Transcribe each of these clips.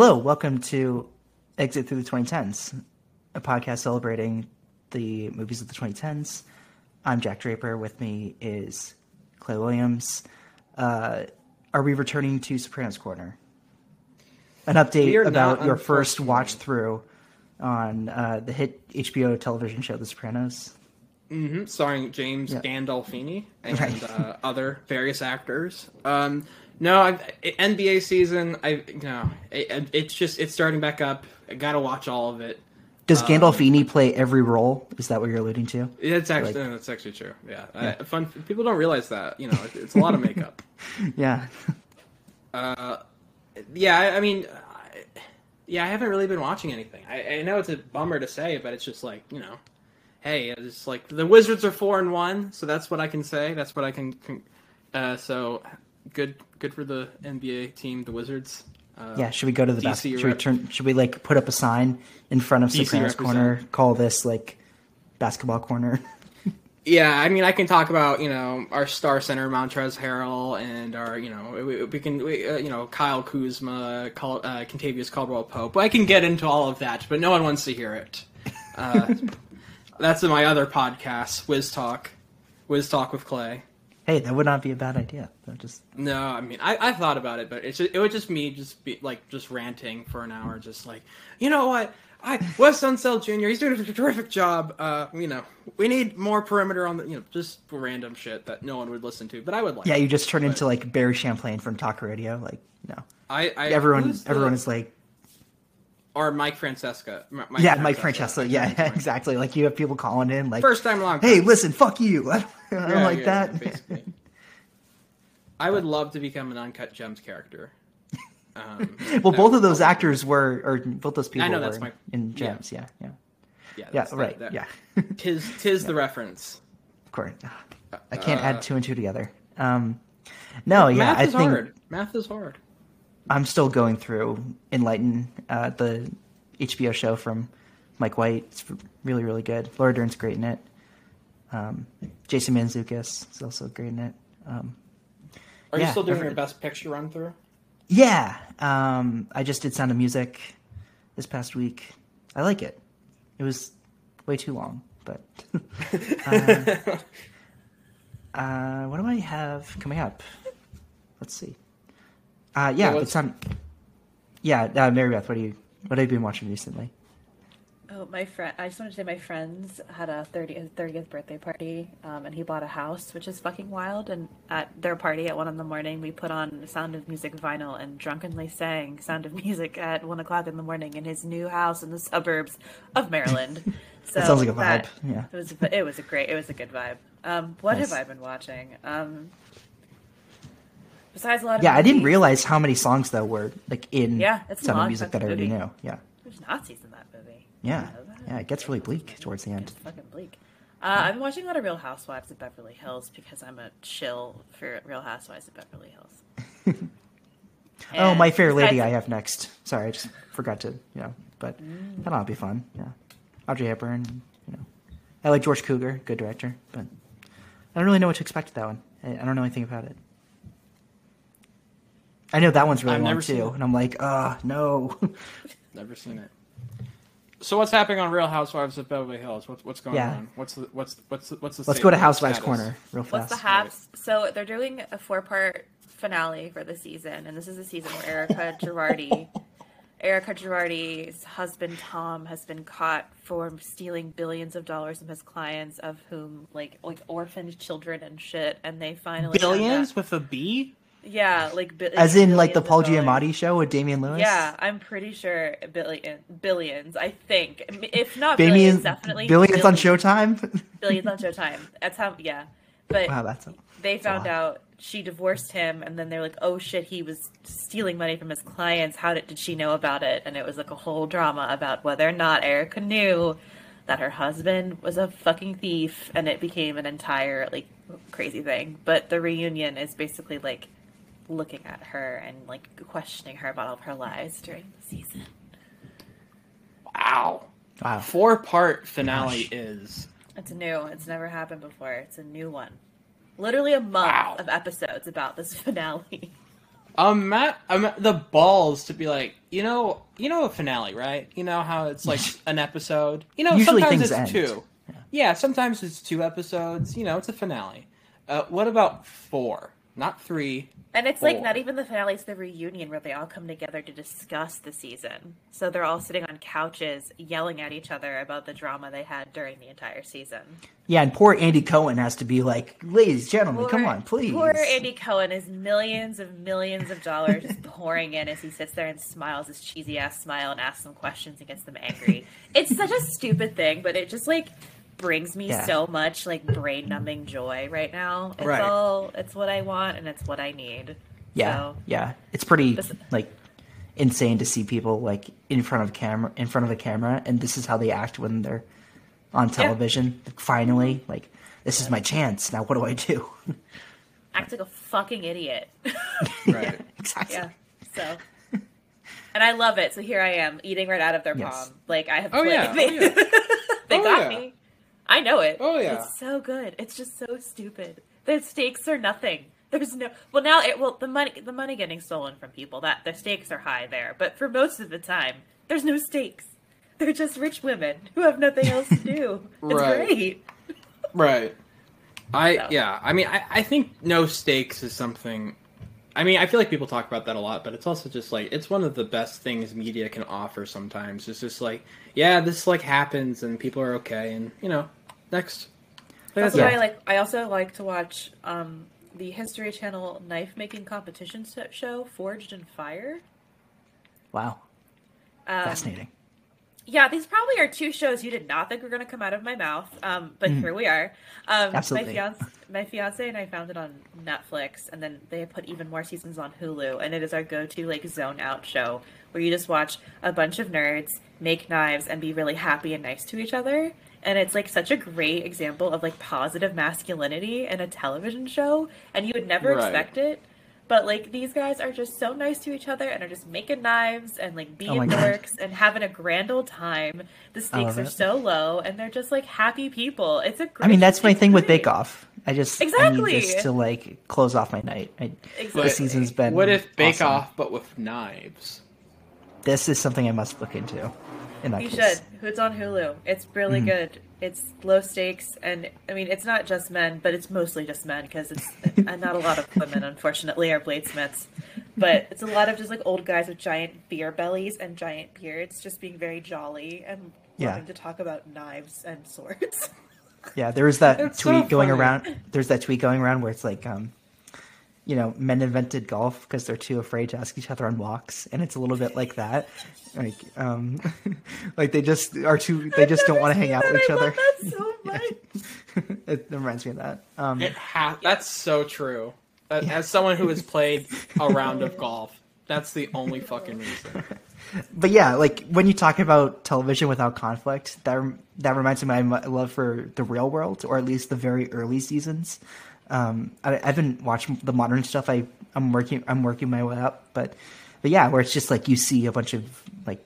Hello, welcome to Exit Through the 2010s, a podcast celebrating the movies of the 2010s. I'm Jack Draper. With me is Clay Williams. Uh, are we returning to Sopranos Corner? An update about your first watch through on uh, the hit HBO television show The Sopranos. hmm starring James Yeah. Gandolfini and Right. uh, other various actors. Um, no, I've, NBA season. I no, it, it's just it's starting back up. I gotta watch all of it. Does Um, Gandolfini play every role? Is that what you're alluding to? It's actually Like- no, that's actually true. Yeah, Yeah. Uh, fun. People don't realize that. You know, it, it's a lot of makeup. Yeah. Uh, yeah, I, I mean, I, yeah, I haven't really been watching anything. I, I know it's a bummer to say, but it's just like you know, hey, it's like the Wizards are four and one, so that's what I can say. That's what I can. can uh, so good, good for the NBA team, the Wizards. Uh, Yeah, should we go to the DC basket? Should we turn? Should we like put up a sign in front of DC Sopranos represent. Corner? Call this like basketball corner. Yeah, I mean, I can talk about you know our star center Montrezl Harrell and our you know we, we can we, uh, you know Kyle Kuzma, Cal, uh, Kentavious Caldwell Pope. I can get into all of that, but no one wants to hear it. Uh, that's in my other podcast, Wiz Talk, Wiz Talk with Clay. Hey, that would not be a bad idea. That just No, I mean I, I thought about it, but it's just, it would just me just be like just ranting for an hour, just like you know what. I Wes Unseld Jr. He's doing a terrific job. Uh, you know, we need more perimeter on the, you know, just random shit that no one would listen to. But I would like. yeah, you just turn But- into like Barry Champlain from Talk Radio. Like no. I, I everyone who's the- everyone is like or Mike Francesa. M- yeah, Mike Francesa. Yeah, exactly. Like you have people calling in like First time long. Hey, listen, fuck you. I don't, I Yeah, like yeah, that. I would love to become an uncut gems character. Um, well, both of those actors were, or both those people know, were that's my- in. Gems. Yeah, yeah, Yeah, yeah. that's- right. that- yeah, Tis tis the reference. of course. I can't Uh, add two and two together. Um, no, yeah, Math I is think hard. Math is hard. I'm still going through Enlightened, uh, the HBO show from Mike White. It's really, really good. Laura Dern's great in it. Um, Jason Mantzoukas is also great in it. Um, Are Yeah, you still doing your best picture run through? yeah, um, I just did Sound of Music this past week. I like it. It was way too long, but uh, uh, what do I have coming up? Let's see. Uh, yeah, Yeah, it's on. Yeah, uh, Mary Beth, what do you what have you been watching recently? Oh, my friend! I just wanted to say my friends had a 30th, 30th birthday party, um, and he bought a house, which is fucking wild. And at their party at one in the morning, we put on Sound of Music vinyl and drunkenly sang Sound of Music at one o'clock in the morning in his new house in the suburbs of Maryland. So That sounds like a vibe. that- Yeah. it was it was a great it was a good vibe. Um, what Nice. have I been watching? Um, besides a lot of Yeah, I didn't realize how many songs though were like in Yeah, it's Sound of Music that I already movie. knew. Yeah, There's Nazis in that movie. Yeah, You know that? yeah. It gets really bleak towards the end. It's fucking bleak. Uh, I've been watching a lot of Real Housewives of Beverly Hills because I'm a chill for Real Housewives of Beverly Hills. oh, My Fair Lady, I have next. Sorry, I just forgot to. You know, but Mm. that'll be fun. Yeah, Audrey Hepburn. You know, I like George Cukor, good director, but I don't really know what to expect with that one. I, I don't know anything about it. I know that one's really I've long too, and I'm like, ah, no. Never seen it. So what's happening on Real Housewives of Beverly Hills? What's what's going Yeah. on? What's the what's the, what's the, what's the Let's go to Housewives status? Corner real fast. What's fast. the haps? So they're doing a four-part finale for the season, and this is the season where Erika Girardi, Erika Girardi's husband Tom, has been caught for stealing billions of dollars from his clients, of whom like like orphaned children and shit. And they finally Billions with a B? Yeah, like bi- As in, like the Paul billions. Giamatti show with Damian Lewis. Yeah, I'm pretty sure billion billions. I think if not Billions, billions, definitely billions on. Showtime. Billions on Showtime. That's how. Yeah, but wow, that's a, they found out she divorced him, and then they're like, "Oh shit, he was stealing money from his clients. How did did she know about it?" And it was like a whole drama about whether or not Erika knew that her husband was a fucking thief, and it became an entire like crazy thing. But the reunion is basically like looking at her and like questioning her about all of her lies during the season. Wow. wow. Four part finale Gosh. is It's new. It's never happened before. It's a new one. Literally a month Wow. of episodes about this finale. Um, Matt, um, the balls to be like, you know, you know, a finale, right? You know how it's like an episode. You know, Usually sometimes things it's end. two. Yeah. sometimes it's two episodes. You know, it's a finale. Uh, what about four? Not three. And it's like not even the finale, it's the reunion where they all come together to discuss the season. So they're all sitting on couches yelling at each other about the drama they had during the entire season. Yeah, and poor Andy Cohen has to be like, ladies, and gentlemen, Poor- come on, please. Poor Andy Cohen is millions of millions of dollars just pouring in as he sits there and smiles his cheesy ass smile and asks them questions and gets them angry. It's such a stupid thing, but it just like brings me Yeah. so much like brain numbing joy right now. It's Right. all it's what I want and it's what I need. Yeah, So, yeah, it's pretty This- like insane to see people like in front of camera, in front of a camera, and this is how they act when they're on television. Like, finally, like this is my chance. Now, what do I do? act like a fucking idiot. Right. exactly. yeah. So and I love it. So here I am eating right out of their Yes. palm. Like I have Oh, played- yeah. Oh, they, yeah. they Oh, got yeah. me. I know it. Oh, yeah. It's so good. It's just so stupid. The stakes are nothing. There's no well now it well the money the money getting stolen from people that the stakes are high there, but for most of the time there's no stakes. They're just rich women who have nothing else to do. It's Right. great. Right. I So. yeah. I mean, I, I think no stakes is something. I mean, I feel like people talk about that a lot, but it's also just like it's one of the best things media can offer. Sometimes it's just like, yeah, this like happens and people are okay, and you know, next. That's Yeah. why I like. I also like to watch um, the History Channel knife making competition show, Forged in Fire. Wow, Um, fascinating. Yeah, these probably are two shows you did not think were going to come out of my mouth, um, but here we are. Um, Mm. Absolutely. My fiance, my fiance and I found it on Netflix, and then they put even more seasons on Hulu, and it is our go-to like zone out show where you just watch a bunch of nerds make knives and be really happy and nice to each other. And it's like such a great example of like positive masculinity in a television show, and you would never Right. expect it. But like these guys are just so nice to each other and are just making knives and like Oh being my God. dorks and having a grand old time. The oh, stakes are it. so low and they're just like happy people. It's a great, I mean, that's my thing with. Bake Off. I just I Exactly. need this to like close off my night. I, Exactly. the season's been. What if Bake awesome. Off but with knives? This is something I must look into. In that You case, should. It's on Hulu. It's really Mm-hmm. good. It's low stakes, and I mean, it's not just men, but it's mostly just men because it's and not a lot of women, unfortunately, are bladesmiths. But it's a lot of just like old guys with giant beer bellies and giant beards, just being very jolly and Yeah. wanting to talk about knives and swords. Yeah, there was that It's so tweet going around. There's that tweet going around where it's like, um, you know, men invented golf because they're too afraid to ask each other on walks, and it's a little bit like that. Like, um, like they just are too. They just don't want to hang out with each I other. that so much. it reminds me of that. Um, It ha- That's so true. That, Yeah. As someone who has played a round of golf, that's the only fucking reason. but yeah, like when you talk about television without conflict, that that reminds me of my love for the real world, or at least the very early seasons. Um, I, I haven't watched the modern stuff. I I'm working I'm working my way up, but but yeah, where it's just like you see a bunch of like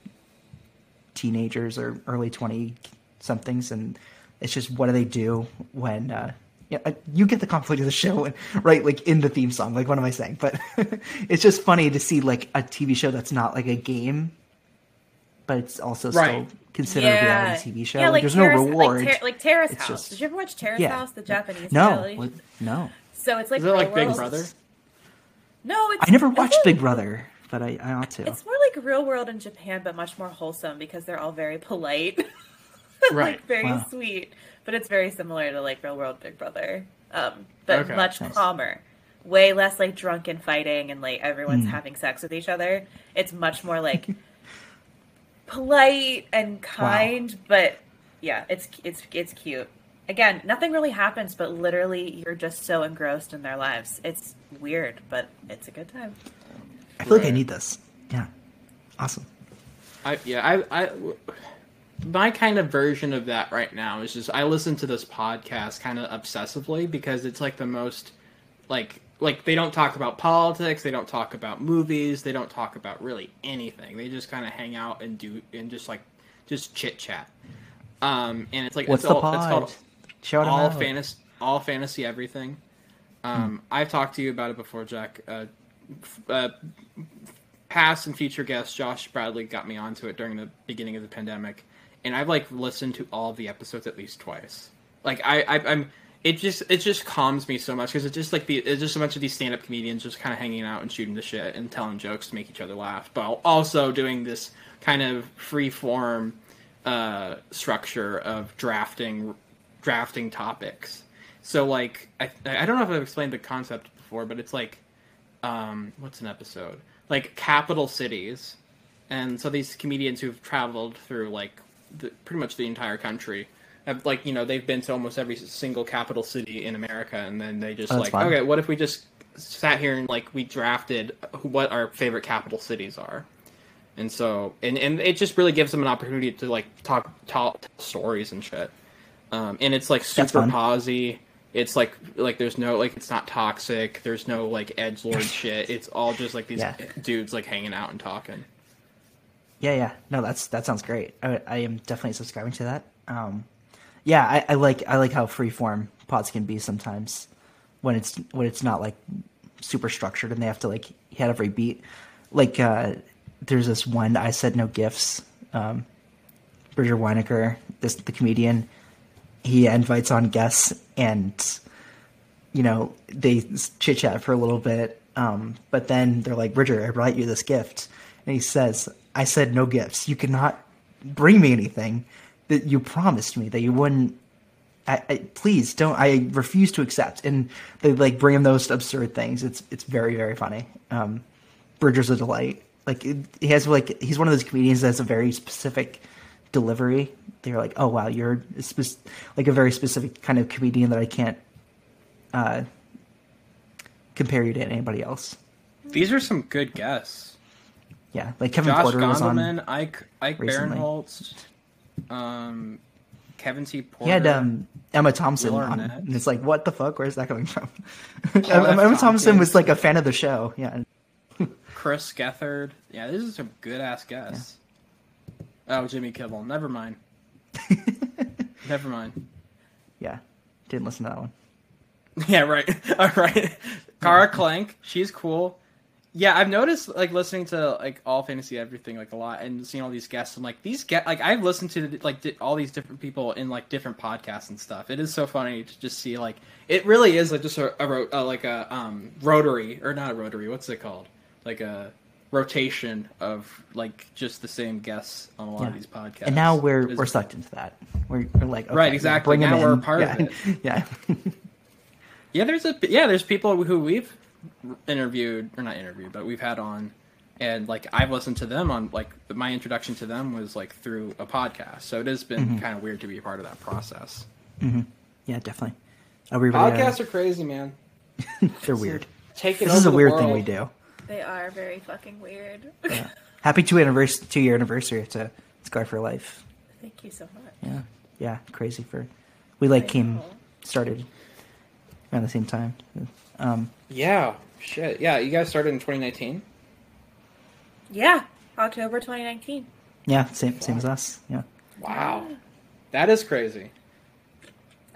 teenagers or early twenty somethings, and it's just what do they do when. Uh, yeah, uh, you get the conflict of the show, and, right? Like in the theme song. Like, what am I saying? But it's just funny to see like a TV show that's not like a game, but it's also Right. still considered a reality TV show. Yeah, like, there's no reward. Like, Ter- like Terrace It's House. just- Did you ever watch Terrace Yeah. House, the Japanese no, reality? what- no. So it's like Is it like Big World. Brother? No, it's I never it's watched like- Big Brother, but I, I ought to. It's more like Real World in Japan, but much more wholesome because they're all very polite, Right. like very Wow. sweet. But it's very similar to like Real World Big Brother, um, but Okay. much Nice. calmer. Way less like drunken fighting and like everyone's Mm. having sex with each other. It's much more like polite and kind, but yeah, it's it's it's cute. Again, nothing really happens, but literally you're just so engrossed in their lives. It's weird, but it's a good time. I feel like I need this. Yeah, awesome. I yeah, I I my kind of version of that right now is just I listen to this podcast kind of obsessively because it's like the most like like they don't talk about politics, they don't talk about movies, they don't talk about really anything. They just kind of hang out and do and just like just chit chat. Um, and it's like What's it's the all, It's pod? called Shout all fantasy, all fantasy, everything. Um, I've talked to you about it before, Jack. Uh, uh, past and future guest Josh Bradley got me onto it during the beginning of the pandemic, and I've like listened to all the episodes at least twice. Like I, I I'm it just it just calms me so much because it's just like the it's just a bunch of these stand up comedians just kind of hanging out and shooting the shit and telling jokes to make each other laugh, but also doing this kind of free form uh, structure of drafting drafting topics. So like I I don't know if I've explained the concept before, but it's like um what's an episode like capital cities, and so these comedians who've traveled through like the, pretty much the entire country have like you know they've been to almost every single capital city in America, and then they just Oh, like fun. okay, what if we just sat here and like we drafted what our favorite capital cities are. And so, and, and it just really gives them an opportunity to like talk, talk tell stories and shit. Um, and it's like super posy. It's like like there's no like it's not toxic. There's no like edge lord shit. It's all just like these Yeah. dudes like hanging out and talking. Yeah, yeah. No, that's that sounds great. I, I am definitely subscribing to that. Um, yeah, I, I like I like how freeform pods can be sometimes when it's when it's not like super structured and they have to like hit every beat. Like uh, there's this one I said no gifts. Um, Bridger Winegar, this the comedian, he invites on guests and you know they chit chat for a little bit. Um, but then they're like, Bridger, I brought you this gift, and he says, I said no gifts. You cannot bring me anything that you promised me that you wouldn't. I, I, please don't. I refuse to accept. And they like bring him those absurd things. It's it's very very funny. Um, Bridger's a delight. Like it, he has like he's one of those comedians that has a very specific delivery. They're like, oh wow, you're a spec- like a very specific kind of comedian that I can't uh, compare you to anybody else. These are some good guests. Yeah, like Kevin Josh Porter was Gondelman, on. Ike Ike recently. Barinholtz, um, Kevin T. Porter. He had um, Emma Thompson on, Arnett. and it's like, what the fuck? Where's that coming from? Emma Thompson Tompkins. was like a fan of the show. Yeah, Chris Gethard. Yeah, this is some good ass guests. Oh, Jimmy Kimmel. Never mind. Never mind. yeah. Didn't listen to that one. Yeah, right. All right. Kara Clank, she's cool. Yeah, I've noticed like listening to like all fantasy everything like a lot and seeing all these guests and like these get like I've listened to like di- all these different people in like different podcasts and stuff. It is so funny to just see like it really is like just a, a ro- uh, like a um rotary or not a rotary. What's it called? Like a rotation of like just the same guests on a lot of these podcasts. And now we're is- we're sucked into that. We're, we're like, okay, Right, exactly. Now we're a in. part yeah. of it. yeah. Yeah, there's a yeah, there's people who we've interviewed or not interviewed, but we've had on, and like I've listened to them on like my introduction to them was like through a podcast, so it has been Mm-hmm. kind of weird to be a part of that process. yeah, definitely. Everybody, uh, Podcasts are crazy, man. they're weird. Taking This is a over the weird thing we do. They are very fucking weird. Yeah. Happy two anniversary, two year anniversary it's to Scarred for Life. Thank you so much. Yeah, yeah, crazy for. We like I came know. started around the same time. Um, Yeah, shit. Yeah, you guys started in 2019. Yeah, October 2019. yeah, same same as us. Yeah, Wow, that is crazy.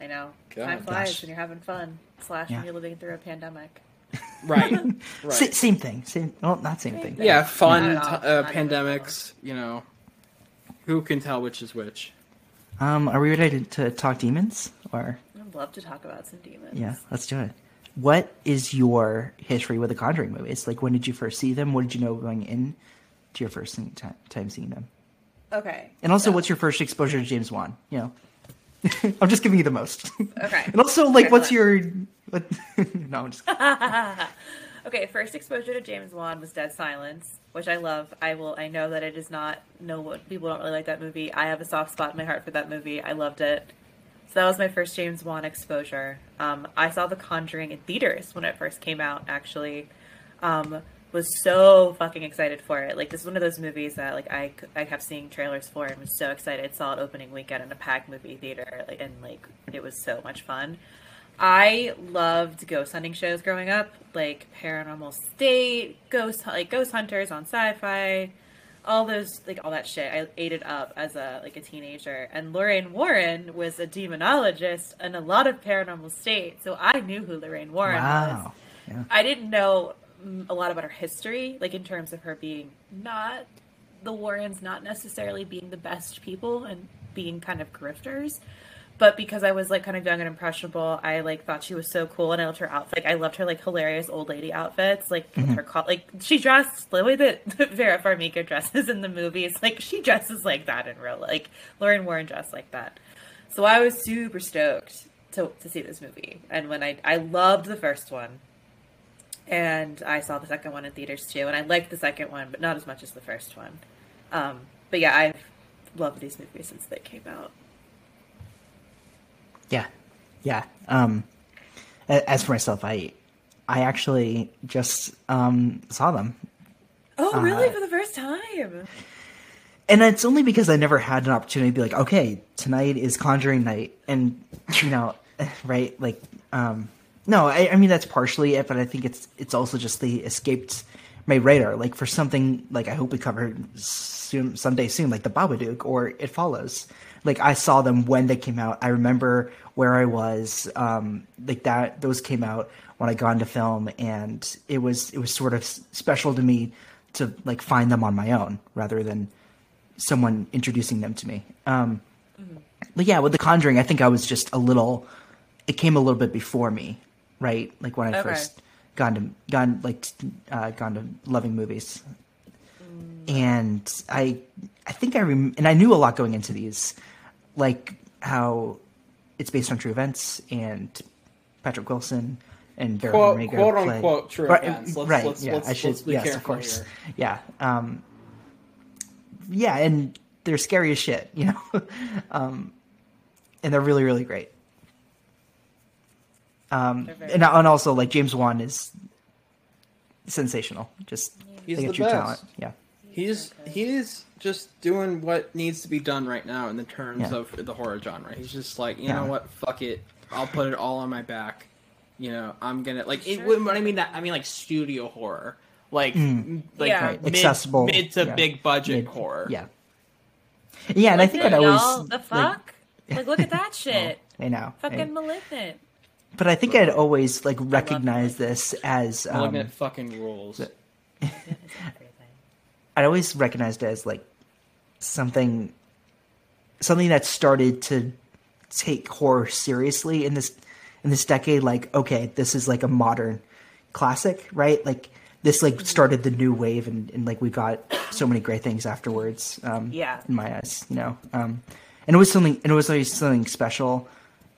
I know. God, Time flies gosh. when you're having fun. Slash Yeah. when you're living through a pandemic. Right, Sa- right. same thing. Same. Well, not same thing. Yeah, fun Not t- uh, Not at all. pandemics. You know, who can tell which is which? Um, are we ready to, to talk demons or? I'd love to talk about some demons. Yeah, let's do it. What is your history with the Conjuring movies? Like, when did you first see them? What did you know going in to your first thing- ti- time seeing them? Okay. And also, so- what's your first exposure to James Wan? You know, I'm just giving you the most. Okay. and also, like, Okay, what's your what? no, I'm just Okay, first exposure to James Wan was Dead Silence, which I love. I will. I know that it is not. No people don't really like that movie. I have a soft spot in my heart for that movie. I loved it. So that was my first James Wan exposure. Um, I saw The Conjuring in theaters when it first came out. Actually, um, was so fucking excited for it. Like this is one of those movies that like I, I kept seeing trailers for and was so excited. Saw it opening weekend in a packed movie theater, like and like it was so much fun. I loved ghost hunting shows growing up, like Paranormal State, Ghost like Ghost Hunters on Sci-Fi, all those like all that shit. I ate it up as a like a teenager. And Lorraine Warren was a demonologist and a lot of Paranormal State, so I knew who Lorraine Warren was. Yeah. I didn't know a lot about her history, like in terms of her being not the Warrens, not necessarily being the best people and being kind of grifters. But because I was like kind of young and impressionable, I like thought she was so cool, and I loved her outfit. Like, I loved her like hilarious old lady outfits, like with her like she dressed the way that Vera Farmiga dresses in the movies. Like she dresses like that in real, like Lauren Warren dressed like that. So I was super stoked to to see this movie, and when I I loved the first one, and I saw the second one in theaters too, and I liked the second one, but not as much as the first one. Um, but yeah, I've loved these movies since they came out. Yeah, yeah. Um, as for myself, I I actually just um, saw them, Oh, really? For the first time? and it's only because I never had an opportunity to be like, okay, tonight is Conjuring night, and you know, right? Like, um, no, I, I mean that's partially it, but I think it's it's also just they escaped my radar. Like for something like I hope we cover soon someday soon, like the Babadook or It Follows. Like I saw them when they came out. I remember where I was. Um, like that, those came out when I got into film, and it was it was sort of special to me to like find them on my own rather than someone introducing them to me. Um, but yeah, with The Conjuring, I think I was just a little. It came a little bit before me, right? Like when I Okay. first gone to gone like uh, gone to loving movies, and I I think I rem- and I knew a lot going into these, like how it's based on true events and Patrick Wilson and Vera Quote- Farmiga quote play- unquote true right, events. Let's- right? let's- yeah, let's- I should. let's be yes, of course. here. Yeah. Um, yeah, and they're scary as shit, you know. um, and they're really, really great. Um, and, and also like James Wan is sensational. Just He's like a the true best. talent. Yeah. He's he's just doing what needs to be done right now in the terms Yeah. of the horror genre. He's just like, you Yeah. know what, fuck it, I'll put it all on my back. You know, I'm gonna like it, Sure. when I mean that I mean like studio horror, like Mm. like Yeah. Right. mid, Accessible. mid to yeah. big budget Mid- horror. Yeah. Yeah, and I think I'd always the like- fuck? Like, look at that shit. I know. Fucking I- malignant. but I think I'd always like recognize this as um, Malignant fucking rules. It I'd always recognized it as like something something that started to take horror seriously in this in this decade like okay this is like a modern classic right? Like this like started the new wave and, and like we got so many great things afterwards um Yeah. in my eyes you know? Um and it was something and it was always something special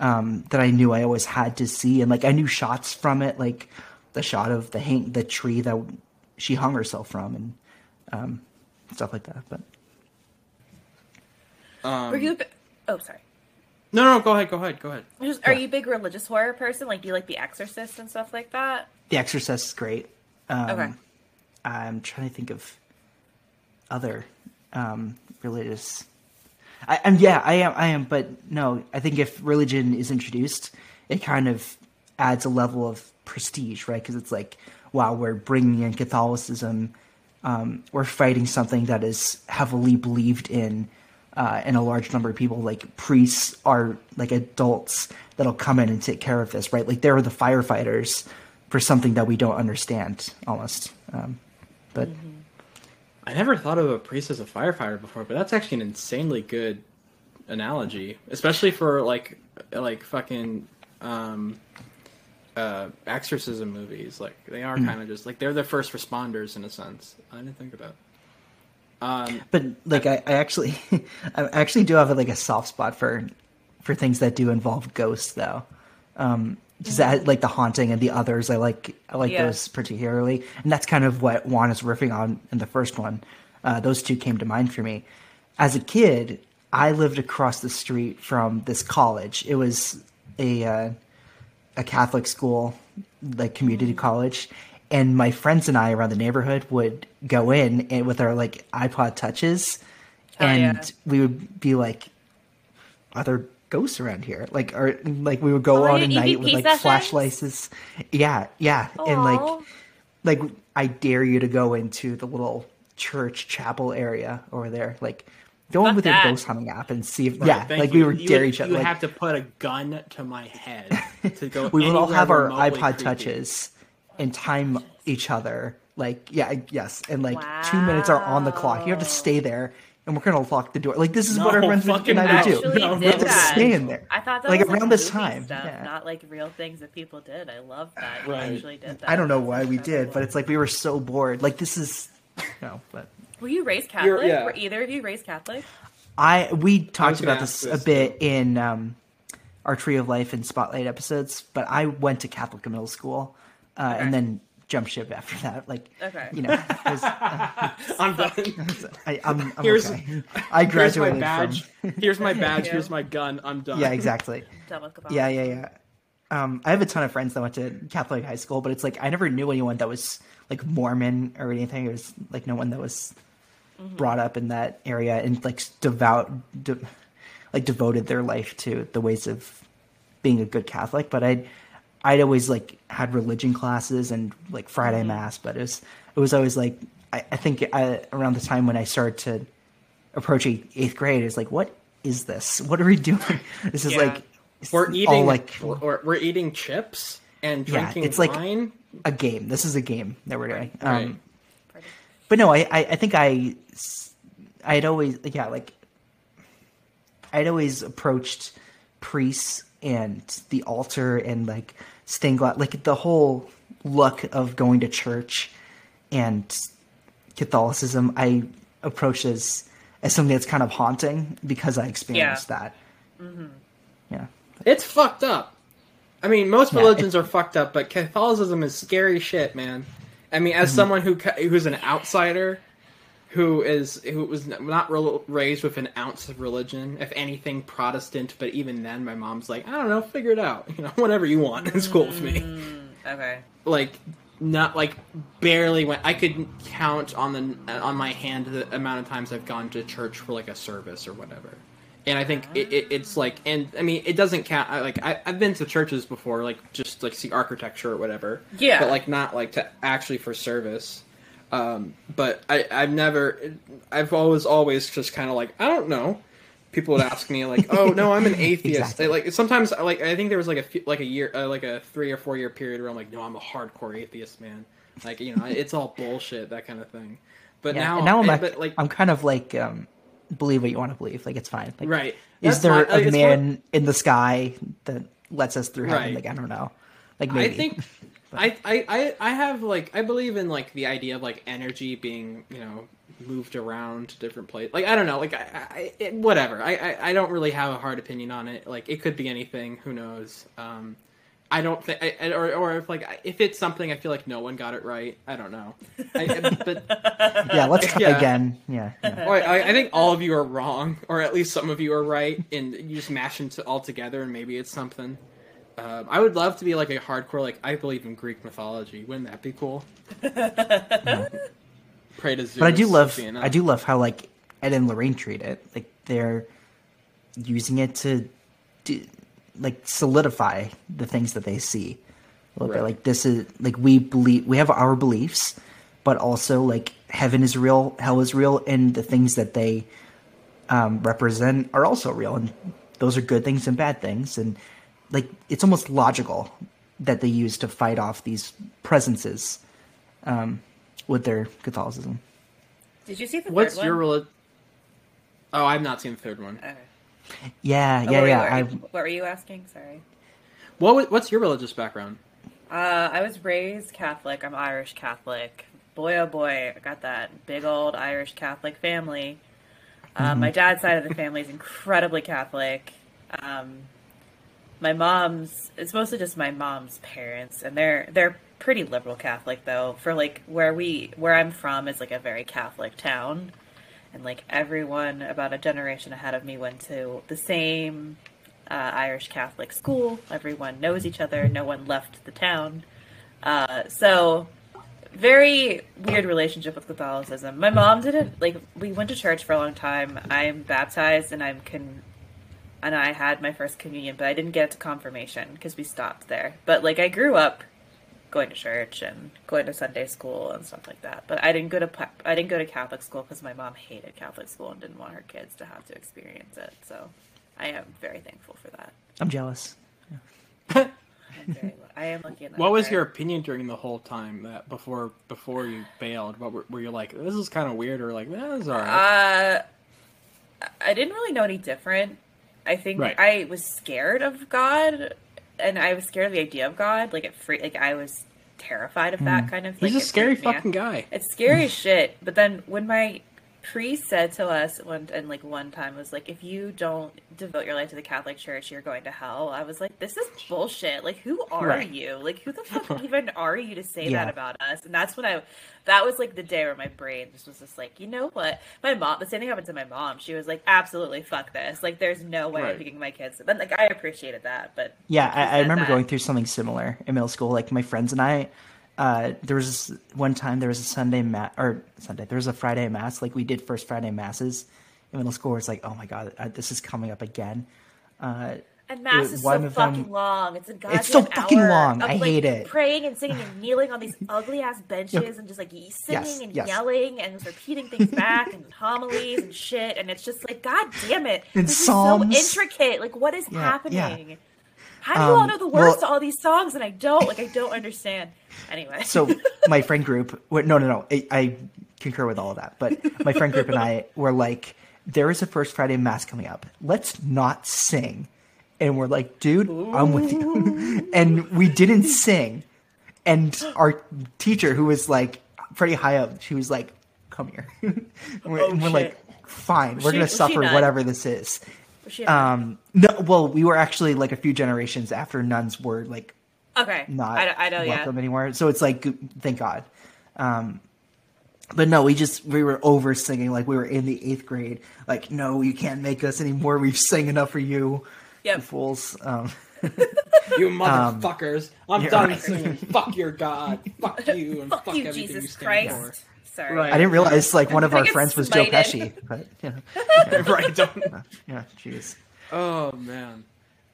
um that i knew i always had to see and like i knew shots from it like the shot of the hang the tree that she hung herself from and um stuff like that but Um, Were you? bi- Oh, sorry. no, no, go ahead, go ahead, go ahead. Just, are Yeah. you a big religious horror person? Like, do you like The Exorcist and stuff like that? the exorcist is great um Okay. i'm trying to think of other um religious I, I'm yeah, I am I am, but no, I think if religion is introduced, it kind of adds a level of prestige, right? Because it's like, wow, we're bringing in Catholicism, um, we're fighting something that is heavily believed in, uh, in a large number of people. Like priests are like adults that'll come in and take care of this, right? Like they're the firefighters for something that we don't understand, almost. Um, but I never thought of a priest as a firefighter before, but that's actually an insanely good analogy, especially for like like fucking um uh exorcism movies. Like they are kind of just like they're the first responders in a sense. I didn't think about. Um But like I, I actually I actually do have like a soft spot for for things that do involve ghosts though. Um just that, like the haunting and the others I like I like Yeah. those particularly. And that's kind of what Wan is riffing on in the first one. Uh, those two came to mind for me. As a kid, I lived across the street from this college. It was a uh, a Catholic school, like community college, and my friends and I around the neighborhood would go in and with our like iPod touches, Oh, and yeah. we would be like, "Are there ghosts around here?" Like, or like we would go Oh, on a night EVP with like sessions? flashlights. Yeah, yeah, and like like I dare you to go into the little church chapel area over there, like. Go in with that. your ghost hunting app and see if right, yeah, like you. we were you dare would, each other. You like, have to put a gun to my head to go. we would all have our iPod creepy. touches, and time each other. Like yeah, yes, and like two minutes are on the clock. You have to stay there, and we're gonna lock the door. Like this is No, what our friends fucking and I would do. Actually No, did we're that. staying there. I thought that Like, was around like this time, stuff, yeah. not like real things that people did. I love that. You Right. actually did that. I don't know why we did, but it's like we were so bored. Like this is, no, but Were you raised You're- Catholic? yeah. Were either of you raised Catholic? I we talked was gonna about ask this a this, bit in um, our Tree of Life and Spotlight episodes, but I went to Catholic middle school uh, Okay. and then jumped ship after that. Like, Okay. you know, it was- I'm done. I, I'm, I'm Here's- okay. I Here's my graduated badge. from. Here's my badge. Yeah. Here's my gun. I'm done. Yeah, exactly. Done Yeah, yeah, yeah. Um, I have a ton of friends that went to Catholic high school, but it's like I never knew anyone that was like Mormon or anything. It was like no one that was brought up in that area and like devout, de- like devoted their life to the ways of being a good Catholic. But I'd I'd always like had religion classes and like Friday mass, but it was it was always like I, I think I, around the time when I started to approach eighth, eighth grade, it's like what is this? What are we doing? This is Yeah. like We're all eating like we're, we're eating chips and Yeah, drinking it's like- a game. This is a game that we're doing. Right. Um, but no, I, I, I think I, I had always, yeah, like, I'd always approached priests and the altar and like stained glass, like the whole look of going to church and Catholicism. I approached as as something that's kind of haunting because I experienced that. Yeah. It's fucked up. I mean, most Yeah, religions are fucked up, but Catholicism is scary shit, man. I mean, Mm-hmm. as someone who who's an outsider, who is who was not re- raised with an ounce of religion, if anything, Protestant. But even then, my mom's like, I don't know, figure it out. You know, whatever you want, it's cool with me. Mm, okay. Like, not like barely went. I could count on the on my hand the amount of times I've gone to church for like a service or whatever. And I think it, it, it's like, and I mean, it doesn't count. I, like, I, I've been to churches before, like just like see architecture or whatever. Yeah. But like not like to actually for service. Um, but I, I've never, I've always, always just kind of like, I don't know. People would ask me like, "Oh no, I'm an atheist." Exactly. They, like sometimes, like I think there was like a few, like a year, uh, like a three or four year period where I'm like, "No, I'm a hardcore atheist, man." Like you know, it's all bullshit, that kind of thing. But Yeah. now, now I'm, like, but like, I'm kind of like, um, believe what you want to believe. Like, it's fine. Like, right? is That's there. A man in the sky that lets us through heaven? Right. Like I don't know. Like I maybe. think I, I, I, I have like I believe in like the idea of like energy being you know moved around to different places. Like I don't know, like I, I it, whatever. I, I, I don't really have a hard opinion on it. Like it could be anything. Who knows? Um, I don't think, I, I- or or if like if it's something I feel like no one got it right. I don't know. I, I- but yeah, let's try Yeah. again. Yeah. yeah. or I, I think all of you are wrong, or at least some of you are right, and you just mash them all together, and maybe it's something. Um, I would love to be like a hardcore, like I believe in Greek mythology. Wouldn't that be cool? Pray to Zeus. But I do love, you? I do love how like Ed and Lorraine treat it. Like they're using it to, do, like solidify the things that they see. A little bit like this is like we believe we have our beliefs, but also like heaven is real, hell is real, and the things that they um, represent are also real, and those are good things and bad things, and like it's almost logical that they use to fight off these presences um, with their Catholicism. Did you see the What's third your one? religion? Oh, I've not seen the third one. Okay. Yeah, Oh, yeah, what were you- yeah. what I, were you- what were you asking? Sorry. What What's your religious background? Uh, I was raised Catholic. I'm Irish Catholic. Boy, oh boy, I got that big old Irish Catholic family. Um, My dad's side of the family is incredibly Catholic. Um, my mom's it's mostly just my mom's parents, and they're they're pretty liberal Catholic though. For like where we where I'm from is like a very Catholic town, and like everyone about a generation ahead of me went to the same uh, Irish Catholic school. Everyone knows each other. No one left the town. Uh, so, very weird relationship with Catholicism. My mom didn't like. We went to church for a long time. I'm baptized and I'm con, and I had my first communion, but I didn't get to confirmation because we stopped there. But like, I grew up going to church and going to Sunday school and stuff like that. But I didn't go to I didn't go to Catholic school because my mom hated Catholic school and didn't want her kids to have to experience it. So I am very thankful for that. I'm jealous. very. I am lucky. at that. What was part. your opinion during the whole time that before before you bailed? What were, were you like? This is kind of weird, or like, that is alright. Uh, I didn't really know any different. I think Right. I was scared of God, and I was scared of the idea of God. Like it, free, like I was terrified of that mm. kind of thing. He's a scary fucking guy. It's scary mm. as shit. But then when my priest said to us one and like one time was like, if you don't devote your life to the Catholic Church, you're going to hell. I was like, this is bullshit. Like, who are Right. you? Like, who the fuck even are you to say Yeah. that about us? And that's when I, that was like the day where my brain just was just like, you know what? My mom, the same thing happened to my mom. She was like, absolutely fuck this. Like, there's no way Right. I'm picking my kids. Then like I appreciated that, but Yeah, I, I remember that. going through something similar in middle school. Like my friends and I, uh, there was this one time there was a Sunday mass or Sunday there was a Friday mass. Like we did first Friday masses in middle school. Where it's like, oh my god, uh, this is coming up again. Uh, And mass It- is so of them- fucking long. It's a goddamn It's so fucking long. of, I like, hate it. Praying and singing and kneeling on these ugly ass benches and just like singing Yes, and yes. yelling and repeating things back and homilies and shit. And it's just like, god damn it, And this psalms. is so intricate. Like, what is Yeah, happening? yeah. How do you all Um, know the words well- to all these songs and I don't? Like, I don't understand. Anyway, so my friend group no no no I, I concur with all of that but my friend group and i were like there is a first friday mass coming up. Let's not sing. And we're like dude i'm with you. And we didn't sing. And our teacher who was like pretty high up she was like come here. And we're, Oh, and we're like fine we're she- gonna suffer whatever this is um no well we were actually like a few generations after nuns were like okay, not I, don't- I know, yeah. welcome anymore. So it's like, thank God. Um, but no, we just we were over singing like we were in the eighth grade. Like, no, you can't make us anymore. We've sang enough for you, Yep. you fools. Um, You motherfuckers! I'm done right. singing. fuck your god. Fuck you and Fuck, fuck, you, everything Jesus you stand Christ. Sorry. Right. I didn't realize like one of our friends was Joe. Pesci, but you know, for. right? Don't. yeah, jeez. Oh man.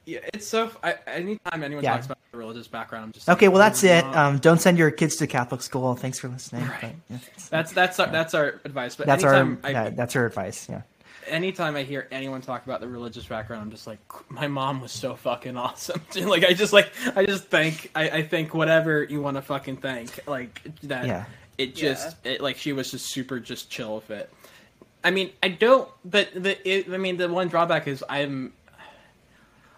Yeah, it's so. I, anytime anyone Yeah. talks about the religious background, I'm just Okay, well that's it. "Oh, Um, don't send your kids to Catholic school. Thanks for listening. Right. But, yeah, That's that's our, that's our advice. But that's our I, yeah, that's our advice. Yeah. anytime I hear anyone talk about the religious background, I'm just like, my mom was so fucking awesome. like I just like I just think I, I think whatever you want to fucking think like that. Yeah. It just it, like she was just super just chill with it. I mean, I don't. But the it, I mean, the one drawback is I'm.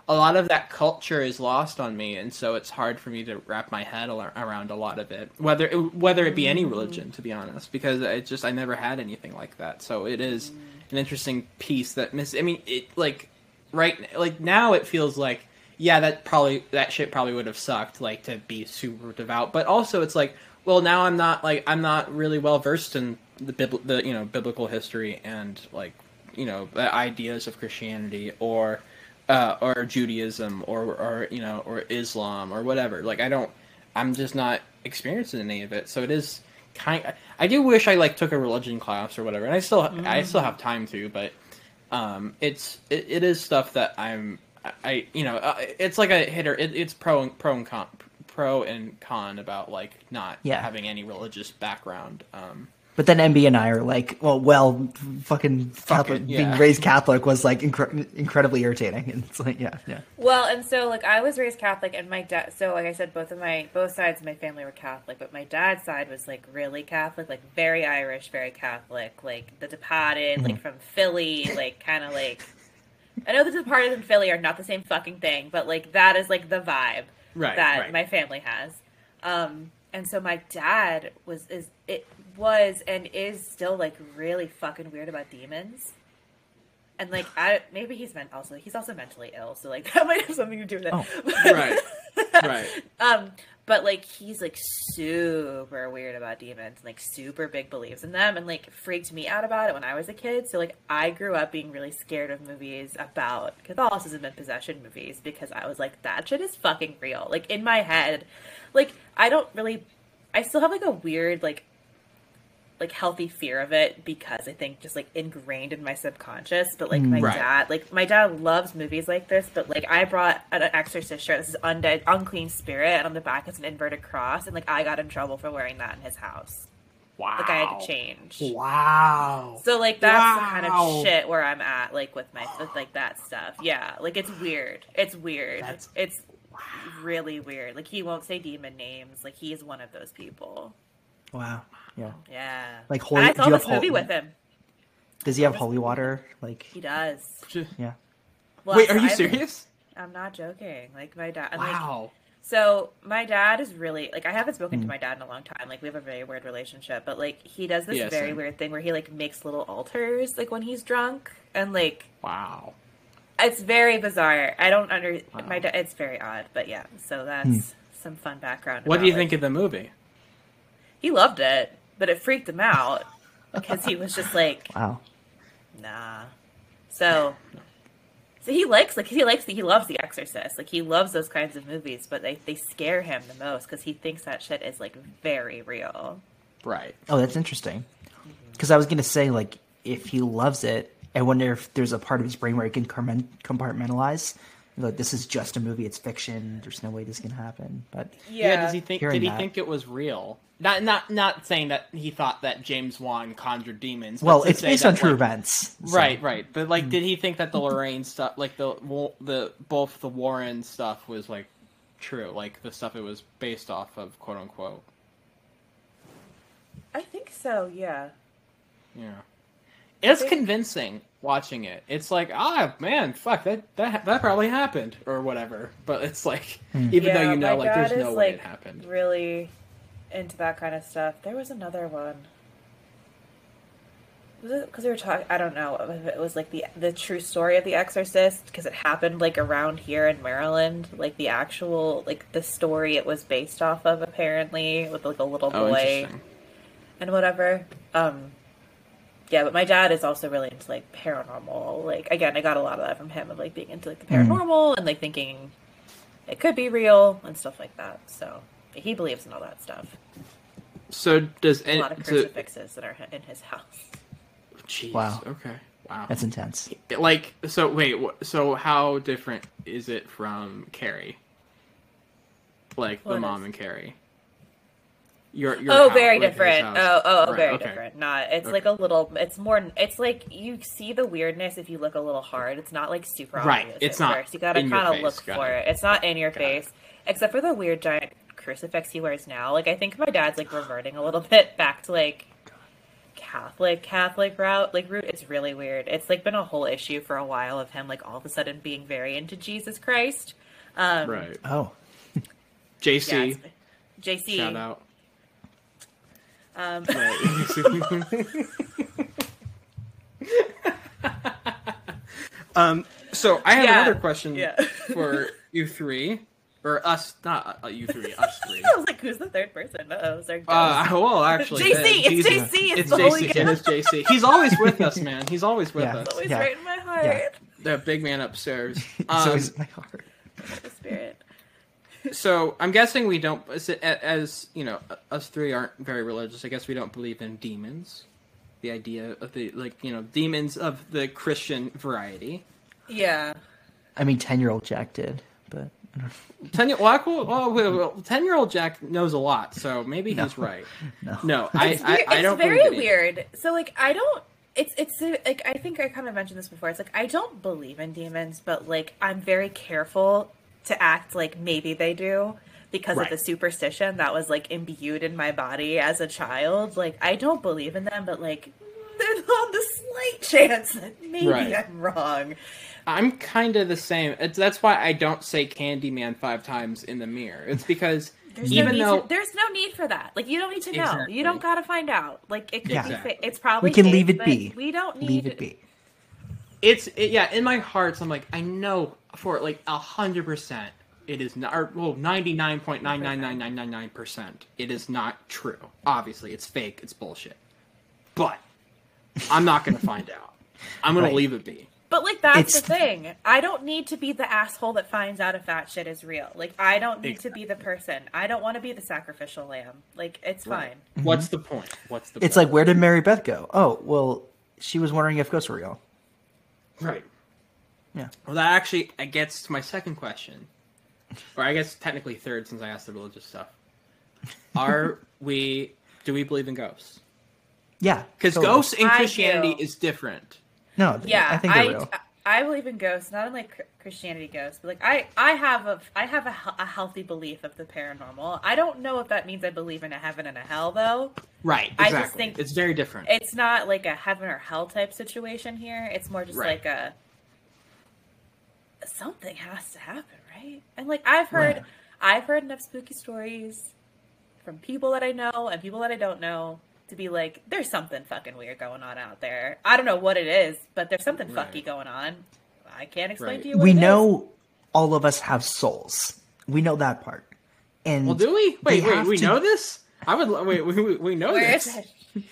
A lot of that culture is lost on me, and so it's hard for me to wrap my head around a lot of it. Whether whether it be any mm. religion, to be honest, because it just I never had anything like that. So it is mm. an interesting piece that miss. I mean, it like right like now it feels like yeah that probably that shit probably would have sucked like to be super devout, but also it's like well now I'm not like I'm not really well versed in the the you know biblical history and like you know the ideas of Christianity or uh, or Judaism or or you know or Islam or whatever. Like I don't, I'm just not experiencing any of it. So it is kind. I do wish I like took a religion class or whatever, and I still I still have time to, but um, it's it, it is stuff that I'm I you know uh, it's like a hitter. It, it's pro and pro and con pro and con about like not Yeah. having any religious background. Um, But then MB and I are like, well, well, fucking Catholic, yeah. being raised Catholic was like incre- incredibly irritating. And it's like, yeah, yeah. Well, and so like I was raised Catholic, and my dad. So like I said, both of my both sides of my family were Catholic, but my dad's side was like really Catholic, like very Irish, very Catholic, like the Departed, like from Philly, like kind of like. I know the Departed and Philly are not the same fucking thing, but like that is like the vibe Right, that right. my family has. Um, and so my dad was is it was and is still like really fucking weird about demons. And like I maybe he's meant also he's also mentally ill, so like that might have something to do with it. Oh. Right. right. Um, but like he's like super weird about demons, like super big believes in them, and like freaked me out about it when I was a kid. So like I grew up being really scared of movies about Catholicism and possession movies because I was like that shit is fucking real. Like in my head, like I don't really, I still have like a weird like like healthy fear of it because I think just like ingrained in my subconscious. But like mm, my Right. dad, like my dad loves movies like this. But like I brought an exorcist shirt. This is undead, unclean spirit, and on the back it's an inverted cross. And like I got in trouble for wearing that in his house. Wow. Like I had to change. Wow. So like that's the kind of shit where I'm at, like with my with like that stuff. Yeah, like it's weird. It's weird. That's- it's really weird. Like he won't say demon names. Like he is one of those people. Wow. Yeah. Yeah. Like And holy- I saw you have this movie hol- with him. Does he have holy water? Like, He does. yeah. Well, Wait, are you I'm- serious? I'm not joking. Like my dad. and, like, Wow. So my dad is really like I haven't spoken Hmm. to my dad in a long time. Like we have a very weird relationship, but like he does this Yeah, very same. weird thing where he like makes little altars like when he's drunk and like Wow. it's very bizarre. I don't under Wow. my dad. It's very odd, but yeah. So that's some fun background. What about, do you like- think of the movie? He loved it, but it freaked him out because he was just like, Wow. nah. So, so he likes like he likes the, he loves The Exorcist. Like he loves those kinds of movies, but they they scare him the most because he thinks that shit is like very real. Right. Oh, that's interesting. Mm-hmm. Because I was gonna say, like, if he loves it, I wonder if there's a part of his brain where he can compartmentalize. Like, this is just a movie; it's fiction. There's no way this can happen. But Yeah. does he think? Did he that. think it was real? Not, not, not saying that he thought that James Wan conjured demons. well, it's based on true like- events. so- Right, right. But like, mm. did he think that the Lorraine stuff, like the the both the Warren stuff, was like true, like the stuff it was based off of, quote unquote? I think so. Yeah. Yeah. It's convincing watching it. It's like, ah, man, fuck that that that probably happened or whatever. But it's like, even though you know, like, there's no is, way like, it happened. Really into that kind of stuff. There was another one. Was it because we were talking? I don't know if it was like the the true story of The Exorcist because it happened like around here in Maryland. Like the actual like the story it was based off of apparently with like a little Oh, boy interesting. and whatever. Um, yeah, but my dad is also really into like paranormal. Like again, I got a lot of that from him of like being into like the hmm. paranormal and like thinking it could be real and stuff like that. So he believes in all that stuff. So does A lot of so, that are in his house. Jeez, Wow. Okay. Wow. That's intense. like so. Wait. So how different is it from Carrie? Like the What mom is- and Carrie. Your, your oh, house, very like different. house. Oh, oh, Right, very okay. different. Not. It's Okay. like a little. It's more. It's like you see the weirdness if you look a little hard. It's not like super Right, obvious. it's at not First. You gotta kind of look Got for it. it. It's not in your Got it. face, except for the weird giant crucifix he wears now. Like I think my dad's like reverting a little bit back to like Catholic Catholic route. Like root. It's really weird. It's like been a whole issue for a while of him like all of a sudden being very into Jesus Christ. Um, Right. Oh, JC. it's- JC. shout out. Um, um. So I have Yeah, another question yeah. for you three, or us, not uh, you three, us three. I was like, who's the third person? Uh-oh, sorry. Uh, well, actually, JC, uh, it's JC, it's It's the Holy JC. It is JC. He's always with us, man. He's always with Yeah. us. always Yeah. right in my heart. Yeah. The big man upstairs. so Um, in my heart. The spirit. So I'm guessing we don't, as, as you know, us three aren't very religious. I guess we don't believe in demons. The idea of the like, you know, demons of the Christian variety. Yeah. I mean, ten-year-old Jack did, but Ten year, well, I- oh, well, well, well, ten year old Jack knows a lot, so maybe he's right. no. No, I, It's, I, I it's don't very believe it. weird. So like I don't it's it's like I think I kind of mentioned this before. It's like I don't believe in demons, but like I'm very careful to act like maybe they do because Right. of the superstition that was like imbued in my body as a child. Like I don't believe in them, but like there's on the slight chance that maybe Right. I'm wrong. I'm kind of the same. It's, that's why I don't say Candyman five times in the mirror. It's because There's even no need though to, there's no need for that. Like you don't need to know. Exactly. You don't gotta find out. Like it could Yeah. be. Exactly. Fa- it's probably We can fake, leave it be. We don't need leave it be. It's it, yeah in my heart so i'm like i know for like a hundred percent it is not or well 99.99999 percent it is not true obviously it's fake it's bullshit but i'm not gonna find out i'm gonna Right. leave it be But like that's It's- the thing. I don't need to be the asshole that finds out if that shit is real. Like I don't need to be the person. I don't want to be the sacrificial lamb. Like it's fine. what's the point what's the It's point? like, where did Mary Beth go? Oh, well, she was wondering if ghosts were real. Right Yeah. well that actually gets to my second question or i guess technically third since i asked the religious stuff are we do we believe in ghosts Yeah. because totally. ghosts in christianity is different No, Yeah, I think they're I, real. I believe in ghosts, not in like Christianity ghosts, but like I I have a I have a, a healthy belief of the paranormal. I don't know if that means I believe in a heaven and a hell though. Right. I Exactly. just think- it's very different. It's not like a heaven or hell type situation here. It's more just Right. like a something has to happen, right? And like I've heard Right. I've heard enough spooky stories from people that I know and people that I don't know to be like, there's something fucking weird going on out there. I don't know what it is, but there's something Right. fucky going on. I can't explain Right. to you. What we it is. know all of us have souls. We know that part. And well, do we? Wait, wait. We to- know this? I would. Wait, we, we, we know Where this. is it?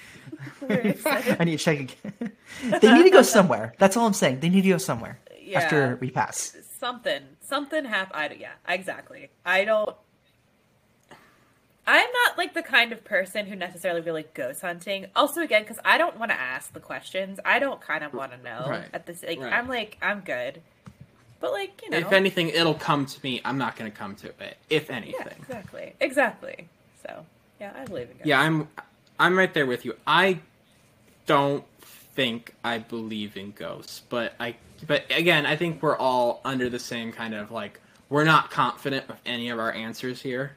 Where is it? I need to check again. they need to go somewhere. That's all I'm saying. They need to go somewhere Yeah. after we pass. something something happened i yeah exactly i don't i'm not like the kind of person who necessarily really goes hunting also again because i don't want to ask the questions i don't kind of want to know Right. at this like Right. i'm like i'm good but like you know If anything, it'll come to me. I'm not going to come to it. If yeah anything. exactly exactly so yeah i believe in ghosts. Yeah, I'm I'm right there with you. I don't think I believe in ghosts, but I but again, I think we're all under the same kind of like we're not confident of any of our answers here.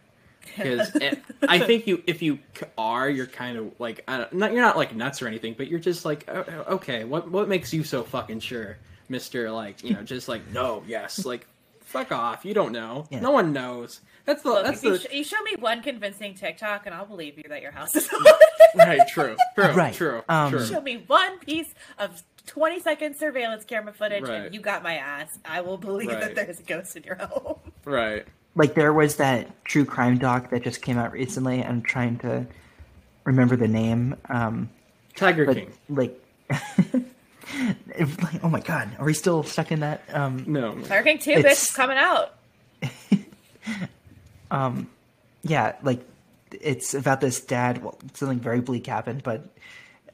Because I think you, if you are, you're kind of like, I don't, not, you're not like nuts or anything, but you're just like, "Oh, oh, okay, what what makes you so fucking sure, Mister? Like, you know, just like, no, yes, like, fuck off, you don't know, Yeah. no one knows. That's the Look, that's if you, the sh- you show me one convincing tiktok and i'll believe you that your house is right, true, true, Right. true, Um, true. show me one piece of 20 second surveillance camera footage Right. and you got my ass i will believe Right. that there's a ghost in your home Right. Like there was that true crime doc that just came out recently. I'm trying to remember the name. Um, Tiger but King. like, like, oh my god, are we still stuck in that? Um, No. Tiger King 2, It's- bitch, is coming out. um, yeah, like it's about this dad. Well, something very bleak happened, but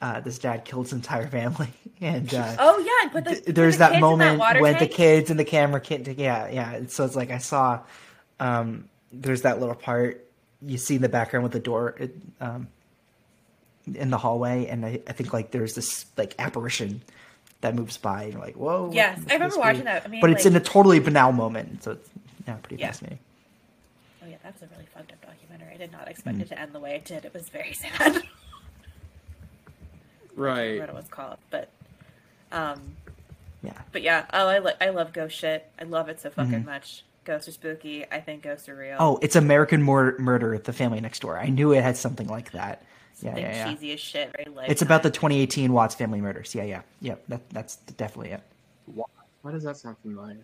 uh, this dad killed his entire family, and uh, Oh, yeah, and put the, th- there's the that kids moment water when the kids and the camera kid, yeah, yeah. So it's like I saw, um, there's that little part you see in the background with the door, it, um, in the hallway, and I, I think like there's this like apparition that moves by, and you're like, whoa. Yes, I remember watching that. I mean, but it's in a totally banal moment, so it's yeah, pretty Yeah. fascinating. Oh, yeah, that was a really fucked up documentary. I did not expect Mm. it to end the way it did. It was very sad. Right. forgot what it was called, but. Um, Yeah, but yeah, oh, I, li- I love ghost shit. I love it so fucking Mhm. much. Ghosts are spooky. I think ghosts are real. Oh, it's American Mur- Murder at the Family Next Door. I knew it had something like that. Yeah, Something yeah, yeah. cheesy as shit. Very lifetime. It's about the 2018 Watts family murders. Yeah, yeah, yeah. That, that's definitely it. Why does that sound familiar?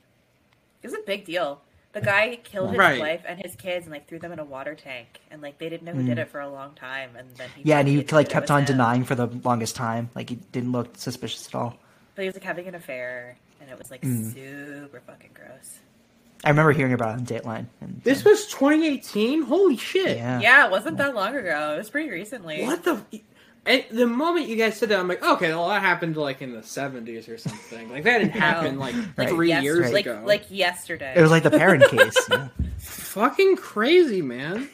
It was a big deal. The guy killed his Right. wife and his kids and like threw them in a water tank, and like they didn't know who did Mm. it for a long time, and then he Yeah, and he like kept on him. denying for the longest time. Like he didn't look suspicious at all. But he was like having an affair, and it was like Mm. super fucking gross. I remember hearing about it on Dateline. And, This was 2018. Holy shit! yeah, Yeah, it wasn't that long ago. It was pretty recently. What the? And the moment you guys said that, I'm like, okay, well, that happened like in the 70s or something. Like that didn't happen like Right. three Yes- years like, ago. Like yesterday. It was like the parent case. yeah. fucking crazy, man.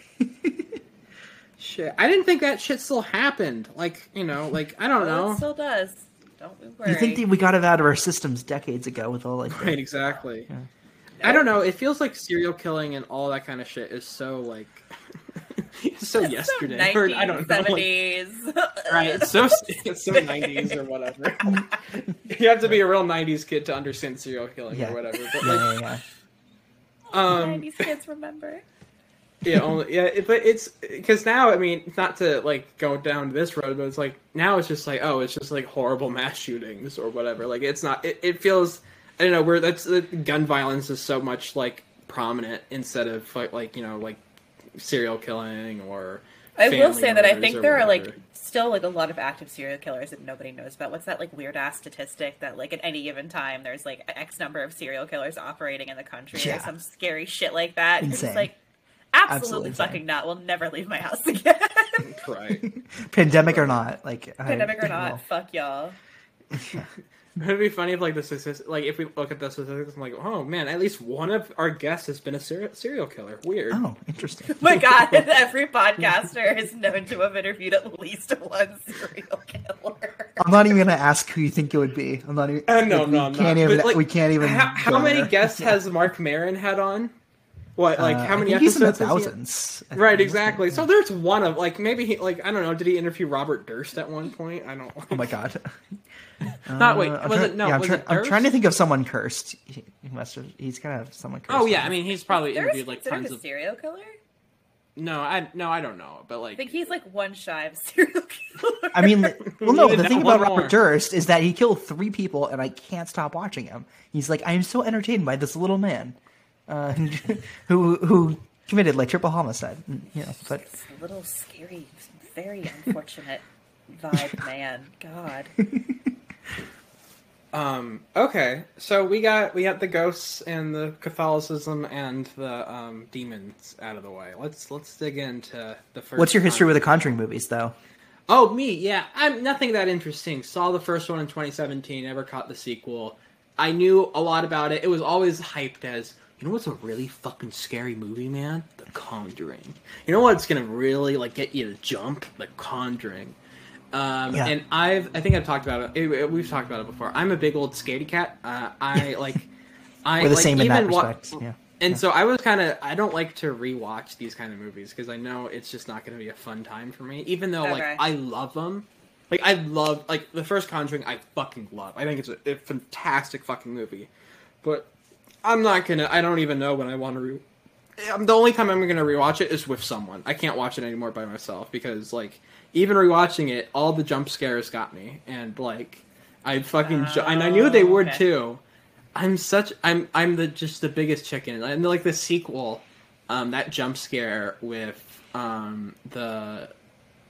shit, I didn't think that shit still happened. Like, you know, like I don't Well, know. it still does. Don't we worry. You think that we got it out of our systems decades ago with all like the- Right, exactly. Yeah. I don't know. It feels like serial killing and all that kind of shit is so like it's so yesterday. Or, I don't know. like- right. It's so it's so nineties or whatever. you have to be a real nineties kid to understand serial killing Yeah. or whatever. But yeah, like, yeah, yeah. um, 90s kids remember. yeah, only yeah. It, but it's because now I mean, not to like go down this road, but it's like now it's just like oh, it's just like horrible mass shootings or whatever. Like it's not. It, it feels I don't know where that's uh, gun violence is so much like prominent instead of like, like you know like serial killing or. I will say that I think or there are like still like a lot of active serial killers that nobody knows about. What's that like weird ass statistic that like at any given time there's like X number of serial killers operating in the country Yeah. or some scary shit like that. It's Insane. just like absolutely, Absolutely insane. fucking not. We'll never leave my house again. right. Pandemic or not, like I- Pandemic or not, well, fuck y'all. It'd be funny if like the statistics, like if we look at the statistics, I'm like, oh man, at least one of our guests has been a ser- serial killer. Weird. Oh, interesting. My god, every podcaster is known to have interviewed at least one serial killer. I'm not even gonna ask who you think it would be. I'm not even. Uh, no, like, no, we I'm can't not. even. But, like, we can't even. How, how many guests Yeah. has Marc Maron had on? What like Uh, how I many think he's in the episodes? has he- thousands. Right, exactly. So there's one of like maybe he like I don't know. Did he interview Robert Durst at one point? I don't. Oh my god. Not wait. Uh, I'm Was try- it no? yeah, I'm, was try- it I'm trying to think of someone cursed. He, he must have. He's kind of someone cursed. Oh yeah, I mean he's probably There's interviewed like tons a of. serial killer. No, I no I don't know, but like I think he's like one shy of serial killer. I mean, well, no. The thing one about more. Robert Durst is that he killed three people, and I can't stop watching him. He's like, I am so entertained by this little man, uh, who who committed like triple homicide. You know, but This little scary, very unfortunate vibe man. God. Um. Okay. So we got we got the ghosts and the Catholicism and the um demons out of the way. Let's let's dig into the first. what's your history one. with the Conjuring movies, though? Oh, me, yeah. I'm nothing that interesting. Saw the first one in 2017, never caught the sequel. I knew a lot about it. It was always hyped as, you know what's a really fucking scary movie, man? The Conjuring. You know what's gonna really like get you to jump? The Conjuring. Um, Yeah. and I've, I think I've talked about it. it- We've talked about it before. I'm a big old scaredy cat. Uh, I like, I We're the like, same in that wa- respect. yeah. and so I was kind of I don't like to rewatch these kind of movies because I know it's just not going to be a fun time for me. Even though like I love them, like I love like the first Conjuring I fucking love. I think it's a, a fantastic fucking movie, but I'm not gonna. I don't even know when I want to. Re- um, the only time I'm gonna rewatch it is with someone. I can't watch it anymore by myself because like even rewatching it, all the jump scares got me, and like I fucking ju- and I knew they would okay. too. I'm such I'm I'm the just the biggest chicken. And like the sequel, um, that jump scare with um the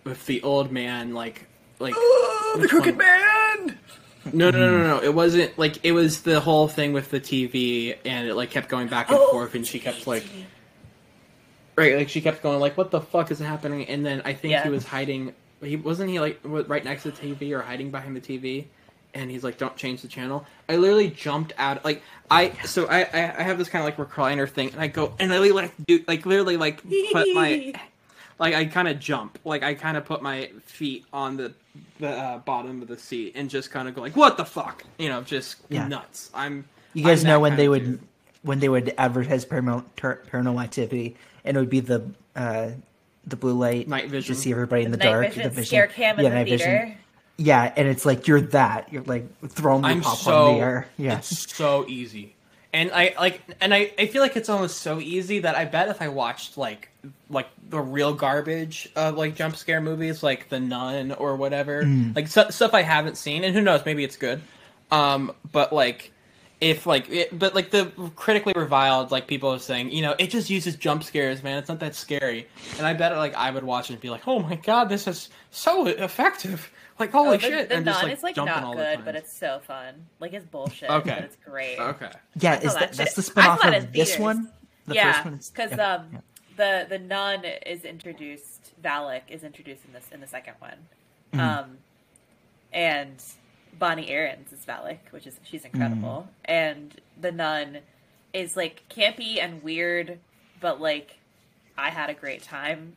with the old man like like the crooked man. No, no, no, no, hmm. no. It wasn't like it was the whole thing with the TV, and it like kept going back and Oh, forth, and she kept like right, like she kept going like, "What the fuck is happening?" And then I think Yeah. he was hiding. He wasn't he like right next to the TV or hiding behind the TV, and he's like, "Don't change the channel." I literally jumped out. Like I, so I, I, I have this kind of like recliner thing, and I go and I like do like literally like put my like I kind of jump, like I kind of put my feet on the the uh, bottom of the seat and just kind of go like, "What the fuck?" You know, just Yeah. nuts. I'm. You guys I'm know when they would dude. when they would advertise paranormal, ter- paranormal activity, and it would be the uh, the blue light Night vision. to see everybody in the, Night dark. vision, the vision, scare cam in yeah, the night theater. vision. Yeah, and it's like you're that. You're like throwing your I'm popcorn so in the air. Yeah, it's so easy, and I like, and I, I feel like it's almost so easy that I bet if I watched like like the real garbage of like jump scare movies, like The Nun or whatever, Mm. like stu- stuff I haven't seen, and who knows, maybe it's good. Um, but like. If like, it, but like the critically reviled, like people are saying, you know, it just uses jump scares, man. It's not that scary. And I bet like I would watch it and be like, oh my god, this is so effective. Like holy Oh, shit! The and nun just like is like not all good, but it's so fun. Like it's bullshit, Okay. but it's great. okay. yeah. Is that, that that's the spin-off of this theaters. one? The yeah, first one. is- because yeah, um, yeah. The the nun is introduced. Valak is introduced in this in the second one, Mm-hmm. um, and Bonnie Aarons is Valak, which is she's incredible, Mm-hmm. and the nun is like campy and weird, but like I had a great time.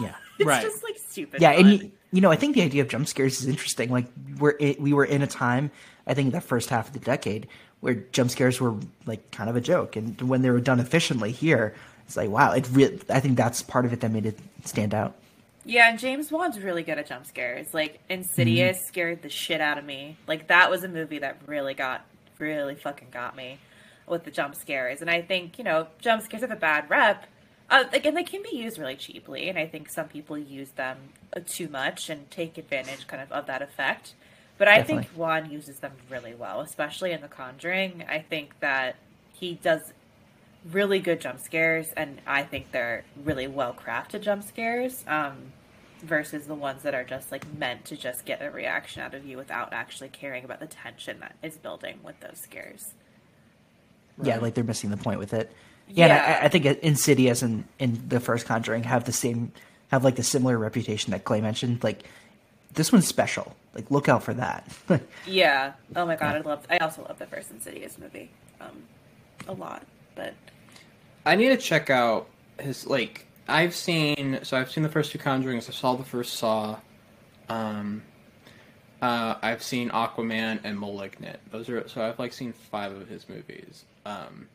yeah. it's Right. just like stupid. Yeah, and you, you know, I think the idea of jump scares is interesting. Like we're it, we were in a time, I think, the first half of the decade where jump scares were like kind of a joke, and when they were done efficiently here, it's like wow, it. really. I think that's part of it that made it stand out. Yeah, and James Wan's really good at jump scares. Like Insidious Mm-hmm. scared the shit out of me. Like that was a movie that really got really fucking got me with the jump scares. And I think, you know, jump scares have a bad rep. Uh, again, they can be used really cheaply, and I think some people use them uh, too much and take advantage kind of of that effect. But I think Definitely. Wan uses them really well, especially in The Conjuring. I think that he does really good jump scares, and I think they're really well crafted jump scares. Um, versus the ones that are just like meant to just get a reaction out of you without actually caring about the tension that is building with those scares. Yeah, like they're missing the point with it. Yeah, and I, I think Insidious and, in the first Conjuring have the same have like the similar reputation that Clay mentioned. Like this one's special. Like look out for that. Yeah. Oh my god, I love. I also love the first Insidious movie, um, a lot. But I need to check out his like I've seen so I've seen the first two Conjurings. I saw the first Saw. Um, Uh, I've seen Aquaman and Malignant. Those are so I've like seen five of his movies. Um,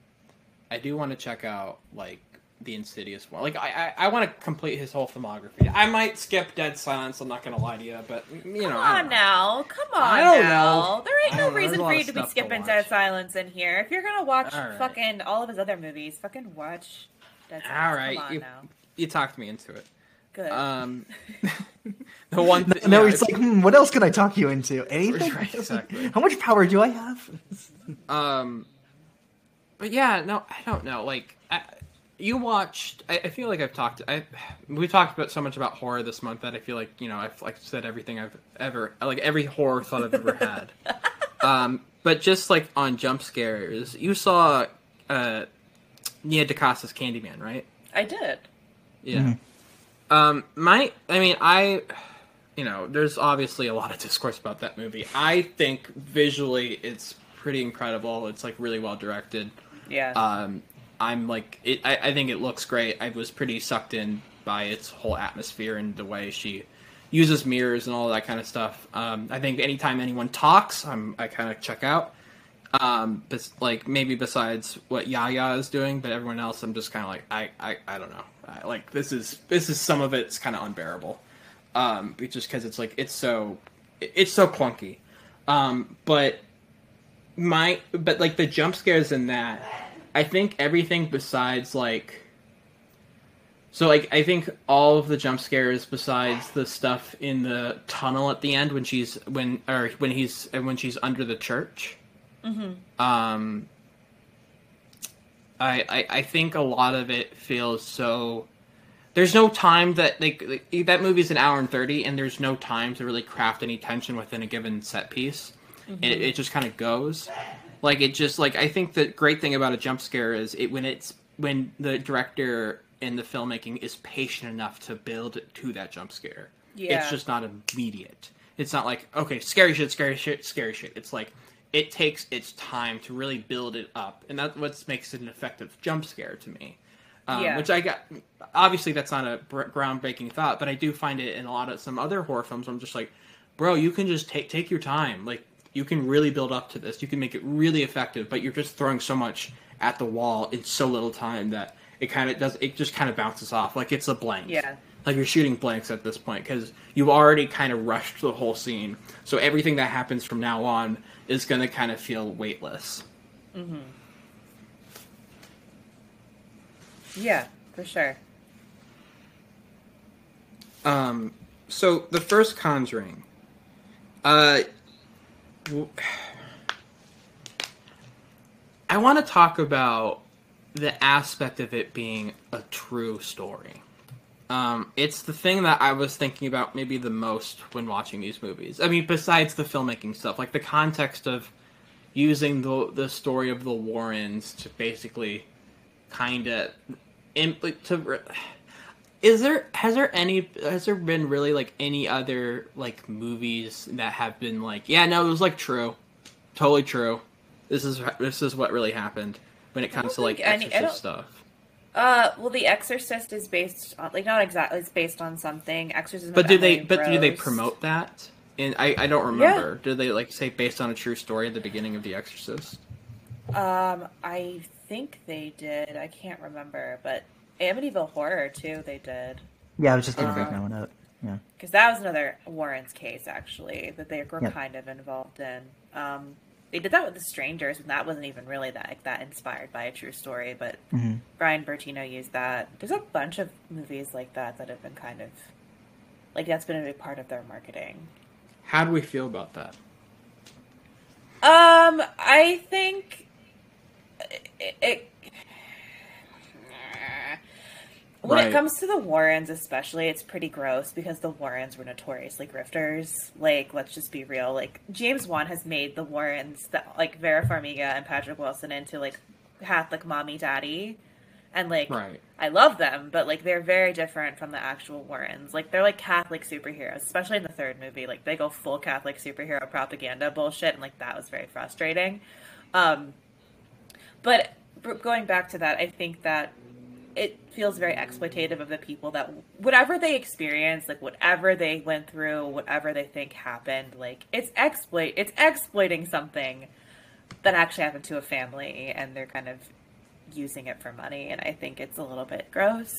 I do want to check out like the Insidious one. Like I, I, I want to complete his whole filmography. I might skip Dead Silence. I'm not gonna lie to you, but you know, Come I on don't know. now, come on I don't now. know. There ain't no know. reason for you to be stuff to skipping. Dead Silence in here. If you're gonna watch All right. fucking all of his other movies, fucking watch Dead Silence. All right, come on you, now. you talked me into it. Good. Um, the one. Th- no, yeah, it's like, hmm, what else can I talk you into? Anything? Right, exactly. How much power do I have? Um, but yeah, no, I don't know. Like, I, you watched. I, I feel like I've talked. I we talked about so much about horror this month that I feel like you know I've like said everything I've ever like every horror thought I've ever had. um, but just like on jump scares, you saw uh, Nia DaCosta's Candyman, right? I did. Yeah. Um, my, I mean, I, you know, there's obviously a lot of discourse about that movie. I think visually it's pretty incredible. It's like really well directed. Yeah. Um, I'm like, it, I, I think it looks great. I was pretty sucked in by its whole atmosphere and the way she uses mirrors and all that kind of stuff. Um, I think anytime anyone talks, I'm, I kind of check out. Um, but like maybe besides what Yahya is doing, but everyone else, I'm just kind of like, I, I, I don't know. I, like this is this is some of it's kind of unbearable. Um, just because it's like it's so it's so clunky. Um, but my but like the jump scares in that, I think everything besides like. So like I think all of the jump scares besides the stuff in the tunnel at the end when she's when or when he's when she's under the church. Um, I, I I think a lot of it feels so. There's no time that like, like that movie's an hour and thirty, and there's no time to really craft any tension within a given set piece. It, it just kind of goes, like it just like I think the great thing about a jump scare is it when it's when the director and the filmmaking is patient enough to build to that jump scare. Yeah. It's just not immediate. It's not like okay, scary shit, scary shit, scary shit. It's like it takes its time to really build it up, and that's what makes it an effective jump scare to me. Um, Yeah. Which I got. Obviously, that's not a br- groundbreaking thought, but I do find it in a lot of some other horror films. Where I'm just like, bro, you can just take take your time. Like you can really build up to this. You can make it really effective, but you're just throwing so much at the wall in so little time that it kind of does. It just kind of bounces off. Like it's a blank. Yeah. Like you're shooting blanks at this point because you've already kind of rushed the whole scene. So everything that happens from now on is going to kind of feel weightless. Mm-hmm. yeah, for sure. Um, so the first Conjuring, uh, w- I want to talk about the aspect of it being a true story. Um, it's the thing that I was thinking about maybe the most when watching these movies. I mean, besides the filmmaking stuff, like the context of using the the story of the Warrens to basically kind of to is there has there any has there been really like any other like movies that have been like yeah no it was like true totally true this is this is what really happened when it comes to like any- exorcist stuff Uh, well, The Exorcist is based on like not exactly. It's based on something. Exorcism. but do they but do they promote that and I, I don't remember do they like say based on a true story at the beginning of the exorcist Um, I think they did. I can't remember, but Amityville Horror too. They did Yeah, I was just gonna bring Uh, that one up. Yeah. because that was another Warren's case actually that they were Yep. kind of involved in. Um, they did that with The Strangers, and that wasn't even really that like, that inspired by a true story. But hmm Brian Bertino used that. There's a bunch of movies like that that have been kind of like that's been a big part of their marketing. how do we feel about that Um, I think it. it when Right. it comes to the Warrens, especially, it's pretty gross because the Warrens were notoriously grifters. Like, let's just be real. Like, James Wan has made the Warrens, that like Vera Farmiga and Patrick Wilson, into like Catholic mommy daddy, and like right I love them, but like they're very different from the actual Warrens. Like they're like Catholic superheroes, especially in the third movie. Like they go full Catholic superhero propaganda bullshit, and like that was very frustrating. Um, but going back to that, I think that it feels very exploitative of the people that whatever they experience, like whatever they went through, whatever they think happened, like it's exploit it's exploiting something that actually happened to a family and they're kind of using it for money and I think it's a little bit gross.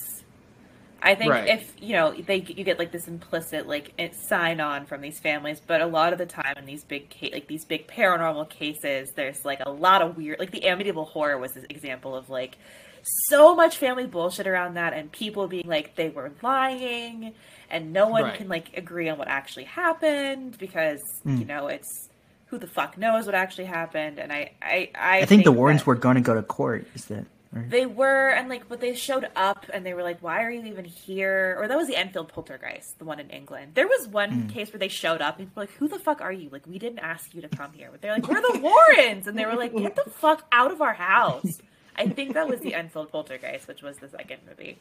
I think Right. if you know they you get like this implicit like sign on from these families, but a lot of the time in these big ca- like these big paranormal cases, there's like a lot of weird like the Amityville horror was an example of like so much family bullshit around that and people being like they were lying and no one Right. can like agree on what actually happened because you hmm. know it's who the fuck knows what actually happened and I I I, I think the Warrens were going to go to court. Is that? Or, they were, and like, but they showed up and they were like, why are you even here? Or that was the Enfield poltergeist, the one in England. There was one hmm. case where they showed up and were like, who the fuck are you? Like, we didn't ask you to come here. But they're like, we're the Warrens. And they were like, get the fuck out of our house. I think that was the Enfield poltergeist, which was the second movie.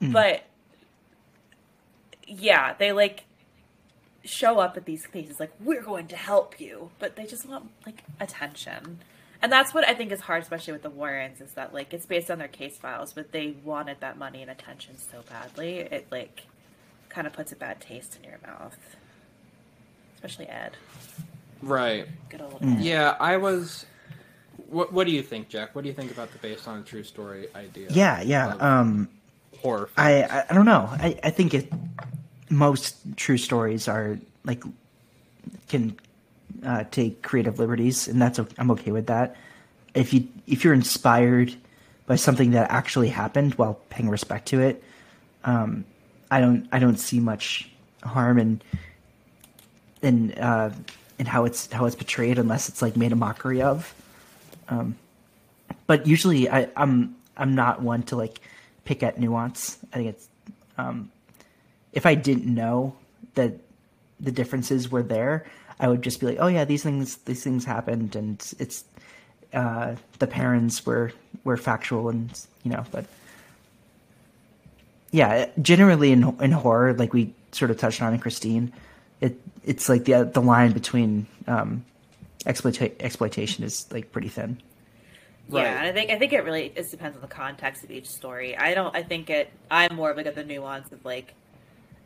But yeah, they like show up at these places like we're going to help you but they just want like attention and that's what i think is hard especially with the warrens is that like it's based on their case files but they wanted that money and attention so badly it like kind of puts a bad taste in your mouth especially ed Right. good old Mm. ed Yeah, I was. What What do you think, Jack? What do you think about the based on a true story idea? yeah, yeah. Um, horror. I? I I don't know. I I think it most true stories are like can uh, take creative liberties, and that's I'm okay with that. If you if you're inspired by something that actually happened while paying respect to it, um, I don't I don't see much harm in in uh, in how it's how it's portrayed unless it's like made a mockery of. Um, but usually I, I'm I'm not one to like pick at nuance. I think it's um, if I didn't know that the differences were there, I would just be like, oh yeah, these things these things happened, and it's uh, the parents were were factual, and you know, but yeah, generally in in horror, like we sort of touched on in Christine, it it's like the the line between um, exploita- exploitation is like pretty thin. Right. Yeah, and I think I think it really just depends on the context of each story. I don't. I think it. I'm more of like of the nuance of like.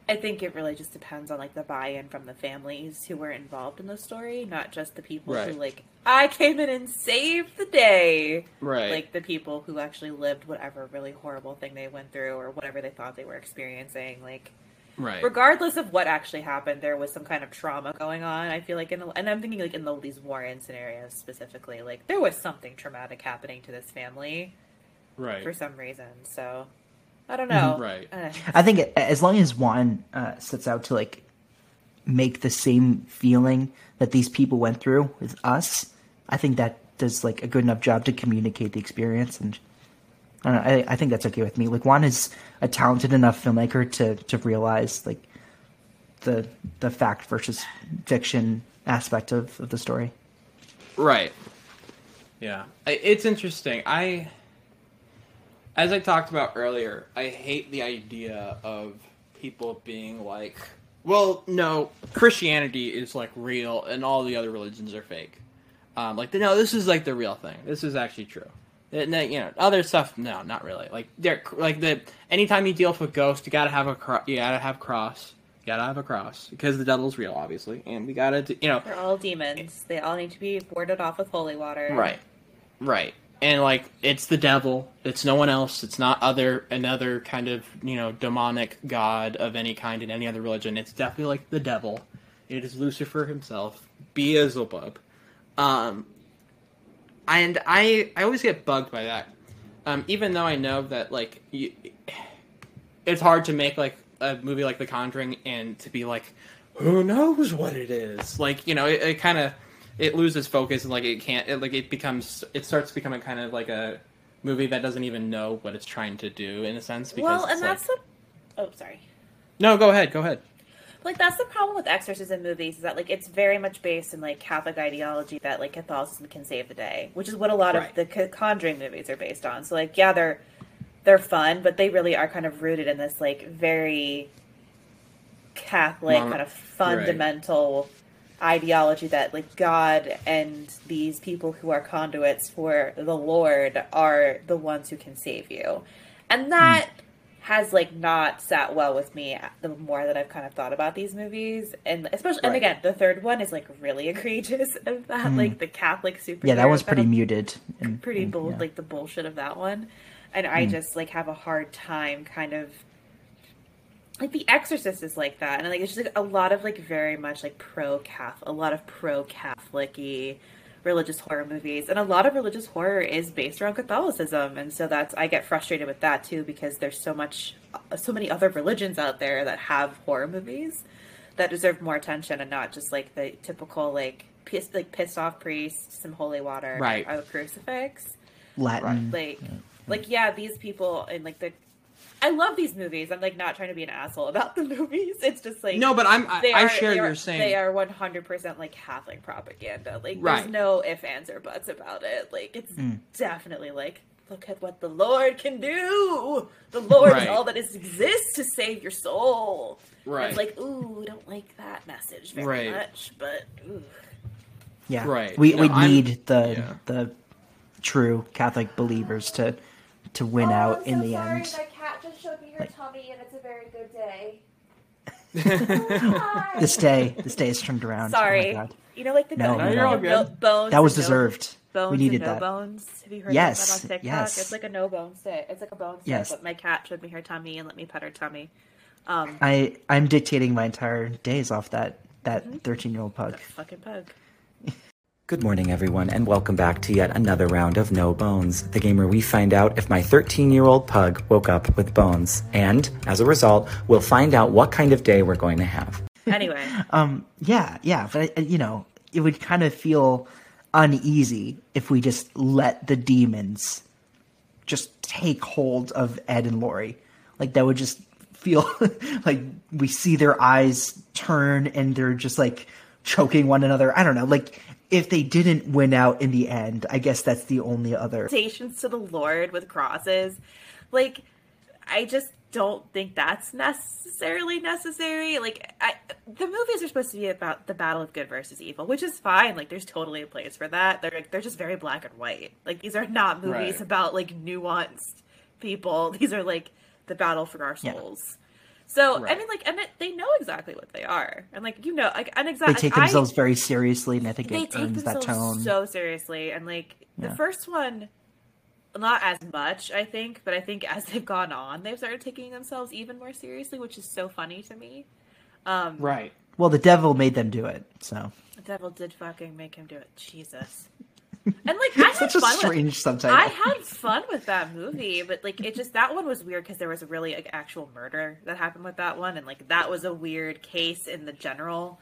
I think it really just depends on like the buy-in from the families who were involved in the story, not just the people Right. who like I came in and saved the day. right. Like the people who actually lived whatever really horrible thing they went through or whatever they thought they were experiencing. Like right. regardless of what actually happened, there was some kind of trauma going on. I feel like, in, the, and I'm thinking like in the, these Warren scenarios specifically, like there was something traumatic happening to this family right. for some reason. So I don't know. Right. Uh, I think as long as Wan uh, sets out to like make the same feeling that these people went through with us, I think that does like a good enough job to communicate the experience, and I don't know. I, I think that's okay with me. Like Wan is a talented enough filmmaker to to realize like the the fact versus fiction aspect of, of the story. Right. Yeah. I- It's interesting. I as I talked about earlier, I hate the idea of people being like, well, no, Christianity is like real and all the other religions are fake. Um, like, no, this is like the real thing. This is actually true. And then, you know, other stuff, no, not really. Like, they're like the anytime you deal with a ghost, you gotta have a cro- you gotta have cross, you gotta have a cross because the devil's real, obviously, and we gotta, do, you know, they're all demons. They all need to be warded off with holy water. Right. Right. And like it's the devil. It's no one else. It's not other another kind of, you know, demonic god of any kind in any other religion. It's definitely like the devil. It is Lucifer himself, Beelzebub. Um and I I always get bugged by that. Um even though I know that like you, it's hard to make like a movie like The Conjuring and to be like who knows what it is. Like, you know, it, it kind of it loses focus and like it can't it, like it becomes it starts becoming kind of like a movie that doesn't even know what it's trying to do in a sense because Well, and like- that's the. Oh, sorry. no go ahead go ahead like that's the problem with exorcism movies is that like it's very much based in like catholic ideology that like catholicism can save the day which is what a lot Right. of the conjuring movies are based on. So like yeah they're they're fun but they really are kind of rooted in this like very catholic Mon- kind of fundamental ideology that like god and these people who are conduits for the lord are the ones who can save you. And hmm. that has like not sat well with me the more that I've kind of thought about these movies, and especially and again the third one is like really egregious of that, hmm. like the Catholic super. Yeah, that was pretty muted. And, pretty and, bull yeah. like the bullshit of that one and i hmm. just like have a hard time kind of like the exorcist is like that and like it's just like a lot of like very much like pro catholic a lot of pro catholic religious horror movies and a lot of religious horror is based around catholicism and so that's i get frustrated with that too because there's so much so many other religions out there that have horror movies that deserve more attention and not just like the typical like pissed like pissed off priest some holy water Right. or a crucifix Latin. like like yeah these people and like the i love these movies i'm like not trying to be an asshole about the movies it's just like No, but I'm I, they I share your are, same. they are 100% like catholic propaganda like Right. there's no ifs ands or buts about it like it's Mm. definitely like look at what the lord can do the lord Right. is all that is, exists to save your soul Right. it's like ooh don't like that message very Right. much but ooh. yeah, Right. We No, we I'm- need the yeah. the true Catholic believers to to win Oh, out I'm in so the sorry. end. My cat just showed me her Like- tummy, and it's a very good day. This day, this day is turned around. sorry Oh my God. you know like the No, no, no, no, bones That was and no- deserved. Bones we needed and no that. bones. Have you heard Yes, that on TikTok? yes. It's like a no bones day. It's like a bones Yes. day, but my cat showed me her tummy and let me pet her tummy. Um, I I'm dictating my entire days off that that Mm-hmm. 13 year old pug. fucking pug. Good morning, everyone, and welcome back to yet another round of No Bones, the game where we find out if my 13 year old pug woke up with bones. And, as a result, we'll find out what kind of day we're going to have. Anyway, Um, yeah, yeah, but uh, you know, it would kind of feel uneasy if we just let the demons just take hold of Ed and Lori. Like that would just feel like we see their eyes turn and they're just like choking one another. I don't know. Like if they didn't win out in the end, I guess that's the only other. stations to the Lord with crosses. Like, I just don't think that's necessarily necessary. Like, I, the movies are supposed to be about the battle of good versus evil, which is fine. Like, there's totally a place for that. They're like, they're just very black and white. Like, these are not movies Right. about like nuanced people. These are like the battle for our Yeah. So I mean, like, and it, they know exactly what they are, and like you know, like, and exactly They take themselves very seriously, and I think they it take earns that themselves tone. so seriously. And like Yeah. the first one not as much i think but i think as they've gone on they've started taking themselves even more seriously which is so funny to me. Um right. Well, the devil made them do it, so. The devil did fucking make him do it. Jesus and like i had such a fun with strange subtitle. I had fun with that movie, but like it just that one was weird because there was a really like, actual murder that happened with that one, and like that was a weird case in the general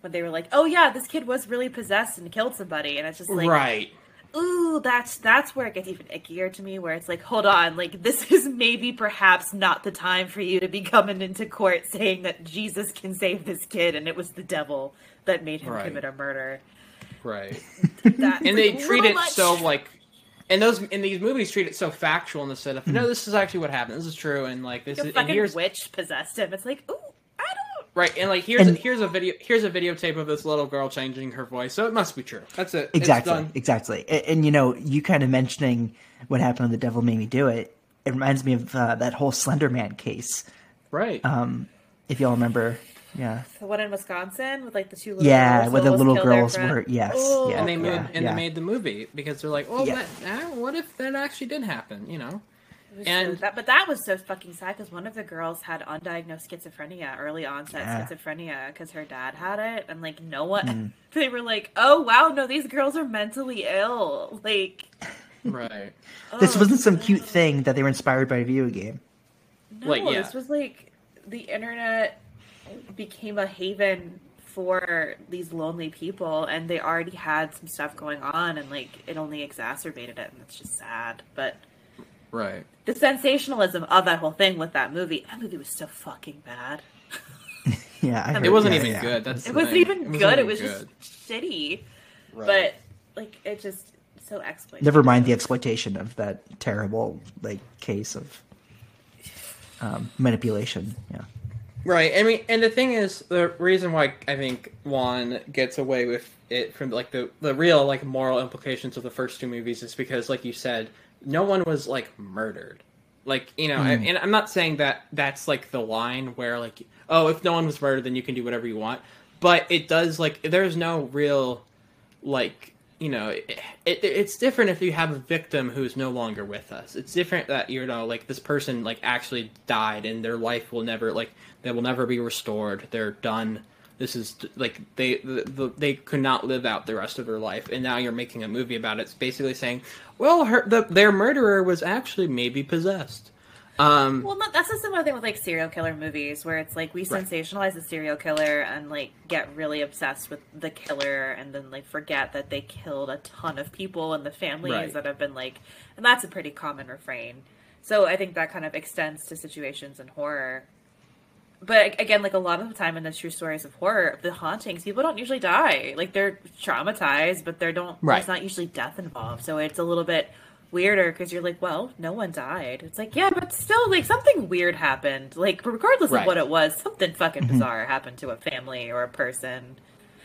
when they were like, "Oh yeah, this kid was really possessed and killed somebody," and it's just like, right. ooh, that's that's where it gets even ickier to me. Where it's like, hold on, like this is maybe perhaps not the time for you to be coming into court saying that Jesus can save this kid, and it was the devil that made him Right. commit a murder. Right. That and they treat it much. so like and those in these movies treat it so factual in the set of Hmm. no this is actually what happened this is true and like this Like is and fucking here's witch possessed him. It's like, ooh, I don't. right and like here's And- a, here's a video here's a videotape of this little girl changing her voice so it must be true that's it It's Exactly, done. exactly. And, and you know, you kind of mentioning what happened when the devil made me do it. It reminds me of uh, that whole Slender Man case. right Um, if y'all remember, yeah, The one in Wisconsin with like the two little yeah, girls where who the little girls were. Yes, Oh. yeah, and they moved yeah, and yeah. they made the movie because they're like well Yeah. that, what if that actually did happen you know And- so- that, but that was so fucking sad because one of the girls had undiagnosed schizophrenia, early onset Yeah. schizophrenia, because her dad had it, and like no one, Mm. they were like, "Oh wow, no, these girls are mentally ill." Like, right This oh, wasn't some cute thing that they were inspired by a video game. No, Like, yeah. this was like the internet became a haven for these lonely people, and they already had some stuff going on, and like it only exacerbated it, and it's just sad. But right the sensationalism of that whole thing with that movie, that movie was so fucking bad. Yeah, I heard, it wasn't yeah, even yeah. good that's It wasn't thing. even wasn't good. It was good. just shitty. Right. But like it just so exploitative. Never mind the exploitation of that terrible like case of um, manipulation. Yeah, Right. I mean, and the thing is, the reason why I think Wan gets away with it from like the the real like moral implications of the first two movies is because, like you said, no one was like murdered. Like you know, hmm. and I'm not saying that that's like the line where like, oh, if no one was murdered, then you can do whatever you want. But it does like there's no real like you know it, it, it's different if you have a victim who's no longer with us. It's different that you know like this person like actually died and their life will never like they will never be restored. They're done. This is like they the, the, they could not live out the rest of their life. And now you're making a movie about it. It's basically saying well her the, their murderer was actually maybe possessed um Well, that's a similar thing with like serial killer movies, where it's like we Right. sensationalize the serial killer and like get really obsessed with the killer, and then like forget that they killed a ton of people and the families Right. that have been like, and that's a pretty common refrain. So I think that kind of extends to situations in horror. But again, like a lot of the time in the true stories of horror, the hauntings, people don't usually die. Like they're traumatized, but they don't. Right. There's not usually death involved, so it's a little bit weirder because you're like, well, no one died. It's like, yeah, but still, like something weird happened. Like regardless Right. of what it was, something fucking bizarre happened to a family or a person.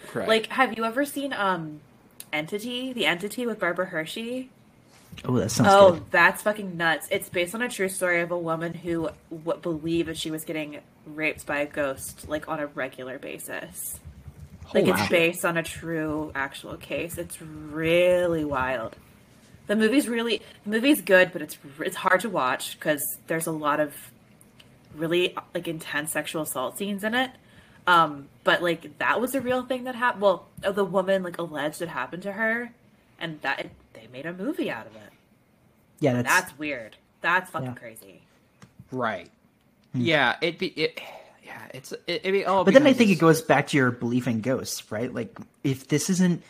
correct. Like, have you ever seen um, Entity? The Entity with Barbara Hershey. Oh, that sounds Oh, good. that's fucking nuts. It's based on a true story of a woman who w- believed that she was getting raped by a ghost, like on a regular basis. Like wow. it's based on a true, actual case. It's really wild. The movie's really, the movie's good, but it's it's hard to watch because there's a lot of really like intense sexual assault scenes in it. Um, but like that was a real thing that happened. Well, uh, the woman like alleged it happened to her, and that they made a movie out of it. Yeah, that's, That's weird. That's fucking Yeah. crazy. right yeah it be it yeah it's it, it be all But then I think it goes back to your belief in ghosts, right? Like if this isn't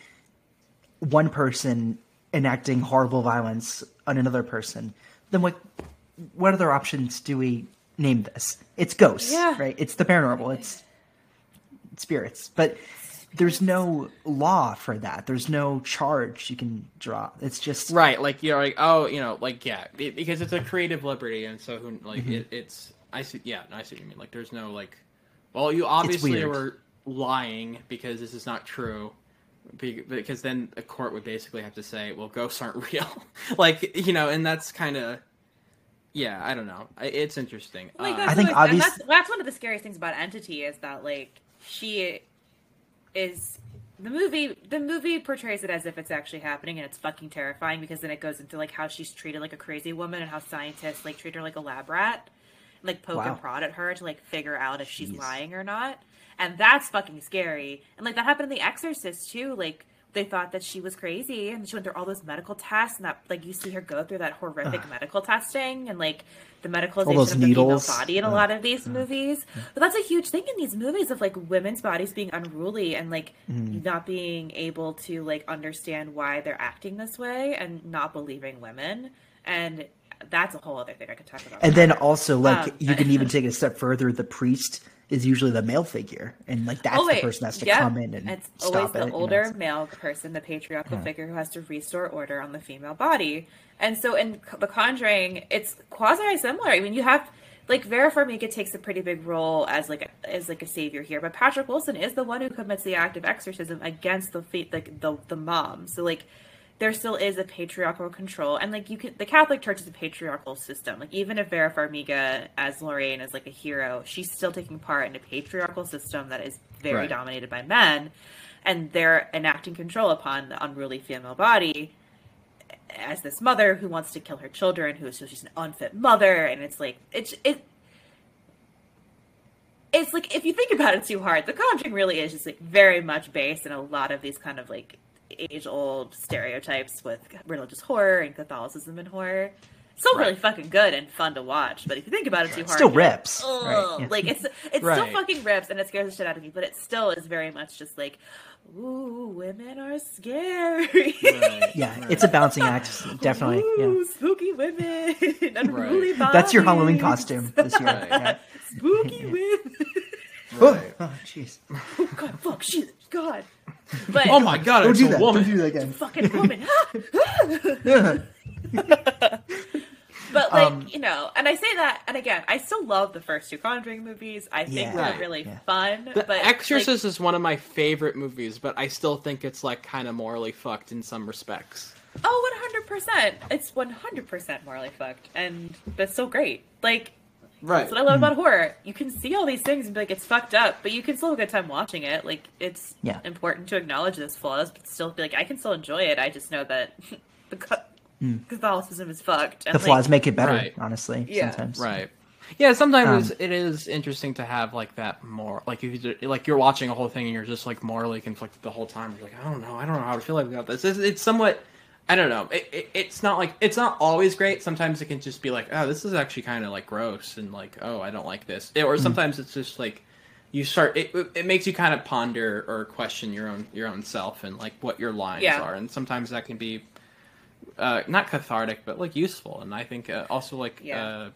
one person enacting horrible violence on another person, then what what other options do we name this? It's ghosts, Yeah. right? It's the paranormal. It's spirits. But there's no law for that. There's no charge you can draw. It's just right like you're like oh you know like yeah it, because it's a creative liberty and so who like Mm-hmm. it, it's i see yeah i see what you mean like there's no like well you obviously were lying because this is not true Be- because then a court would basically have to say well ghosts aren't real like you know and that's kind of yeah i don't know it's interesting Like, Uh, that's I think what- and that's, that's one of the scariest things about Entity is that like she is the movie. The movie portrays it as if it's actually happening, and it's fucking terrifying because then it goes into like how she's treated like a crazy woman and how scientists like treat her like a lab rat, like poke Wow. and prod at her to like figure out if she's Jeez. lying or not, and that's fucking scary. And like that happened in The Exorcist too. Like they thought that she was crazy, and she went through all those medical tests, and that like you see her go through that horrific medical testing and like the medicalization of the needles. female body in a lot of these movies. But that's a huge thing in these movies of like women's bodies being unruly and like Mm-hmm. not being able to like understand why they're acting this way and not believing women. And that's a whole other thing I could talk about. and then also like Um, you can even take it a step further. The priest is usually the male figure, and like that's oh, the person that has to Oh, yeah. come in and it's stop always it. the you know, older male person, the patriarchal figure who has to restore order on the female body. And so in The Conjuring, it's quasi similar. I mean, you have like Vera Farmiga takes a pretty big role as like a, as like a savior here, but Patrick Wilson is the one who commits the act of exorcism against the fe- the, the the mom. So like there still is a patriarchal control and like you can the catholic church is a patriarchal system like even if vera farmiga as lorraine is like a hero she's still taking part in a patriarchal system that is very Right. dominated by men and they're enacting control upon the unruly female body as this mother who wants to kill her children who is so she's an unfit mother and it's like it's it it's like if you think about it too hard, The Conjuring really is just like very much based in a lot of these kind of like age old stereotypes with religious horror and Catholicism and horror. It's still really fucking good and fun to watch, but if you think about it too hard, Still you're like, rips, "Ugh." right, yeah. Like it's it's Right. still fucking rips and it scares the shit out of me, but it still is very much just like, ooh, women are scary. right, Yeah, right. it's a balancing act, definitely. Ooh, Yeah, spooky women, unruly Right. that's your Halloween costume this year. Right. Yeah. Spooky women. Right. Oh, jeez. Oh God, fuck, shit, God. But oh my god Don't it's do a that. woman Don't do that again. fucking woman. but like Um, you know, and I say that, and again, I still love the first two Conjuring movies. I think Yeah. they're really Yeah. fun. The but Exorcist is one of my favorite movies, but I still think it's like kind of morally fucked in some respects. Oh, 100%. It's 100% morally fucked. And that's so great. Like, Right. that's what I love about horror. You can see all these things and be like, it's fucked up, but you can still have a good time watching it. Like, it's Yeah. important to acknowledge those flaws, but still be like, I can still enjoy it. I just know that the ca- Catholicism is fucked. And the flaws like, make it better. Right. Honestly, Yeah. sometimes. Right. Yeah, sometimes Um, it is interesting to have like that more like if you like you're watching a whole thing and you're just like morally conflicted the whole time. You're like, I don't know, I don't know how to feel like about this. It's, it's somewhat, I don't know. It, it, it's not like it's not always great. Sometimes it can just be like, oh, this is actually kind of like gross and like, oh, I don't like this. It- or sometimes it's just like you start. It, it makes you kind of ponder or question your own your own self and like what your lines Yeah. are. And sometimes that can be uh, not cathartic, but like useful. And I think uh, also like. Yeah.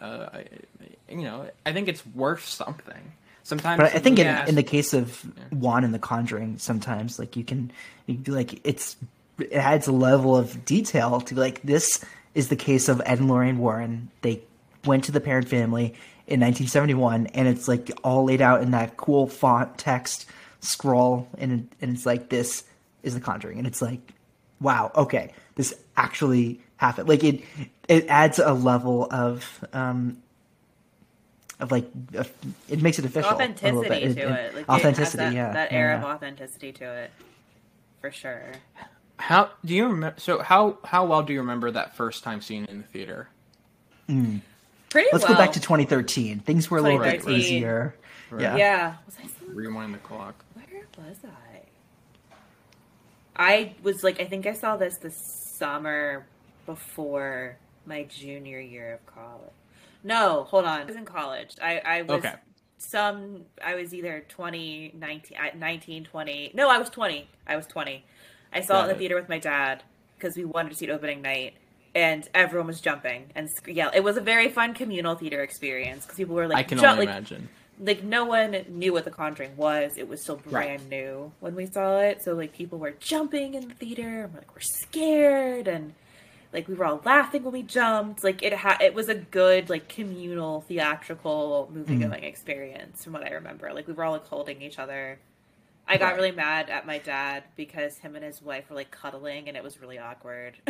Uh, uh, I- you know, I think it's worth something. Sometimes, But I think yeah, in, in the case of Wan and The Conjuring, sometimes like you can, you can be like it's it adds a level of detail to be like this is the case of Ed and Lorraine Warren. They went to the Perron family in 1971, and it's like all laid out in that cool font text scroll, and and it's like this is The Conjuring, and it's like wow, okay, this actually happened. Like it it adds a level of um of like it makes it official authenticity to it. Like, it has authenticity, that, yeah, That air yeah. of authenticity to it. For sure. How do you remember? So how how well do you remember that first time seeing it in the theater? Hmm. Pretty Let's well. go back to 2013. Things were a little bit 2013. easier. Yeah. Yeah. Was I Rewind the clock. Where was I? I was like, I think I saw this the summer before my junior year of college. No, hold on. I was in college. I, I was Okay. some, I was either 20, 19, 19, 20. No, I was 20. I was 20. I saw Got it in the it. theater with my dad because we wanted to see it opening night. And everyone was jumping and sc- yeah, it was a very fun communal theater experience because people were like, I can only like, imagine. like no one knew what the conjuring was it was still Right. brand new when we saw it so like people were jumping in the theater and we're like we're scared and like we were all laughing when we jumped like it had it was a good like communal theatrical movie mm-hmm. going experience from what i remember like we were all like holding each other i got really mad at my dad because him and his wife were like cuddling and it was really awkward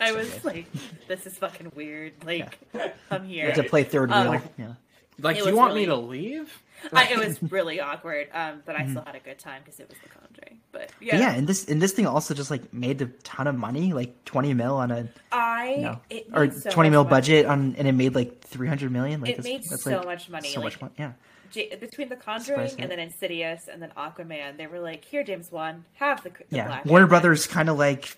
i was like this is fucking weird like i'm You here have to play third Um, wheel. Yeah. Like, do you was want me to really- leave? I, it was really awkward, um, but I still had a good time because it was The Conjuring. But yeah, But yeah, and this and this thing also just like made a ton of money, like 20 mil on a I you know, it or so 20 mil money. budget on, and it made like 300 million. Like It that's, made that's so like much money, So like- much money. Yeah. J- between The Conjuring and then Insidious and then Aquaman. They were like, "Here, James Wan, have the, the Yeah. Black Warner Cat." Brothers kind of like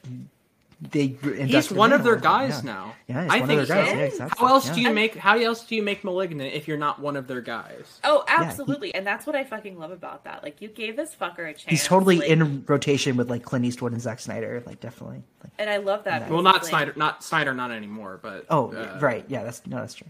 they. He's one of their guys now. Yeah, he's I one think of their guys. so. Yeah, exactly. How else yeah. do you make? How else do you make Malignant if you're not one of their guys? Oh, he- absolutely, and that's what I fucking love about that. Like, you gave this fucker a chance. He's totally like- in rotation with like Clint Eastwood and Zack Snyder. Like definitely. Like, and I love that. Well, not like, Snyder, not Snyder, not anymore. But oh, uh, right. Yeah, that's no, that's true.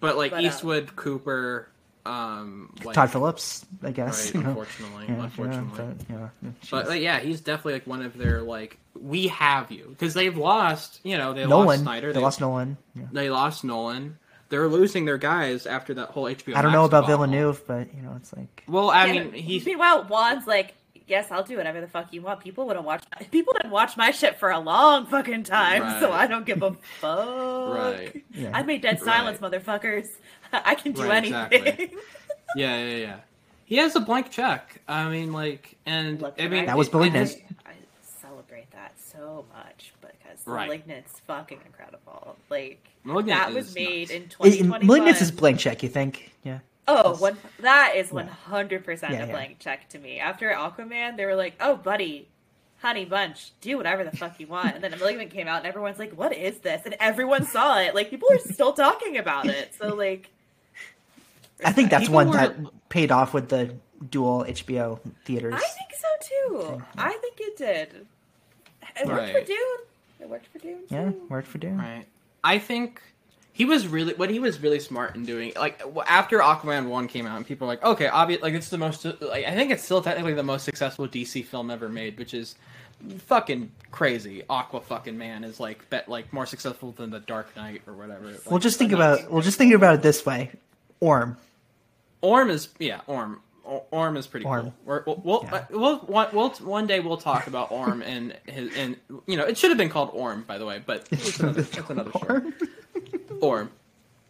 But like But, uh, Eastwood, Cooper, um, like, Todd Phillips, I guess. Right, unfortunately, Yeah, unfortunately. Yeah, but, yeah, But like, yeah, he's definitely like one of their like we have you because they've lost. You know, they Nolan. lost Snyder. they lost Nolan. Yeah. They lost Nolan. They're losing their guys after that whole HBO. I don't know about debacle. Villeneuve, but you know, it's like Well, I Yeah, mean, but he's meanwhile Wan's like, yes, I'll do whatever the fuck you want. People wouldn't watch. People wouldn't watch my shit for a long fucking time, so I don't give a fuck. right. yeah. I made dead silence, motherfuckers. I can do Right, anything. exactly. Yeah, yeah, yeah. He has a blank check. I mean, like, and Look, I mean, That was it- Malignant. it I celebrate that so much because Right. Malignant's fucking incredible. Like Malignant that was made nuts. in 2021. Malignance is blank check. You think? Yeah. Oh, one, that is one hundred percent Yeah, a yeah. blank check to me. After Aquaman, they were like, "Oh, buddy, honey bunch, do whatever the fuck you want." And then Malignant came out, and everyone's like, "What is this?" And everyone saw it. Like people are still talking about it. So like, I think that's People one were- that paid off with the dual HBO theaters. I think so too. I think it did. It worked for Dune. It worked for Dune. yeah, worked for Dune. Right. I think he was really what he was really smart in doing. Like after Aquaman one came out, and people were like, okay, obviously, Like it's the most. Like I think it's still technically the most successful DC film ever made, which is fucking crazy. Aqua fucking man is like bet like more successful than the Dark Knight or whatever. Well, Like, just think nuts. about. Well, just think about it this way. Orm. Orm is yeah Orm. Orm is pretty Orm. cool. We're, we'll we'll, Yeah. uh, we'll one, we'll one day we'll talk about Orm and his and you know it should have been called Orm by the way, but it's another, that's another story. Orm,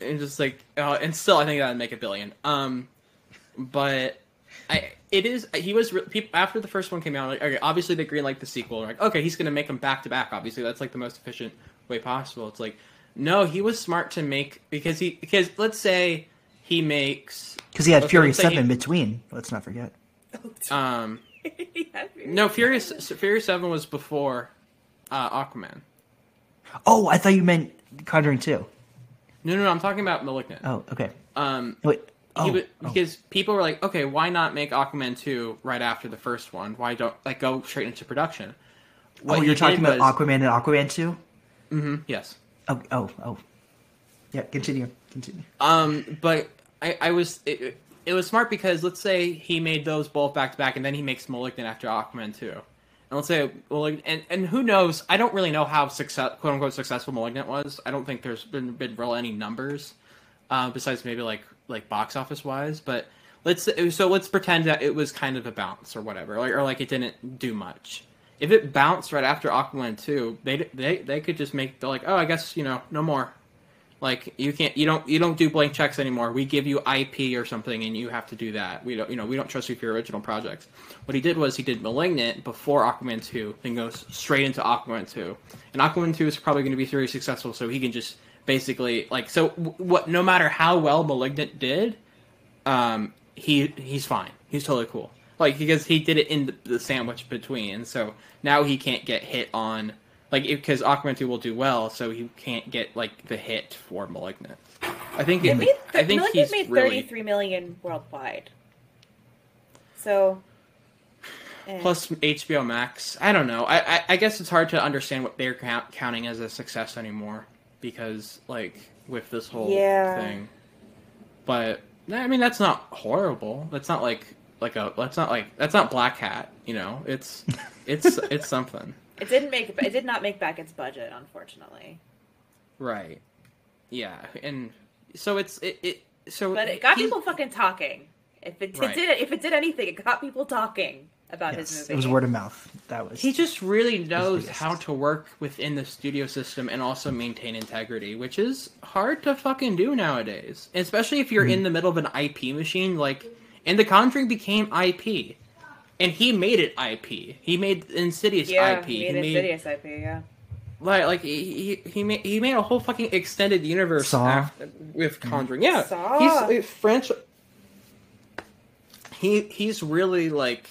and just like uh, and still I think that'd make a billion. Um, but I it is he was people after the first one came out like okay obviously they green like the sequel like okay he's gonna make them back to back obviously that's like the most efficient way possible. It's like no he was smart to make because he because let's say he makes Because he had Okay, Fury let's he- Seven in between. Let's not forget. um No, Furious Furious Seven was before uh, Aquaman. Oh, I thought you meant Conjuring Two. No, no, no, I'm talking about Malignant. Oh, okay. Um, Wait. he Oh, would- oh. because people were like, okay, why not make Aquaman two right after the first one? Why don't like go straight into production? What oh, you're talking about was- Aquaman and Aquaman Two. Mm-hmm. Yes. Oh, oh, oh. Yeah, continue. Continue. Um, but I, I was it, it was smart because let's say he made those both back to back, and then he makes Malignant after Aquaman two, and let's say well, and and who knows? I don't really know how success quote unquote successful Malignant was. I don't think there's been been real any numbers, uh, besides maybe like like box office wise. But let's so let's pretend that it was kind of a bounce or whatever, like, or like it didn't do much. If it bounced right after Aquaman two, they they they could just make they're like, oh, I guess you know no more. Like you can't, you don't, you don't do blank checks anymore. We give you IP or something, and you have to do that. We don't, you know, we don't trust you for your original projects. What he did was he did *Malignant* before Aquaman two, then goes straight into Aquaman two, and Aquaman two is probably going to be very successful. So he can just basically like, so what? No matter how well *Malignant* did, um, he he's fine. He's totally cool. Like because he did it in the sandwich between, so now he can't get hit on like because Aquaman two will do well, so he can't get like the hit for Malignant. I think It it, made, I think Malignant he's made really 33 million worldwide. So. eh. plus HBO Max. I don't know. I, I I guess it's hard to understand what they're count, counting as a success anymore because like with this whole Yeah. thing. But I mean that's not horrible. That's not like like a that's not like that's not Black Hat. You know, it's it's it's something. It didn't make. It It did not make back its budget, unfortunately. Right. Yeah, and so it's it, it so But it got he's- people fucking talking. If it, Right. did, if it did anything, it got people talking about his movie. it was word of mouth. That was. He just really knows how to work within the studio system and also maintain integrity, which is hard to fucking do nowadays. Especially if you're Mm-hmm. in the middle of an IP machine, like, and The Conjuring became IP. And he made it IP. He made Insidious yeah, IP. he made Insidious IP. Yeah. like, like he, he he made he made a whole fucking extended universe Saw. after, with mm-hmm. Conjuring. Yeah, Saw. he's uh, French. He he's really like.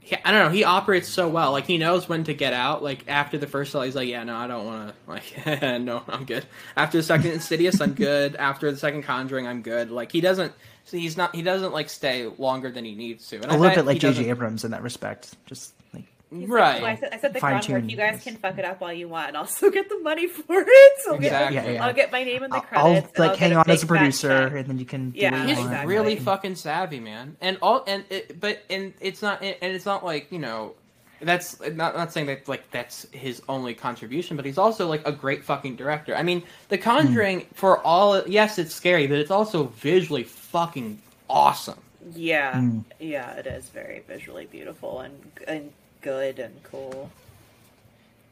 he- I don't know. He operates so well. Like he knows when to get out. Like after the first cell, he's like, "Yeah, no, I don't want to." Like, no, I'm good. After the second Insidious, I'm good. After the second Conjuring, I'm good. Like he doesn't. So he's not. He doesn't like stay longer than he needs to. And a I little bit like J.J. Abrams in that respect. Just like He's Right. Like, well, I said, I said the Fine-tune groundwork. You guys this. can fuck it up all you want, I'll still get the money for it. So I'll get, Exactly. Yeah, yeah. I'll get my name in the I'll, credits. I'll and like I'll hang on as a producer, check. and then you can. Yeah, what He's exactly. really fucking savvy, man. And all and it, but and it's not and it's not like you know that's not not saying that like that's his only contribution, but he's also like a great fucking director. I mean, The Conjuring for all yes, it's scary, but it's also visually fucking awesome. Yeah, Mm. yeah, it is very visually beautiful and and good and cool.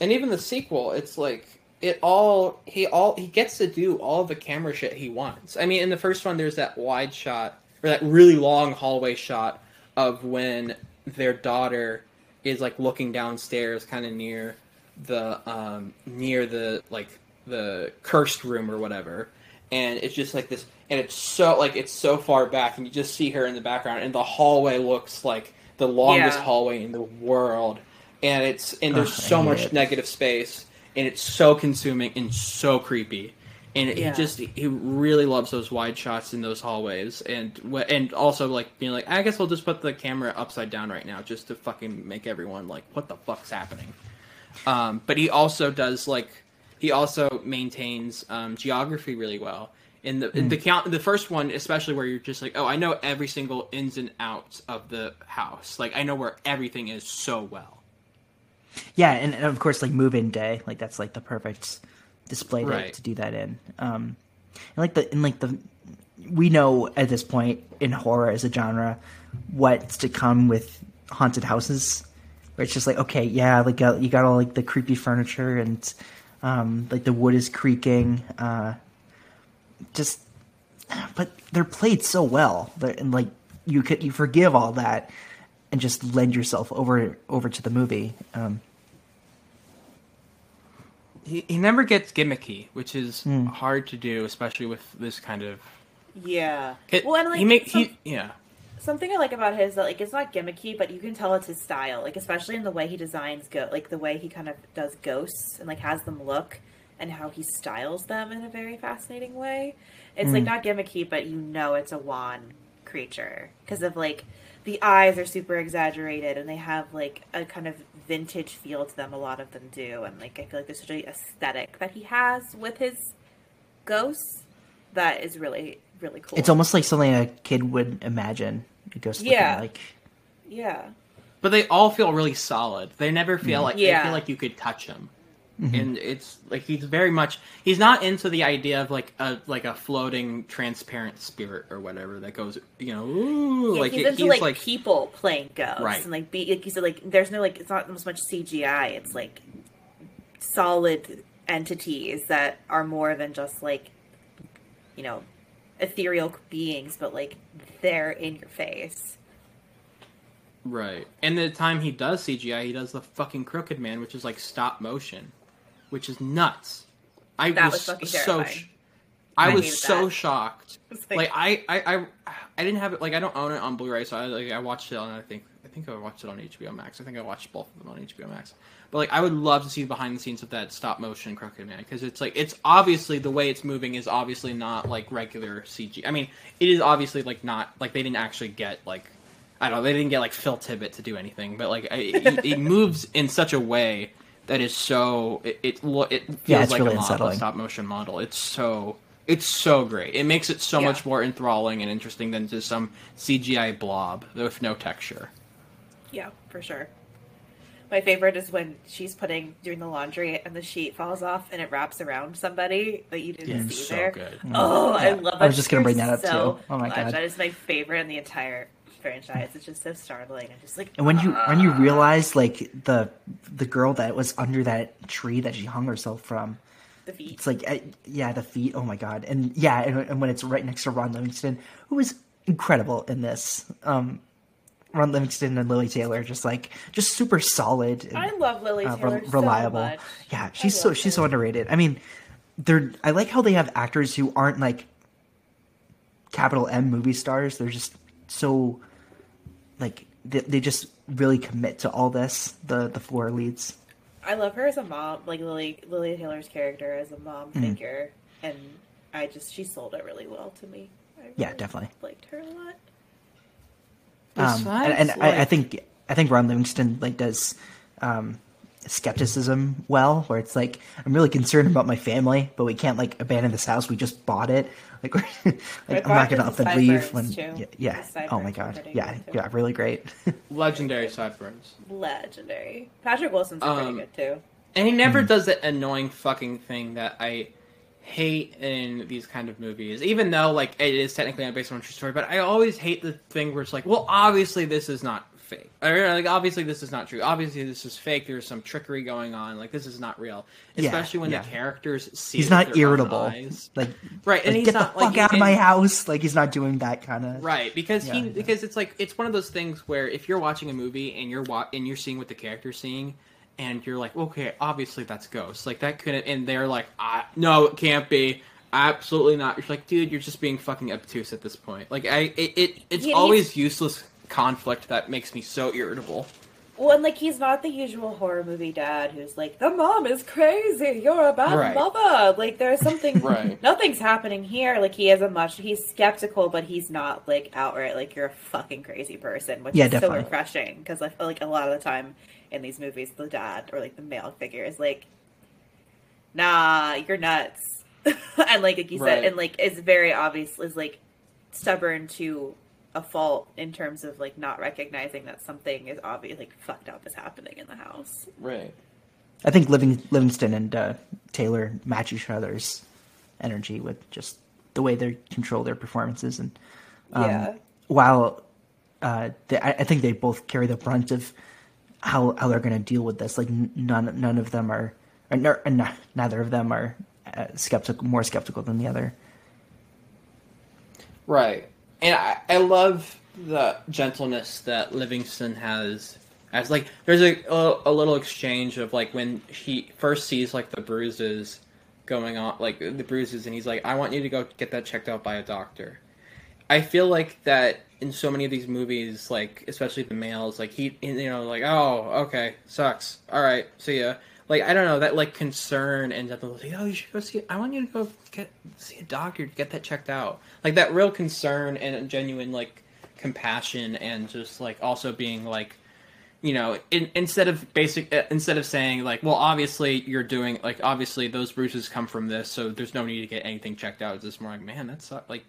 And even the sequel, it's like it all he all he gets to do all the camera shit he wants. I mean, in the first one, there's that wide shot or that really long hallway shot of when their daughter is like looking downstairs, kind of near the um near the like the cursed room or whatever, and it's just like this, and it's so like it's so far back, and you just see her in the background, and the hallway looks like the longest Yeah. hallway in the world, and it's and there's Ugh, so much it. negative space, and it's so consuming and so creepy. And Yeah. he just he really loves those wide shots in those hallways, and and also like being like, I guess we'll just put the camera upside down right now, just to fucking make everyone like, what the fuck's happening? Um, but he also does like he also maintains um, geography really well. In the in the count the first one, especially where you're just like, oh, I know every single ins and outs of the house. Like I know where everything is so well. Yeah, and, and of course, like move-in day, like that's like the perfect display to, Right. to do that in. Um, like the in like the we know at this point in horror as a genre what's to come with haunted houses where it's just like okay yeah like uh, you got all like the creepy furniture and um like the wood is creaking uh just but they're played so well they're, and like you could you forgive all that and just lend yourself over over to the movie um He, he never gets gimmicky, which is Hmm. hard to do, especially with this kind of. Yeah. It, well, and like he make some- he yeah. something I like about his that like it's not gimmicky, but you can tell it's his style. Like especially in the way he designs go, like the way he kind of does ghosts and like has them look, and how he styles them in a very fascinating way. It's like not gimmicky, but you know it's a Wan creature because of like the eyes are super exaggerated and they have like a kind of vintage feel to them. A lot of them do, and like I feel like there's such a aesthetic that he has with his ghosts that is really really cool. it's almost like something a kid would imagine a ghost looking Yeah. like yeah. But they all feel really solid. They never feel mm-hmm. like they feel like you could touch him. And it's like he's very much he's not into the idea of like a like a floating transparent spirit or whatever that goes you know ooh, Yeah, like he's it- into he's like, like people playing ghosts Right. and like be like you said like there's no like it's not as much CGI. It's like solid entities that are more than just like you know ethereal beings, but like they're in your face. Right. And the time he does CGI, he does the fucking Crooked Man, which is like stop motion, which is nuts. I That was, was so. Sh- I, I was so that. shocked. It's Like I, I, I, I didn't have it. Like I don't own it on Blu-ray, so I like I watched it on. I think I think I watched it on HBO Max. I think I watched both of them on HBO Max. But like I would love to see the behind the scenes of that stop motion Crooked Man because it's like it's obviously the way it's moving is obviously not like regular CG. I mean, it is obviously like not like they didn't actually get like I don't know they didn't get like Phil Tippett to do anything, but like I- it, it moves in such a way that is so it it, it feels Yeah, it's like really a model, unsettling. stop motion model. It's so it's so great. It makes it so Yeah. much more enthralling and interesting than just some CGI blob with no texture. Yeah, for sure. My favorite is when she's putting doing the laundry and the sheet falls off and it wraps around somebody that you didn't Yeah, see so there. good. Oh, I love that. I was just gonna bring that up, so too. Oh my much. God. That is my favorite in the entire franchise. It's just so startling and just like And when you when you ah. realize like the the girl that was under that tree that she hung herself from, the feet. it's like uh, yeah, the feet. Oh my god! And yeah, and, and when it's right next to Ron Livingston, who is incredible in this. Um, Ron Livingston and Lili Taylor just like just super solid. And, I love Lili uh, Taylor re- so reliable. much. Yeah, she's so love she's so underrated. I mean, they're I like how they have actors who aren't like capital M movie stars. They're just so like they, they just really commit to all this. The the floor leads. I love her as a mom, like Lili Lili Taylor's character as a mom Mm-hmm. figure, and I just she sold it really well to me. I really Yeah, definitely. liked her a lot. Um, and and Besides, I, I think I think Ron Livingston like does um, skepticism well, where it's like I'm really concerned about my family, but we can't like abandon this house. We just bought it. Like, we're, like I'm not gonna up and leave when too. yeah, yeah. Oh my god, yeah, too. yeah, really great. Legendary sideburns. Legendary. Patrick Wilson's Um, pretty good too. And he never Mm-hmm. does that annoying fucking thing that I hate in these kind of movies. Even though like it is technically not based on a true story, but I always hate the thing where it's like, well, obviously this is not fake. Or like obviously this is not true. Obviously this is fake. There's some trickery going on. Like this is not real. Yeah, Especially when yeah. the characters see he's not with their own irritable. eyes. Like Right, and like, he's get not the fuck like out of my house. Like he's not doing that kind of Right, because he Yeah, yeah. because it's like it's one of those things where if you're watching a movie and you're wa- and you're seeing what the character's seeing, and you're like, okay, obviously that's ghost. Like that couldn't, and they're like, ah, no, it can't be. Absolutely not. You're like, dude, you're just being fucking obtuse at this point. Like I, it, it it's He- always useless conflict that makes me so irritable. Well, and like he's not the usual horror movie dad who's like, the mom is crazy. You're a bad Right. mother. Like there's something. Right. Nothing's happening here. Like he is a much. He's skeptical, but he's not like outright like you're a fucking crazy person, which Yeah, is definitely. so refreshing because I feel like a lot of the time in these movies, the dad or like the male figure is like, nah, you're nuts, and like like you Right. said, and like is very obvious is like stubborn to a fault in terms of like not recognizing that something is obvious like fucked up is happening in the house. Right. I think Living, Livingston and uh, Taylor match each other's energy with just the way they control their performances and um, Yeah. while uh, they, I, I think they both carry the brunt of how how they're going to deal with this. Like none none of them are, or, no- n- neither of them are uh, skeptical, more skeptical than the other. Right. And I, I love the gentleness that Livingston has. As like, there's a, a a little exchange of like when he first sees like the bruises going on, like the bruises, and he's like, "I want you to go get that checked out by a doctor." I feel like that in so many of these movies, like especially the males, like he, you know, like, "Oh, okay, sucks. All right, see ya." Like I don't know that like concern and gentleness. Like, oh, you should go see. I want you to go get see a doctor, to get that checked out. Like that real concern and genuine like compassion and just like also being like you know in, instead of basic uh, instead of saying like well obviously you're doing like obviously those bruises come from this so there's no need to get anything checked out it's just more like man that's not, like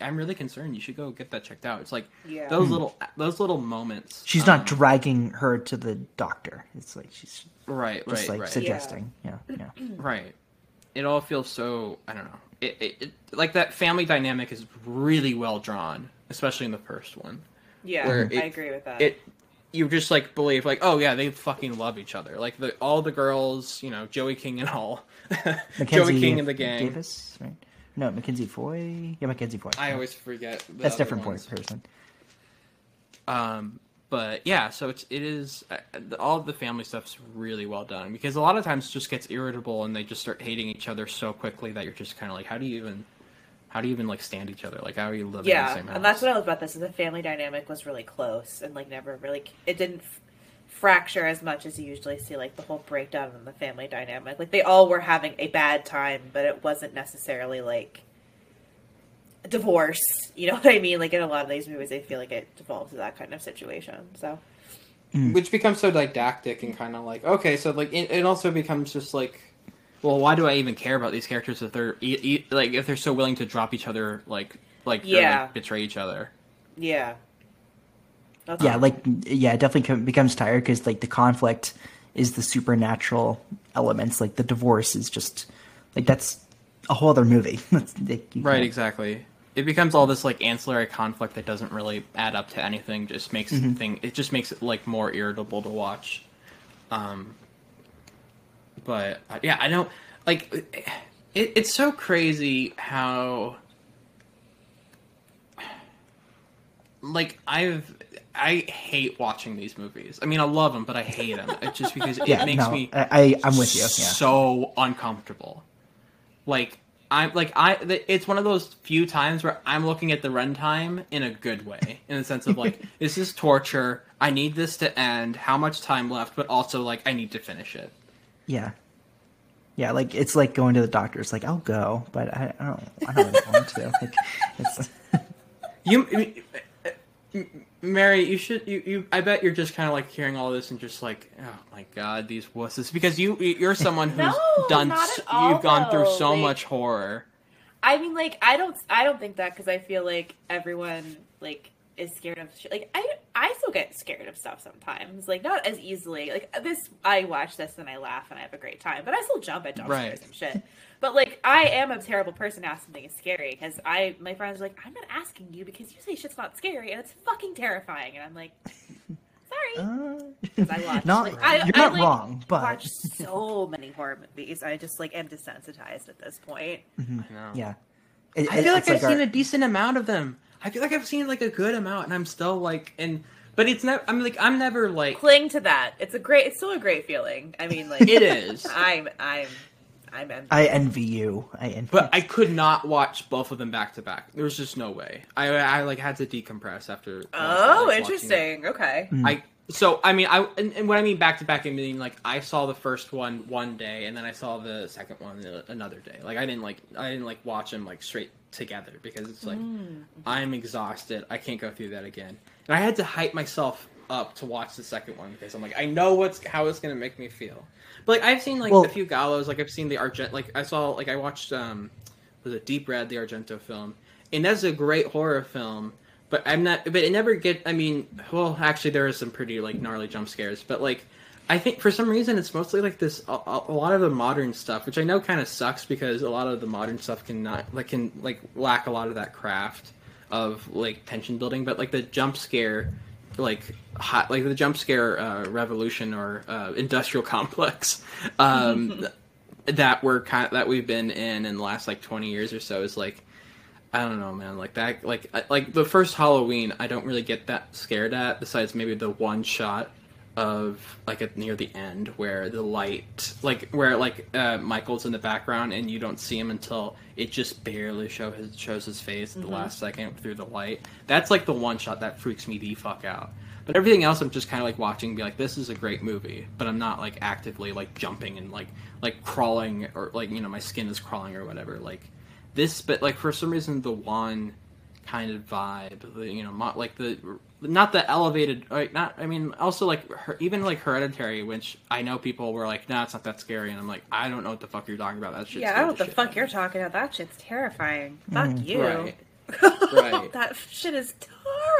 i'm really concerned you should go get that checked out it's like Yeah. those little those little moments She's um, not dragging her to the doctor. It's like she's right just right like right suggesting. Yeah, yeah. Right. It all feels so I don't know. It, it, it like that family dynamic is really well drawn, especially in the first one. Yeah, Where I agree with that. It you just like believe like oh yeah they fucking love each other like the all the girls you know Joey King and all Joey King and the gang. Davis, right? No, Mackenzie Foy. Yeah, Mackenzie Foy. I always forget that's different ones. person. Um, but yeah, so it's it is uh, all of the family stuff's really well done because a lot of times it just gets irritable and they just start hating each other so quickly that you're just kind of like, how do you even, how do you even like stand each other? Like, how are you living in the yeah, same house? and that's what I love about this. Is the family dynamic was really close and like never really it didn't f- fracture as much as you usually see like the whole breakdown in the family dynamic. Like they all were having a bad time, but it wasn't necessarily like divorce. You know what I mean? Like in a lot of these movies, I feel like it devolves to that kind of situation. So hmm. which becomes so didactic and kind of like okay, so like it, it also becomes just like. Well, why do I even care about these characters if they're e- e- like if they're so willing to drop each other like like or, Yeah. like, betray each other? yeah, That's Yeah, like yeah, it definitely com- becomes tired because like the conflict is the supernatural elements. Like the divorce is just like that's a whole other movie. That's, like, Right, can't- exactly. It becomes all this like ancillary conflict that doesn't really add up to anything. Just makes Mm-hmm. thing. It just makes it like more irritable to watch. Um, but uh, yeah, I don't like. It, it's so crazy how like I've I hate watching these movies. I mean, I love them, but I hate them. It's just because it Yeah, makes no, me I, I I'm with you. Yeah. so uncomfortable. Like I'm like I it's one of those few times where I'm looking at the runtime in a good way, in the sense of like this is torture. I need this to end. How much time left? But also like I need to finish it. Yeah. Yeah, like it's like going to the doctor. It's like I'll go, but I, I don't. I don't really want to. Like, it's, You, Mary, you should you, you I bet you're just kind of like hearing all this and just like oh my god these wusses because you you're someone who's No, done not at all, you've gone through so Like- much horror. I mean, like, I don't, I don't think that because I feel like everyone like is scared of shit. Like, I, I still get scared of stuff sometimes. Like, not as easily. Like this, I watch this and I laugh and I have a great time, but I still jump at jump Right. scares and shit. But like, I am a terrible person to ask something is scary because I, my friends are like, I'm not asking you because you say shit's not scary and it's fucking terrifying, and I'm like, sorry. uh, 'Cause I watch, not like, I, you're I, not like, wrong, but watch so many horror movies. I just like am desensitized at this point. I know. yeah. It- I feel like I've seen our- a decent amount of them. I feel like I've seen like a good amount, and I'm still like, and but it's not. I'm like, I'm never like. cling to that. It's a great. It's still a great feeling. I mean, like It is, I'm. I'm. I'm. envious. I envy you. I envy. but I could not watch both of them back to back. There was just no way. I I like had to decompress after. oh, like, interesting. Okay. Mm. I so I mean I and, and when I mean back to back, I mean like I saw the first one one day, and then I saw the second one another day. Like I didn't like I didn't like watch them like straight together because it's like I'm exhausted. I can't go through that again, and I had to hype myself up to watch the second one because I'm like I know what's how it's gonna make me feel. But like I've seen like Well- a few giallos, like I've seen the Argent, like I saw like I watched um was it Deep Red, the Argento film, and that's a great horror film. But I'm not. But it never get. I mean, well, actually, there are some pretty like gnarly jump scares. But like, I think for some reason it's mostly like this. A, a lot of the modern stuff, which I know kind of sucks because a lot of the modern stuff can not like can like lack a lot of that craft of like tension building. But like the jump scare, like hot, like the jump scare uh, revolution or uh, industrial complex, um, that we're kind of, that we've been in in the last like twenty years or so is like. I don't know, man. Like that, like like the first Halloween, I don't really get that scared at. Besides maybe the one shot of like at near the end where the light like where like uh, Michael's in the background and you don't see him until it just barely show his shows his face at the last second through the light. That's like the one shot that freaks me the fuck out. But everything else I'm just kind of like watching and be like this is a great movie, but I'm not like actively like jumping and like like crawling or like you know my skin is crawling or whatever. Like this but like for some reason the one kind of vibe the, you know mo- like the not the elevated like not i mean also like her, even like hereditary which i know people were like nah it's not that scary and i'm like i don't know what the fuck you're talking about that shit Yeah, I don't know what the fuck you're talking about. That shit's terrifying. Fuck mm. you. right Right. that shit is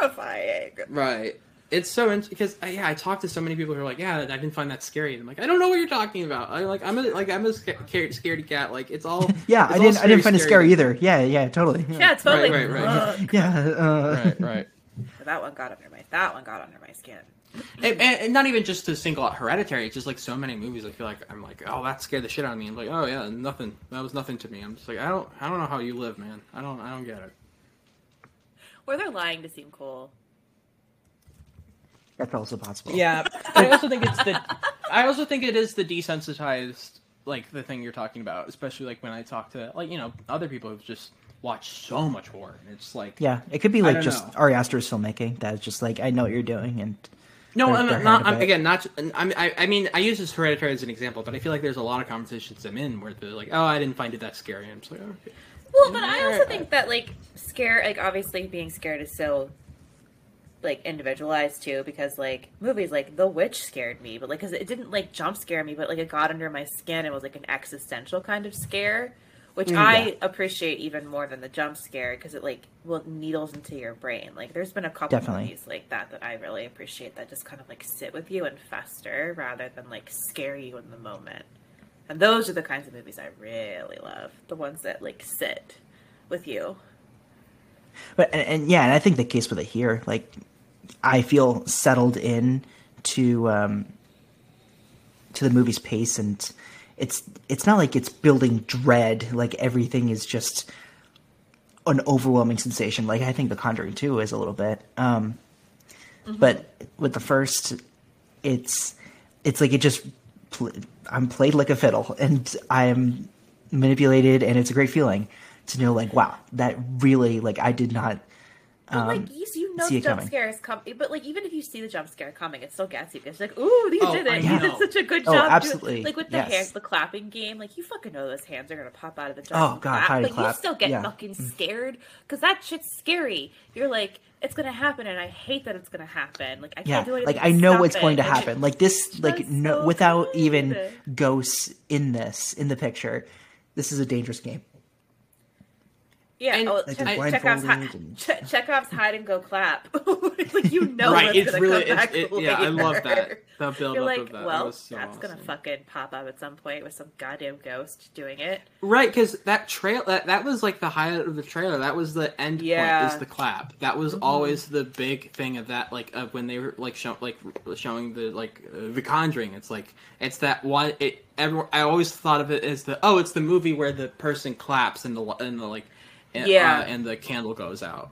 terrifying. right it's so interesting because uh, yeah i talked to so many people who are like yeah i didn't find that scary and i'm like i don't know what you're talking about i like i'm a like i'm a sca- scared scaredy cat like it's all Yeah, it's I all didn't. I didn't find it scary, scary either. Yeah, yeah, totally. Yeah, totally. right, right. Ugh. Yeah. Uh, right right That one got under my. That one got under my skin. and, and, and not even just to single out Hereditary, it's just like so many movies. I feel like I'm like, oh, that scared the shit out of me. I'm like, oh yeah, nothing. That was nothing to me. I'm just like, I don't, I don't know how you live, man. I don't, I don't get it. Or they're lying to seem cool. That's also possible. Yeah, I also think it's the, I also think it is the desensitized, like the thing you're talking about, especially like when I talk to like you know other people who've just watched so much horror, and it's like, Yeah, it could be like just know. Ari Aster's filmmaking. That's just like I know what you're doing, and No, They're- I'm they're not. I'm, again, not. I'm, I, I mean, I use this hereditary as an example, but I feel like there's a lot of conversations I'm in where they're like, "Oh, I didn't find it that scary." I'm just like, oh, okay. Well, but I also think that like scare, like obviously being scared is so like individualized too, because like movies like The Witch scared me, but like because it didn't like jump scare me, but like it got under my skin and was like an existential kind of scare, which Mm, I yeah. appreciate even more than the jump scare because it like well needles into your brain. Like there's been a couple Definitely. movies like that that I really appreciate that just kind of like sit with you and fester rather than like scare you in the moment. And those are the kinds of movies I really love. The ones that like sit with you. But and, and yeah, and I think the case with it here, like I feel settled in to um to the movie's pace and it's it's not like it's building dread, like everything is just an overwhelming sensation. Like I think The Conjuring 2 is a little bit. Um but with the first it's it's like it just pl- I'm played like a fiddle and I'm manipulated and it's a great feeling to know like wow that really like I did not But um, like you, you know the jump coming. scare is coming. But like even if you see the jump scare coming, it still gets you. It's like, ooh, you Oh, did it! You did such a good Oh, job. doing- absolutely. Like with the Yes. hands, the clapping game. Like you fucking know those hands are gonna pop out of the jar. Oh, God, clap, but clap. you still get Yeah. Mm. fucking scared because that shit's scary. You're like, it's gonna happen, and I hate that it's gonna happen. Like I yeah can't do anything. like I know what's it. going to happen like this like no so without even ghosts in this in the picture this is a dangerous game Yeah, And- oh, Like Che- Chekhov's, hi- and- che- Chekhov's hide and go clap. like you know, right? It's really, come it's, back it, yeah. I love that later. the build You're up like, of that. that well, was so that's gonna fucking pop up at some point with some goddamn ghost doing it. Right, because that trail that, that was like the highlight of the trailer. That was the end Yeah. point. Is the clap. That was always the big thing of that. Like of when they were like show, like showing the like uh, the Conjuring. It's like it's that one. It everyone. I always thought of it as the oh, it's the movie where the person claps and the and the like and, Yeah. uh, and the candle goes out.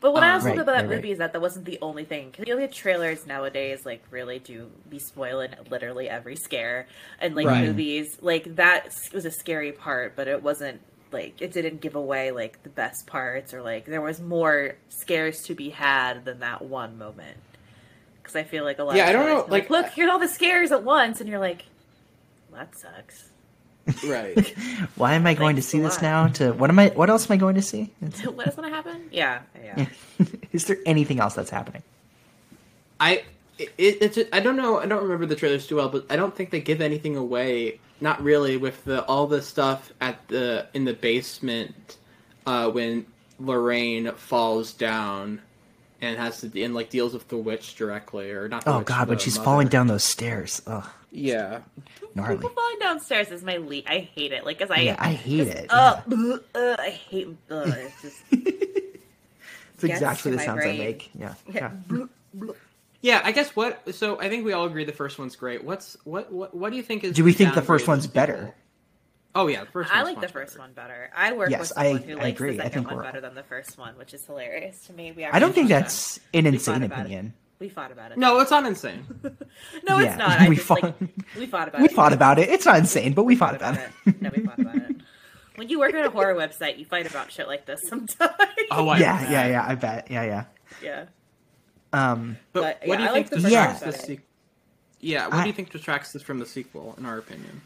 But what I Uh, also right, love about that right, right. movie is that that wasn't the only thing. Because you know, the trailers nowadays like really do be spoiling literally every scare, and like Right. movies like that was a scary part, but it wasn't like it didn't give away like the best parts or like there was more scares to be had than that one moment. Because I feel like a lot. Yeah, of I don't know, are like- look, here's all the scares at once, and you're like, well, that sucks. Right. why am I going to see this lot. now to what am I what else am I going to see It's- what is gonna happen? Yeah, yeah. is there anything else that's happening I it, it's I don't know I don't remember the trailers too well, but I don't think they give anything away. Not really with the all the stuff at the in the basement uh, when Lorraine falls down and has to and like deals with the witch directly, or not. The Oh witch, god, when she's mother. falling down those stairs. Ugh, Yeah, gnarly. People falling downstairs is my lead. I hate it. Like, cause I Yeah, I hate just- it. Oh, ugh, ugh, I hate. Ugh, it's just It's exactly the my sounds I make. Yeah. yeah. yeah. I guess what. So I think we all agree the first one's great. What's what? What? What do you think is? Do we think the first one's better? Oh yeah, the first. I like the first better. one better. I work Yes, with someone I- who I likes agree. the I second think one better than the first one, which is hilarious to me. We I don't think that's an insane fought it. opinion. It. We fought about it. No, it's not insane. no, Yeah, it's not. I we just fought- like we fought about We it. We fought about it. It's not insane, but we fought about about it. it. No, we fought about it. When you work at a horror website, you fight about shit like this sometimes. Oh, I Yeah, bet. yeah, yeah. I bet. Yeah, yeah. yeah. Um, But, But, what do you I think like the first distracts one the sequel? Yeah, what I- do you think distracts this from the sequel, in our opinion?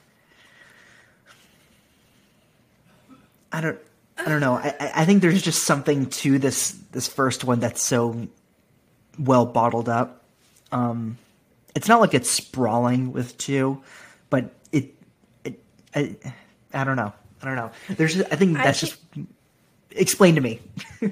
I don't. I don't know. I, I- I think there's just something to this this first one that's so well bottled up. Um, it's not like it's sprawling with two, but it. it I, I don't know. I don't know. There's. I think I that's think- just. Explain to me.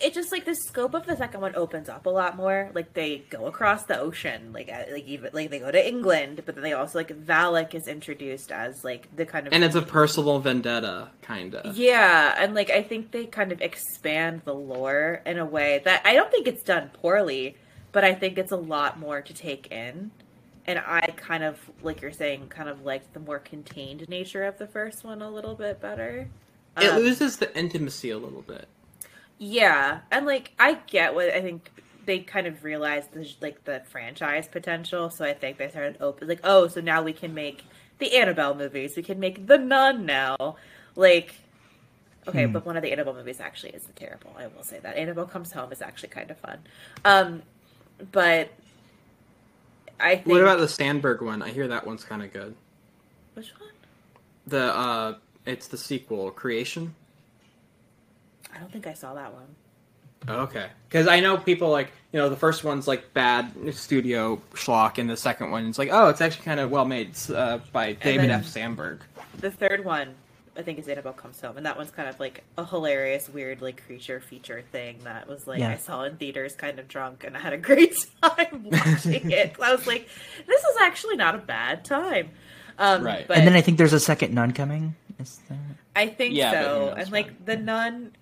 It just like the scope of the second one opens up a lot more. Like they go across the ocean, like like even like they go to England, but then they also like Valak is introduced as like the kind of And it's a personal vendetta, kind of. Yeah, and like I think they kind of expand the lore in a way that I don't think it's done poorly, but I think it's a lot more to take in. And I kind of like you're saying, kind of like the more contained nature of the first one a little bit better. It Um, loses the intimacy a little bit. Yeah, and like I get what I think they kind of realized the like the franchise potential, so I think they started open like, oh, so now we can make the Annabelle movies. We can make the Nun now. Like, okay, Hmm. but one of the Annabelle movies actually isn't terrible. I will say that Annabelle Comes Home is actually kind of fun. Um, but I think What about the Sandberg one? I hear that one's kind of good. which one? The uh, it's the sequel, Creation. I don't think I saw that one. Okay, because I know people like you know the first one's like bad studio schlock, and the second one's like oh it's actually kind of well made uh, by David F. Sandberg. The third one, I think, is Annabelle Comes Home, and that one's kind of like a hilarious, weird, like creature feature thing that was like Yeah. I saw in theaters, kind of drunk, and I had a great time watching it. I was like, this is actually not a bad time. Um, Right. But and then I think there's a second nun coming. Is that... I think Yeah, so. knows, And like right? the nun,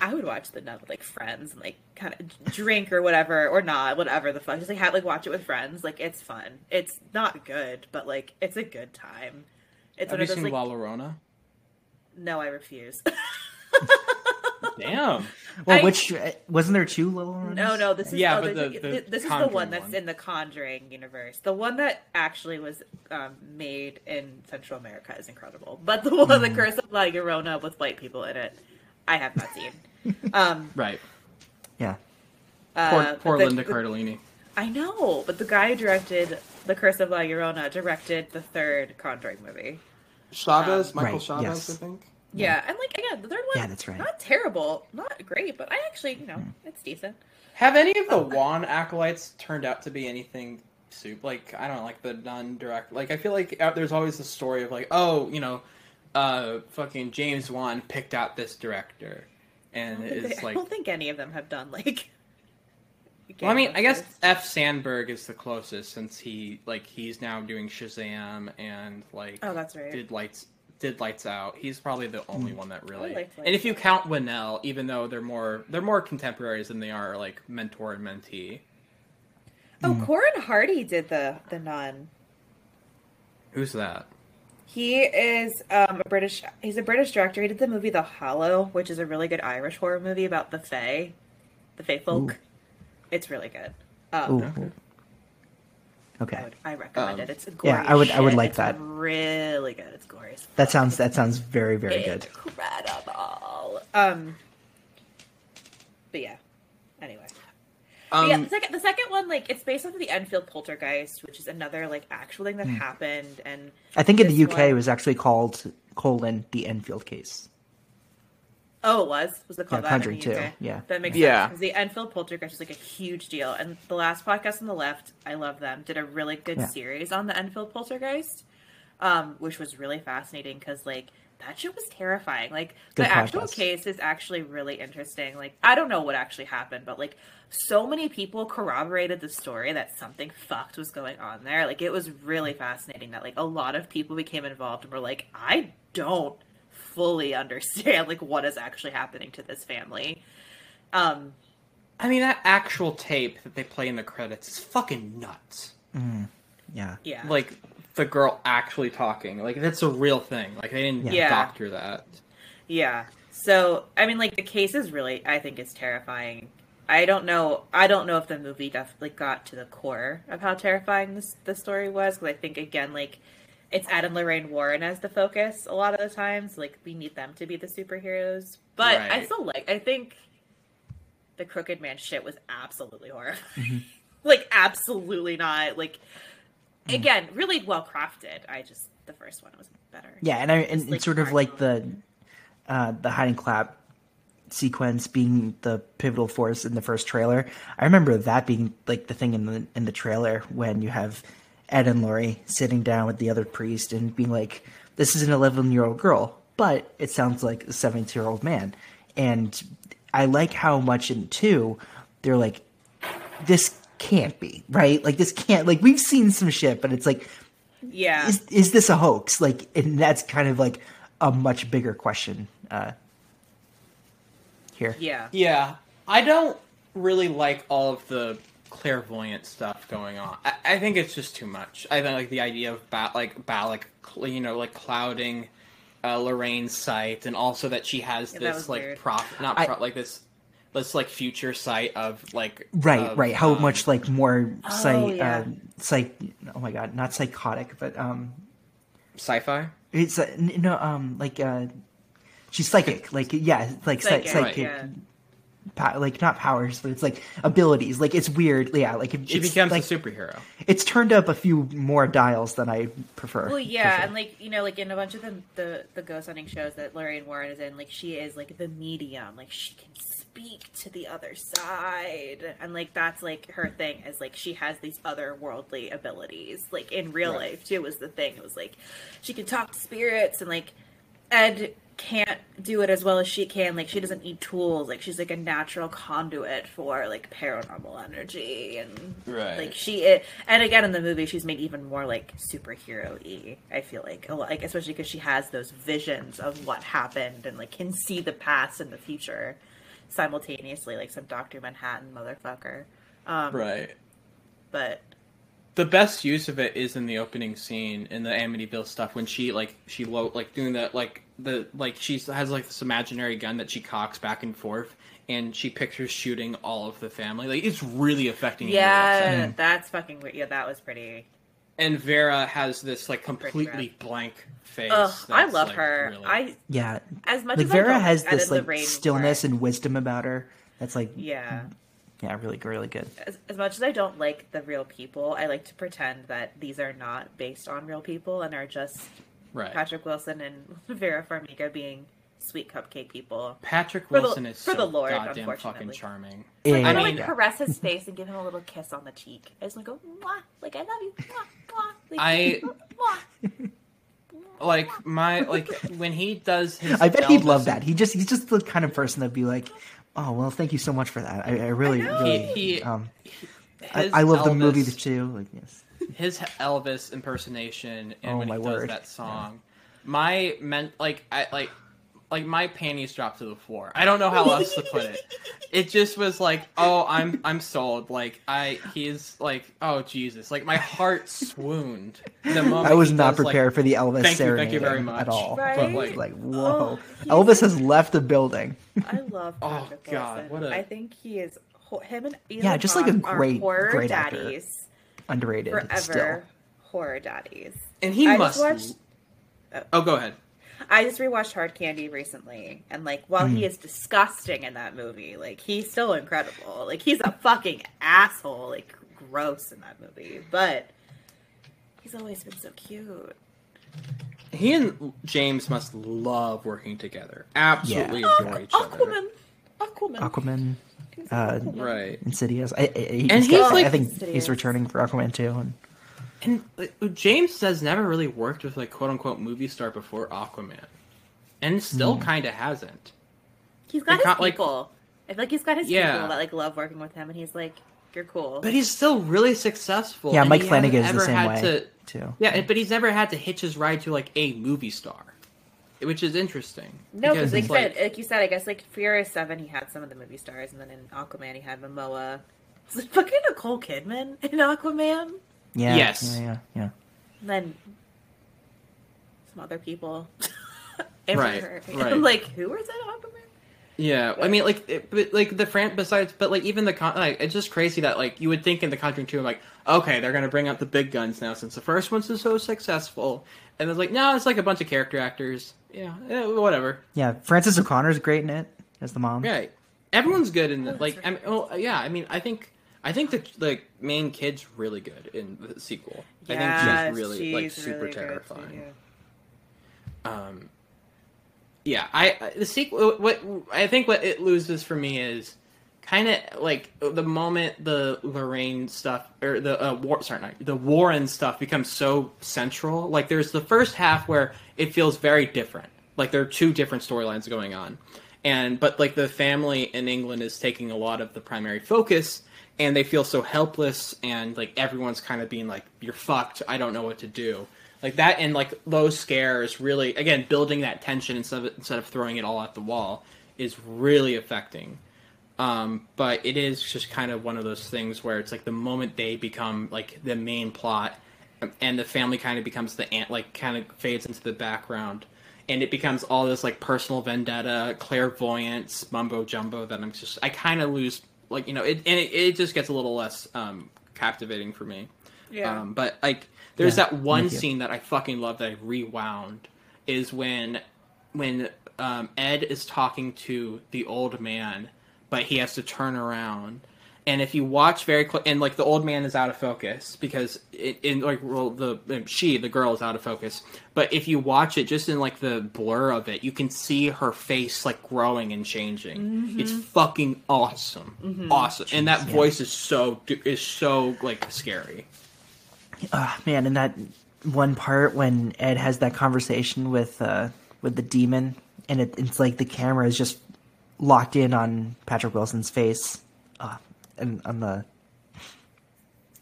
I would watch the nun with like friends and like kind of drink or whatever, or not, whatever the fuck. Just like have like watch it with friends. Like it's fun. It's not good, but like it's a good time. It's Have one you of those seen like La Llorona? no, I refuse. Damn. Well, I- which uh, wasn't there two little ones? No, no, this is Yeah, oh, but there's the- a- the th- this is the one that's one. in the Conjuring universe. The one that actually was um, made in Central America is incredible, but the one, Mm. the Curse of La Llorona with white people in it, I have not seen. um, Right. Yeah. Poor, uh, poor the- Linda the- Cardellini. I know, but the guy who directed the Curse of La Llorona directed the third Conjuring movie. Chaves, Um, Michael Right, Chaves, yes. I think. Yeah, and like again, the third one, Yeah, that's right. Not terrible, not great, but I actually, you know, it's decent. Have any of the Wan acolytes turned out to be anything soup? Like I don't know, like the nun direct. Like I feel like uh, there's always the story of like, oh, you know, uh, fucking James Wan picked out this director, and I don't, think it's they- I don't think any of them have done like. Well, I mean, I guess. F. Sandberg is the closest since he like he's now doing Shazam and like Oh, that's right. did lights did lights out. He's probably the only one that really. liked and if you count Whannell, even though they're more they're more contemporaries than they are like mentor and mentee. Oh, Hmm. Corin Hardy did the the nun. Who's that? He is um, a British. He's a British director. He did the movie The Hallow, which is a really good Irish horror movie about the Fae, the Fae folk. Ooh. It's really good. Um, Ooh. Okay. I, would, I recommend Um, it. It's gory yeah, I would- I would like It's that. Really good. It's gory. That sounds that sounds very very good. incredible. Um, but yeah. Anyway. But Um, yeah, the second, the second one, like, it's based off of the Enfield Poltergeist, which is another like actual thing that happened, and I think in the UK one- it was actually called colon the Enfield case. Oh, it was? Was it called Yeah, that? in Conjuring the UK? too, yeah. That makes Yeah. sense. Because the Enfield Poltergeist was like a huge deal. And the last podcast on the left, I love them, did a really good Yeah. series on the Enfield Poltergeist, um, which was really fascinating because, like, that shit was terrifying. Like Good the actual case is actually really interesting. Like I don't know what actually happened, but like so many people corroborated the story that something fucked was going on there. Like it was really fascinating that like a lot of people became involved and were like, I don't fully understand like what is actually happening to this family. Um I mean, that actual tape that they play in the credits is fucking nuts. Yeah. yeah. Like the girl actually talking, like that's a real thing. Like they didn't Yeah. doctor that. Yeah. So, I mean, like the case is really, I think, is terrifying. I don't know. I don't know if the movie definitely got to the core of how terrifying this the story was. Because I think again, like it's Ed and Lorraine Warren as the focus a lot of the times. Like we need them to be the superheroes, but I still like. I think the Crooked Man shit was absolutely horrifying. Mm-hmm. like absolutely not. Like again, really well crafted. I just the first one was better. Yeah, and I and, It's, like, it's sort of like the uh, the hiding clap sequence being the pivotal force in the first trailer. I remember that being like the thing in the in the trailer when you have Ed and Laurie sitting down with the other priest and being like, "This is an 11 year old girl, but it sounds like a 70 year old man." And I like how much in two they're like, "This can't be right. Like this can't. Like we've seen some shit, but it's like." Yeah. is is this a hoax? Like, and that's kind of like a much bigger question uh, here. yeah. Yeah, I don't really like all of the clairvoyant stuff going on. I, I think it's just too much. I think like the idea of ba- like Valak, cl- you know, like clouding uh, Lorraine's sight, and also that she has Yeah, this like weird. prof, not I- like this, this like future sight of like Right, of, right. How um, much like more psych, yeah. uh, psych. Oh my god, not psychotic, but um, sci-fi? it's uh, no um like uh, she's psychic. Like yeah, like psychic, Psychic, psychic yeah. Pow- like not powers, but it's like abilities. Like it's weird. Yeah, like it, She it's, becomes like, a superhero. It's turned up a few more dials than I prefer. Well, yeah, sure. and like you know, like in a bunch of the, the the ghost hunting shows that Lorraine Warren is in, like she is like the medium, like she can speak to the other side, and like that's like her thing is like she has these otherworldly abilities. Like in real Right. life too was the thing. It was like she can talk to spirits, and like Ed can't do it as well as she can. Like she doesn't need tools. Like she's like a natural conduit for like paranormal energy and Right. like she i and again in the movie she's made even more like superhero y i feel like like especially because she has those visions of what happened and like can see the past and the future simultaneously like some dr manhattan motherfucker um Right. but the best use of it is in the opening scene in the Amityville stuff when she like she lo- like doing that like the like she has like this imaginary gun that she cocks back and forth and she pictures shooting all of the family. Like it's really affecting you in real yeah mm-hmm. that's fucking weird yeah that was pretty and Vera has this like completely blank face Ugh, i love like, her. really- i yeah, as much like as I Vera don't has this like stillness Warren- and wisdom about her. That's like yeah. yeah, really, really good. as, as much as I don't like the real people, I like to pretend that these are not based on real people and are just right Patrick Wilson and Vera Farmiga being sweet cupcake people. Patrick For the- Wilson is for so the Lord, goddamn fucking charming Yeah, I yeah, want to mean- like caress his face and give him a little kiss on the cheek. I just want to go, Mwah, like I love you. Mwah, mwah, like, I- mwah. like my like when he does his I bet he'd love that. He just he's just the kind of person that'd be like, oh well, thank you so much for that. I, I really, know. really, He- he- um, I, his I love the movie too. Like yes, his Elvis impersonation and Oh, when my he word. does that song, my meant like I like like my panties dropped to the floor. I don't know how else to put it. It just was like, oh, I'm I'm sold. Like I he's like, oh Jesus, like my heart swooned the moment I was not does, like- prepared for the Elvis Thank you, serenade thank you very much. at all. Right? But like, like oh, whoa, Oh, he's- Elvis has left the building. I love Oh, Patrick God, Wilson. what a- I think he is ho- him and Elon Yeah, just like a Musk are great- horror great actor. Daddies Underrated forever. still. Horror daddies. and he I must. just watched Oh, go ahead. I just rewatched Hard Candy recently, and like, while Hmm. he is disgusting in that movie, like he's still incredible. Like he's a fucking asshole, like gross in that movie, but he's always been so cute. He and James must love working together. Absolutely Yeah. adore each other. Aquaman, Aquaman, Aquaman, He's uh, Right. Insidious. I, I, he's And he's got- like- I think Insidious. he's returning for Aquaman too. And And uh, James has never really worked with like quote unquote movie star before Aquaman. and still kind of hasn't. He's got It his can't, like- people. I feel like he's got his Yeah. people that like love working with him, and he's like, "You're cool." But he's still really successful. Yeah, Mike he Flanagan is the same had way to- too. Yeah, but he's never had to hitch his ride to like a movie star, which is interesting. no, because like, it's you said, like you said, I guess like Furious Seven, he had some of the movie stars, and then in Aquaman, he had Momoa. Was it fucking Nicole Kidman in Aquaman? Yeah. Yes. Yeah, yeah, yeah. And then some other people. Right, Heard. right. Like, who was in Aquaman? Yeah, I mean, like, it, but, like the Fran. Besides, but like even the con, like it's just crazy that like you would think in the Conjuring two, like, okay, they're gonna bring out the big guns now since the first one's is so successful, and it's like, no, it's like a bunch of character actors. Yeah, eh, whatever. Yeah, Frances O'Connor's great in it as the mom. Right. Everyone's good in the that's like. right. I mean, oh yeah. I mean, I think I think the like main kid's really good in the sequel. I think Yes, she's really like she's super really good, terrifying. too. um yeah i I- the sequel what i think what it loses for me is kind of like the moment the lorraine stuff or the uh, war sorry not, the warren stuff becomes so central like there's the first half where it feels very different. Like there are two different storylines going on. And but like the family in england is taking a lot of the primary focus and they feel so helpless and like everyone's kind of being like you're fucked. I don't know what to do. Like that and like those scares really again building that tension instead of instead of throwing it all at the wall is really affecting um, but it is just kind of one of those things where it's like the moment they become like the main plot and the family kind of becomes the ant like kind of fades into the background and it becomes all this like personal vendetta clairvoyance mumbo jumbo that i'm just i kind of lose like you know it and it, it just gets a little less um captivating for me Yeah. um, but like, there's Yeah, that one scene that I fucking love that I rewound is when when um, Ed is talking to the old man, but he has to turn around. And if you watch very close, and like the old man is out of focus because it, in like well the she the girl is out of focus. But if you watch it just in like the blur of it, you can see her face like growing and changing. It's fucking awesome, awesome. And that voice is so is so like scary. Ah, man, and that one part when Ed has that conversation with uh, with the demon, and it, it's like the camera is just locked in on Patrick Wilson's face, uh, and on the.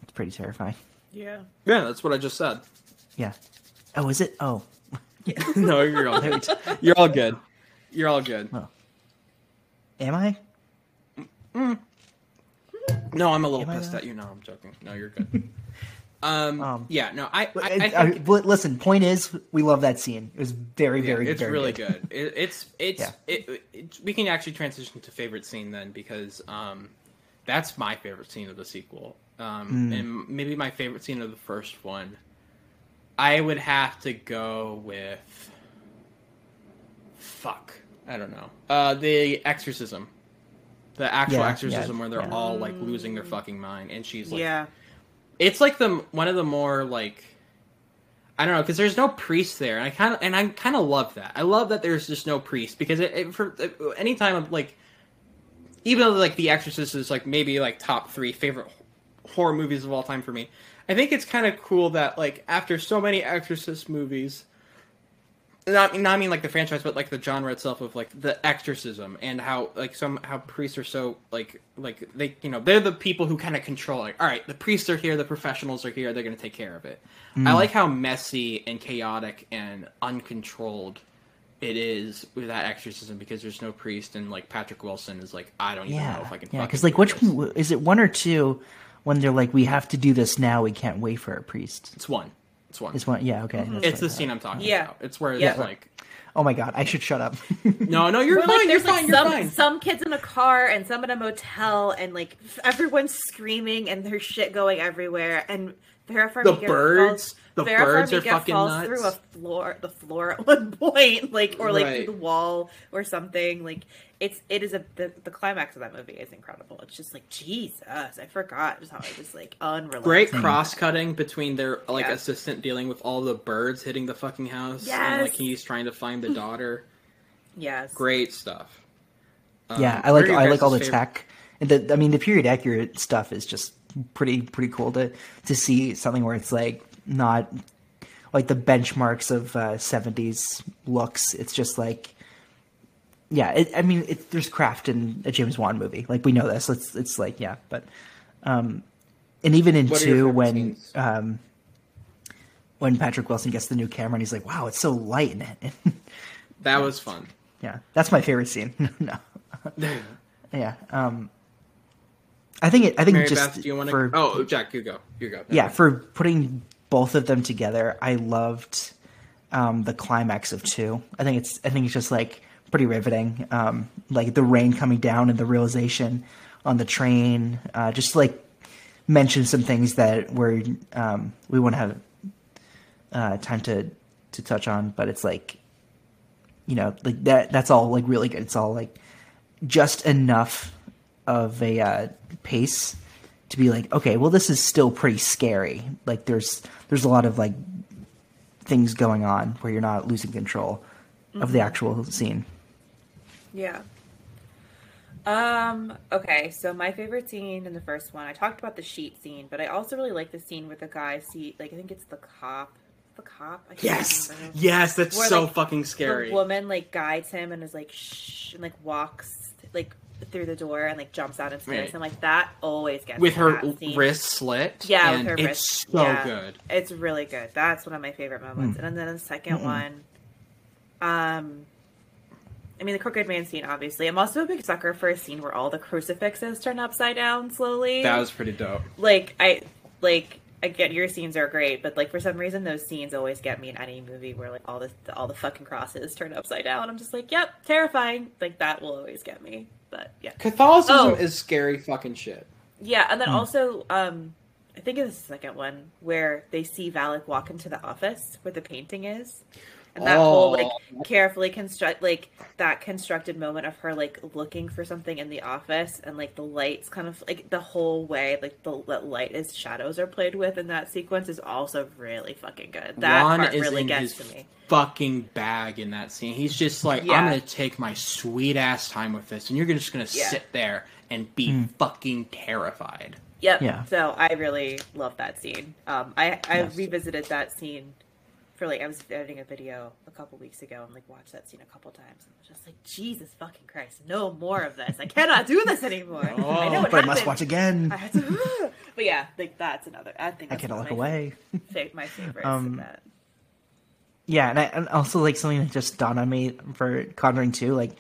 It's pretty terrifying. Yeah. Yeah, that's what I just said. Yeah. Oh, is it? Oh, no, you're all good. You're all good. You're all good. am I? No, I'm a little Am pissed at you. No, I'm joking. No, you're good. Um, Um, yeah, no, I, I, I I- think I- listen, point is, we love that scene. It was very, yeah, very, it's very really good. It, it's it's Yeah. it, it, we can actually transition to favorite scene then because um, that's my favorite scene of the sequel, um, Hmm. and maybe my favorite scene of the first one. I would have to go with fuck. I don't know. Uh, the exorcism, the actual Yeah, exorcism yeah, where they're yeah. all like losing their fucking mind, and she's like yeah. It's like the one of the more like I don't know because there's no priest there, and I kind of and I kind of love that. I love that there's just no priest because it, it for any time of like even though like The Exorcist is like maybe like top three favorite horror movies of all time for me, I think it's kind of cool that like after so many Exorcist movies. Not, not I mean like the franchise, but like the genre itself of like the exorcism and how like some how priests are so like like they you know they're the people who kind of control like all right the priests are here the professionals are here they're going to take care of it. I mm. like how messy and chaotic and uncontrolled it is with that exorcism because there's no priest and like Patrick Wilson is like I don't even know if I can yeah. Because like, which this. one, is it? One or two? When they're like, we have to do this now. We can't wait for a priest. it's one it's one It's one. Yeah. Okay. Mm-hmm. that's it's the scene. I'm talking Yeah. about it's where it's Yeah. like Oh my god! I should shut up. no no you're Or, fine like, you're there's like fine you're some fine some kids in a car and some in a motel and like everyone's screaming and there's shit going everywhere and Vera Farmiga The birds- falls, the Vera birds are Farmiga fucking falls nuts. through a floor the floor at one point like or like Right. through the wall or something like it's it is a the, the climax of that movie is incredible it's just like Jesus I forgot just how it was like unrelenting great cross cutting between their like Yeah. assistant dealing with all the birds hitting the fucking house and like he's trying to find the daughter yes great stuff Um, yeah, I like what are your I like all the favorite- tech. And the I mean, the period accurate stuff is just pretty pretty cool to to see something where it's like not like the benchmarks of uh, 70s looks. It's just like, yeah, it, I mean, it, there's craft in a James Wan movie. Like we know this. It's it's like yeah, but um, and even in What two when um, when Patrick Wilson gets the new camera and he's like, wow, it's so light in it. That was fun. yeah, that's my favorite scene. no, yeah. Um, I think it. I think Mary just Beth, do you want to? for Oh, Jack, you go. You go. yeah for putting both of them together i loved um, the climax of two. I think it's i think it's just like pretty riveting. Um, like the rain coming down and the realization on the train uh, just like mention some things that we're um, we won't have uh, time to to touch on but it's like you know like that that's all like really good. It's all like just enough of a uh, pace to be like, okay, well, this is still pretty scary. Like, there's there's a lot of like things going on where you're not losing control of the actual scene. Yeah. Um, okay, so my favorite scene in the first one, I talked about the sheet scene, but I also really like the scene with the guy see like I think it's the cop. The cop? I Yes, yes, that's Where, so like, fucking scary. The woman like guides him and is like shh and like walks like through the door and like jumps out into Right. this and like that always gets With her that wrist slit. Yeah, and with her it's wrist. so yeah. good. It's really good. That's one of my favorite moments. Hmm. And then the 2nd one, um, I mean the crooked man scene. Obviously, I'm also a big sucker for a scene where all the crucifixes turn upside down slowly. That was pretty dope. like I like. Again, your scenes are great, but like for some reason, those scenes always get me in any movie where like all the all the fucking crosses turn upside down. I'm just like, yep, terrifying. Like that will always get me. But yeah, Catholicism Oh. is scary fucking shit. yeah, and then Hmm. also, um, I think it's the second one where they see Valak walk into the office where the painting is, and that whole like Oh. carefully construct like that constructed moment of her like looking for something in the office and like the lights kind of like the whole way like the, the light is shadows are played with in that sequence is also really fucking good. That Juan part is really in gets his to me. fucking bag in that scene. He's just like, I'm gonna take my sweet ass time with this, and you're just gonna Yeah. sit there and be fucking terrified. Yep. Yeah. So I really love that scene. Um, I I Yes. revisited that scene for like I was editing a video a couple weeks ago and like watched that scene a couple times and was just like Jesus fucking Christ, no more of this. I cannot do this anymore. I know what But I must watch again. To, but yeah, like that's another. I think I one look away. My favorites. Um. Yeah, and, I, and also like something that just dawned on me for Conjuring 2, like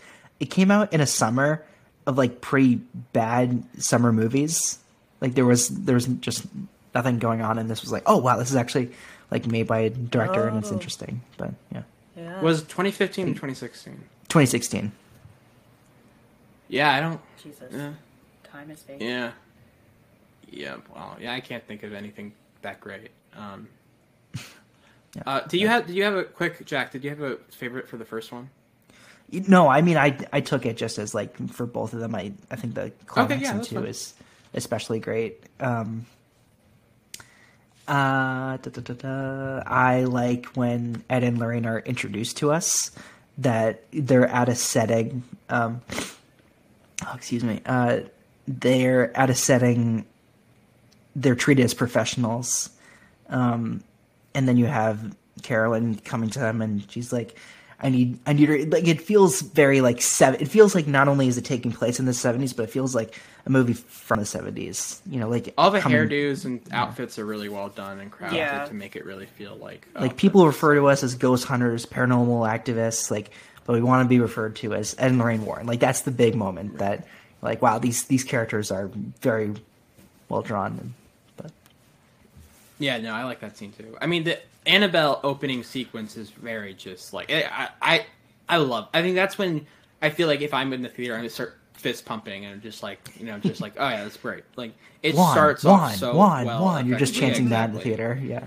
it came out in a summer of like pretty bad summer movies. Like there was there was just nothing going on, and this was like, oh wow, this is actually like made by a director, and it's Oh. interesting. But yeah, Yeah. Was 2015 or 2016? 2016. Yeah, I don't. Jesus. Yeah, Time is fake. yeah, yeah. Well, yeah, I can't think of anything that great. Um, Yeah. uh, do you have? Did you have a quick Jack? Did you have a favorite for the first one? No, I mean I I took it just as like for both of them. I I think the climax yeah, in two fine. is especially great. Um, uh, da, da, da. I like when Ed and Lorraine are introduced to us that they're at a setting. Um, oh, excuse me. Uh, they're at a setting. They're treated as professionals, um, and then you have Carolyn coming to them, and she's like, "I need, I need her." Like it feels very like seven. It feels like not only is it taking place in the seventies, but it feels like a movie from the seventies. You know, like All the coming- hairdos and outfits are really well done and crafted Yeah. to make it really feel like oh, like people refer to us as ghost hunters, paranormal activists, like, but we want to be referred to as Ed and Lorraine Warren. Like that's the big moment that, like, wow, these these characters are very well drawn. And, but Yeah, no, I like that scene too. I mean, the Annabelle opening sequence is very just like I, I, I love. I think that's when I feel like if I'm in the theater, I'm gonna start fist pumping and just like you know, just like oh yeah, that's great. Like it one, starts one, off so one, well. one. You're just effectively. chanting that in the theater. Yeah,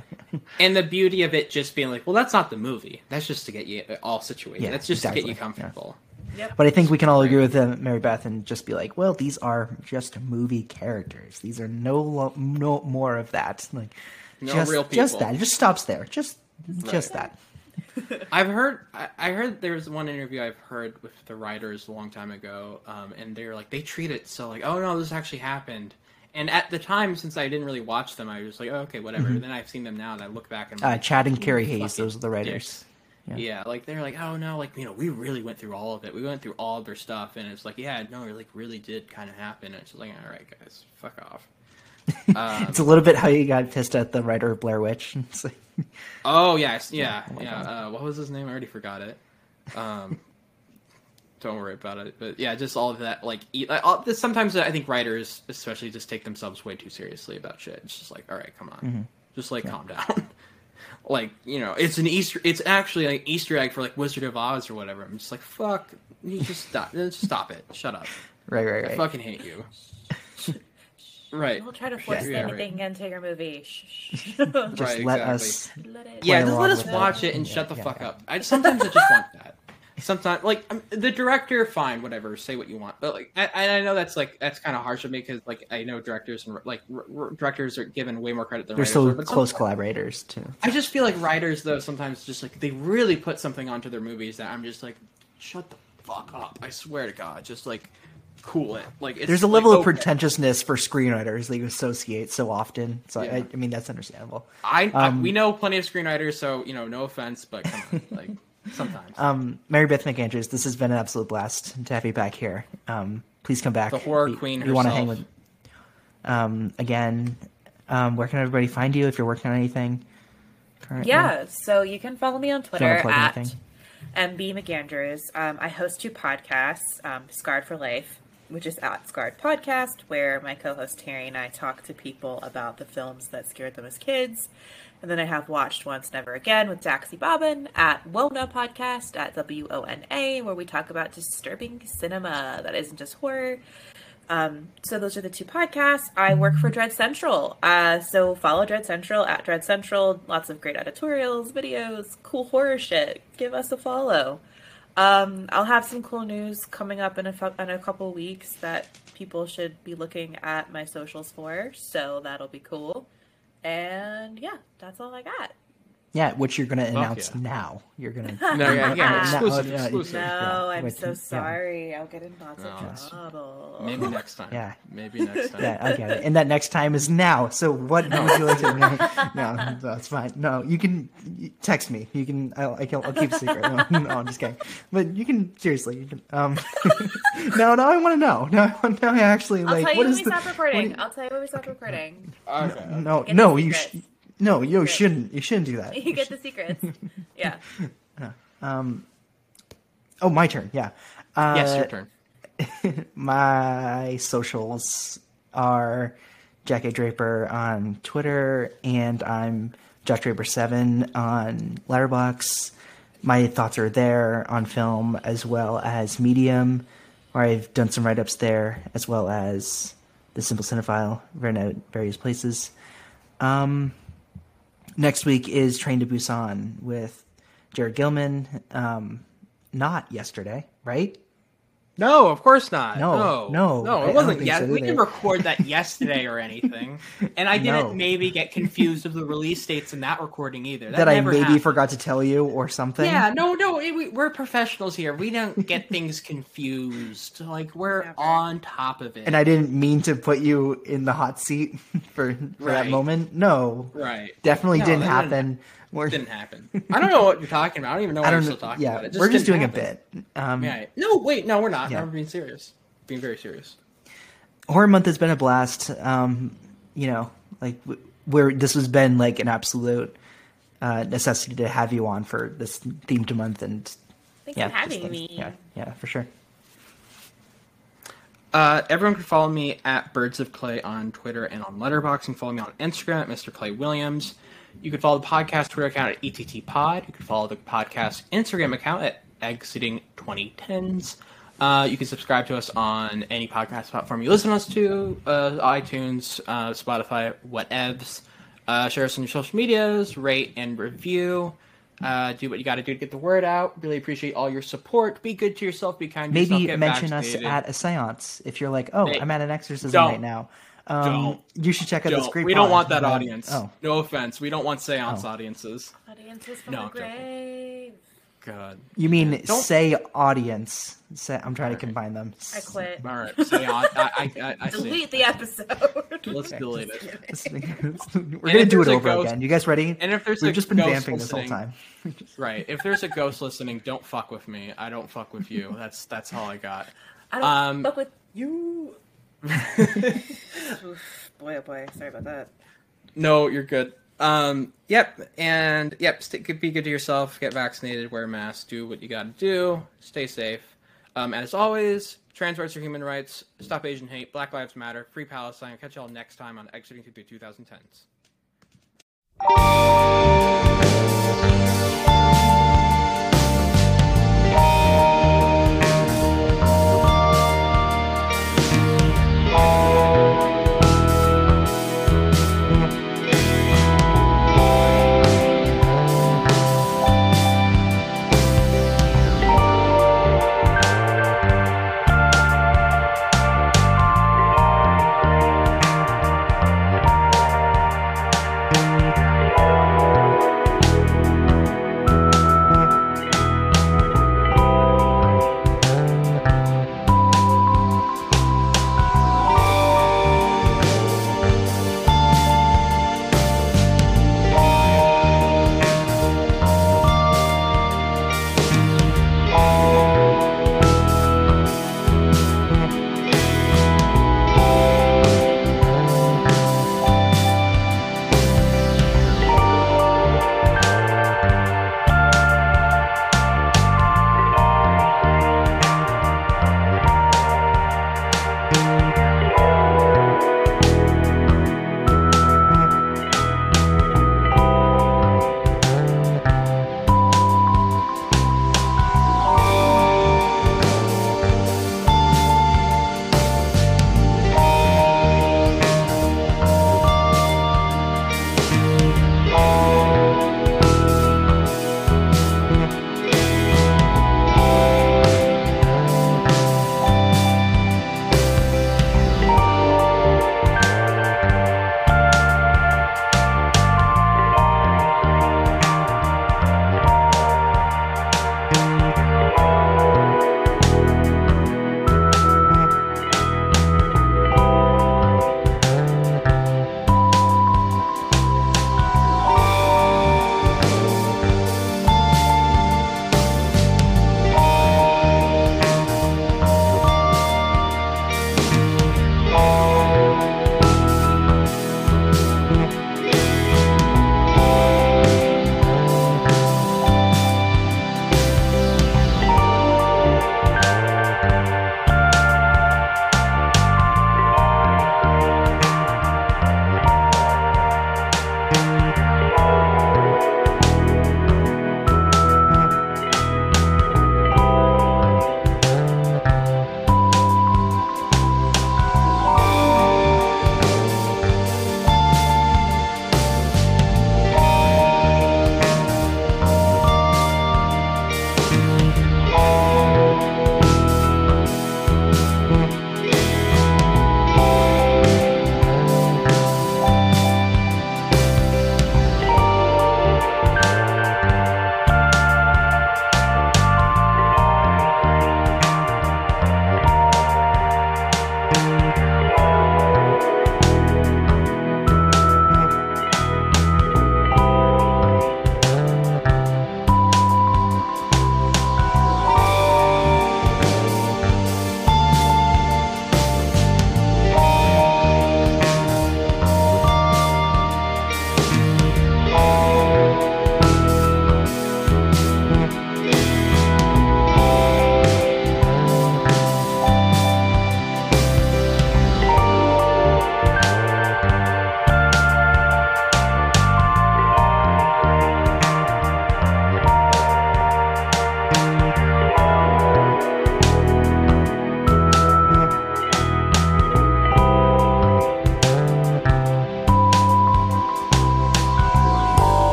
And the beauty of it just being like, well, that's not the movie. That's just to get you all situated. Yeah, that's just to get you comfortable. yeah. comfortable. but I think we can all agree with uh, Mary Beth and just be like, well, these are just movie characters. These are no lo- no more of that. Like No just real just that. It just stops there. Just just that. I've heard. I, I heard there was one interview I've heard with the writers a long time ago, um, and they're like they treat it so like, oh no, this actually happened, And at the time, since I didn't really watch them, I was just like, oh, okay, whatever. Mm-hmm. Then I've seen them now, and I look back and I'm Uh, Chad and "You Carey Hayes, those are the writers. Yeah. Yeah. like they're like, oh no, like you know, we really went through all of it. We went through all of their stuff, and it's like, yeah, no, it like really did kind of happen. And it's just like, all right, guys, fuck off. Um, It's a little bit how you got pissed at the writer of Blair Witch. Like, Oh yes, yeah, Oh my yeah. Uh, what was his name? I already forgot it. Um, don't worry about it. But yeah, just all of that. Like, uh, all- this- sometimes I think writers, especially, just take themselves way too seriously about shit. It's just like, all right, come on, Mm-hmm. just like calm down. like, you know, it's an Easter. It's actually like Easter egg for like Wizard of Oz or whatever. I'm just like, fuck. You just stop. Just stop it. Shut up. right, right, right. I fucking hate you. Right. We'll try to force Yeah, right. anything into your movie. Just Right, let exactly. us. Let. Yeah, just let us with it. watch it and Yeah, shut the yeah, fuck yeah. up. I sometimes I just want that. Sometimes, like um, the director, fine, whatever, say what you want. But like, I, I know that's like that's kind of harsh of me because like I know directors and like r- r- directors are given way more credit than They're still are, close collaborators too. I just feel like writers though sometimes just like they really put something onto their movies that I'm just like, shut the fuck up. I swear to God, just like cool it. Like it's There's a like, level of okay. pretentiousness for screenwriters that you associate so often. So Yeah. I, I mean that's understandable. I, I um, we know plenty of screenwriters, so you know, no offense, but come on, like sometimes. Um, Mary Beth McAndrews, this has been an absolute blast to have you back here. Um, please come back. The horror We- queen We want to hang with. Um, again, um, where can everybody find you if you're working on anything? Currently? Yeah, so you can follow me on Do you wanna Twitter at anything? MB McAndrews. Um, I host two podcasts, um, Scarred for Life, which is at Scarred Podcast, where my co-host Terry and I talk to people about the films that scared them as kids. And then I have Watched Once, Never Again with Daxie Bobbin at Wona Podcast at W O N A, where we talk about disturbing cinema that isn't just horror. Um, so those are the two podcasts. I work for Dread Central. Uh, so follow Dread Central at Dread Central. Lots of great editorials, videos, cool horror shit. Give us a follow. Um, I'll have some cool news coming up in a, fu- in a couple weeks that people should be looking at my socials for. So that'll be cool. And yeah, that's all I got. Yeah, which you're going to announce yeah. now. You're going to No, yeah, yeah, No, exclusive, uh, yeah, exclusive. No, Yeah, I'm wait, so yeah. sorry. I'll get in lots No. of trouble. Maybe next time. Yeah. Maybe next time. Yeah, I get it. And that next time is now. So what would you like to? No, no, that's fine. No, you can text me. You can. I'll, I can, I'll keep a secret. No, no, I'm just kidding. But you can seriously. You can. Um. no, no, I want to know. No, now I actually I'll like. tell you what when is we the? stop what recording. do I'll tell you when we stop recording. Okay. No, Get no, the you. Sh- secrets. No, you Secrets. shouldn't. You shouldn't do that. You get the secrets. Yeah. Oh, my turn. Yeah. Uh, yes, your turn. my socials are Jack A. Draper on Twitter, and I'm Jack Draper Seven on Letterboxd. My thoughts are there on film as well as Medium, where I've done some write ups there, as well as the Simple Cinephile, written at various places. Um, next week is Train to Busan with Jared Gilman. Um, not yesterday, right? No, of course not. No, No, no, no. I- I It wasn't think yet. so we either. didn't record that yesterday or anything, and I didn't No. maybe get confused of the release dates in that recording either. That, that I maybe happened. forgot to tell you or something. Yeah, no, no. it- we, we're professionals here. We don't get things confused. Like we're Never. on top of it. And I didn't mean to put you in the hot seat for, for that moment. No, right. definitely No, didn't that didn't- happen. We're, Didn't happen. I don't know what you're talking about. I don't even know why I don't you're still talking Yeah, about it. we're just doing didn't a bit. Um, Yeah. No, wait. No, we're not. Yeah. No, we're being serious. Being very serious. Horror Month has been a blast. Um, you know, like where this has been like an absolute uh, necessity to have you on for this themed month, and Thanks yeah, for having just me. Yeah, yeah, for sure. Uh, everyone can follow me at Birds of Clay on Twitter and on Letterboxd, and follow me on Instagram at Mr. Clay Williams. You can follow the podcast Twitter account at ETT Pod. You can follow the podcast Instagram account at Exiting 2010s. Uh, you can subscribe to us on any podcast platform you listen to us to, uh, iTunes, uh, Spotify, whatevs. Uh, share us on your social medias, rate and review. Uh, do what you got to do to get the word out. Really appreciate all your support. Be good to yourself. Be kind to yourself. Maybe get mention us at a séance if you're like, oh, I'm at an exorcism don't. right now. Um, Don't. You should check out this Don't. great. we don't want that audience. Oh, No offense. We don't want seance Oh. audiences. Audiences from No, the grave. god. You mean Don't- say audience? Say, I'm trying to combine them. I quit. All right. Say on. I I, I, I see. Delete the episode. Let's Okay. delete it. We're gonna do it over ghost- again. You guys ready? And if there's We've a just been vamping this whole time. Right. If there's a ghost listening, don't fuck with me. I don't fuck with you. That's that's all I got. I don't Um, fuck with you. Boy, oh boy. Sorry about that. No, you're good. Um, yep, and yep, stay, be good to yourself. Get vaccinated. Wear a mask. Do what you got to do. Stay safe. Um, as always, trans rights are human rights. Stop Asian hate. Black Lives Matter. Free Palestine. I'll catch y'all next time on Exiting through the 2010s.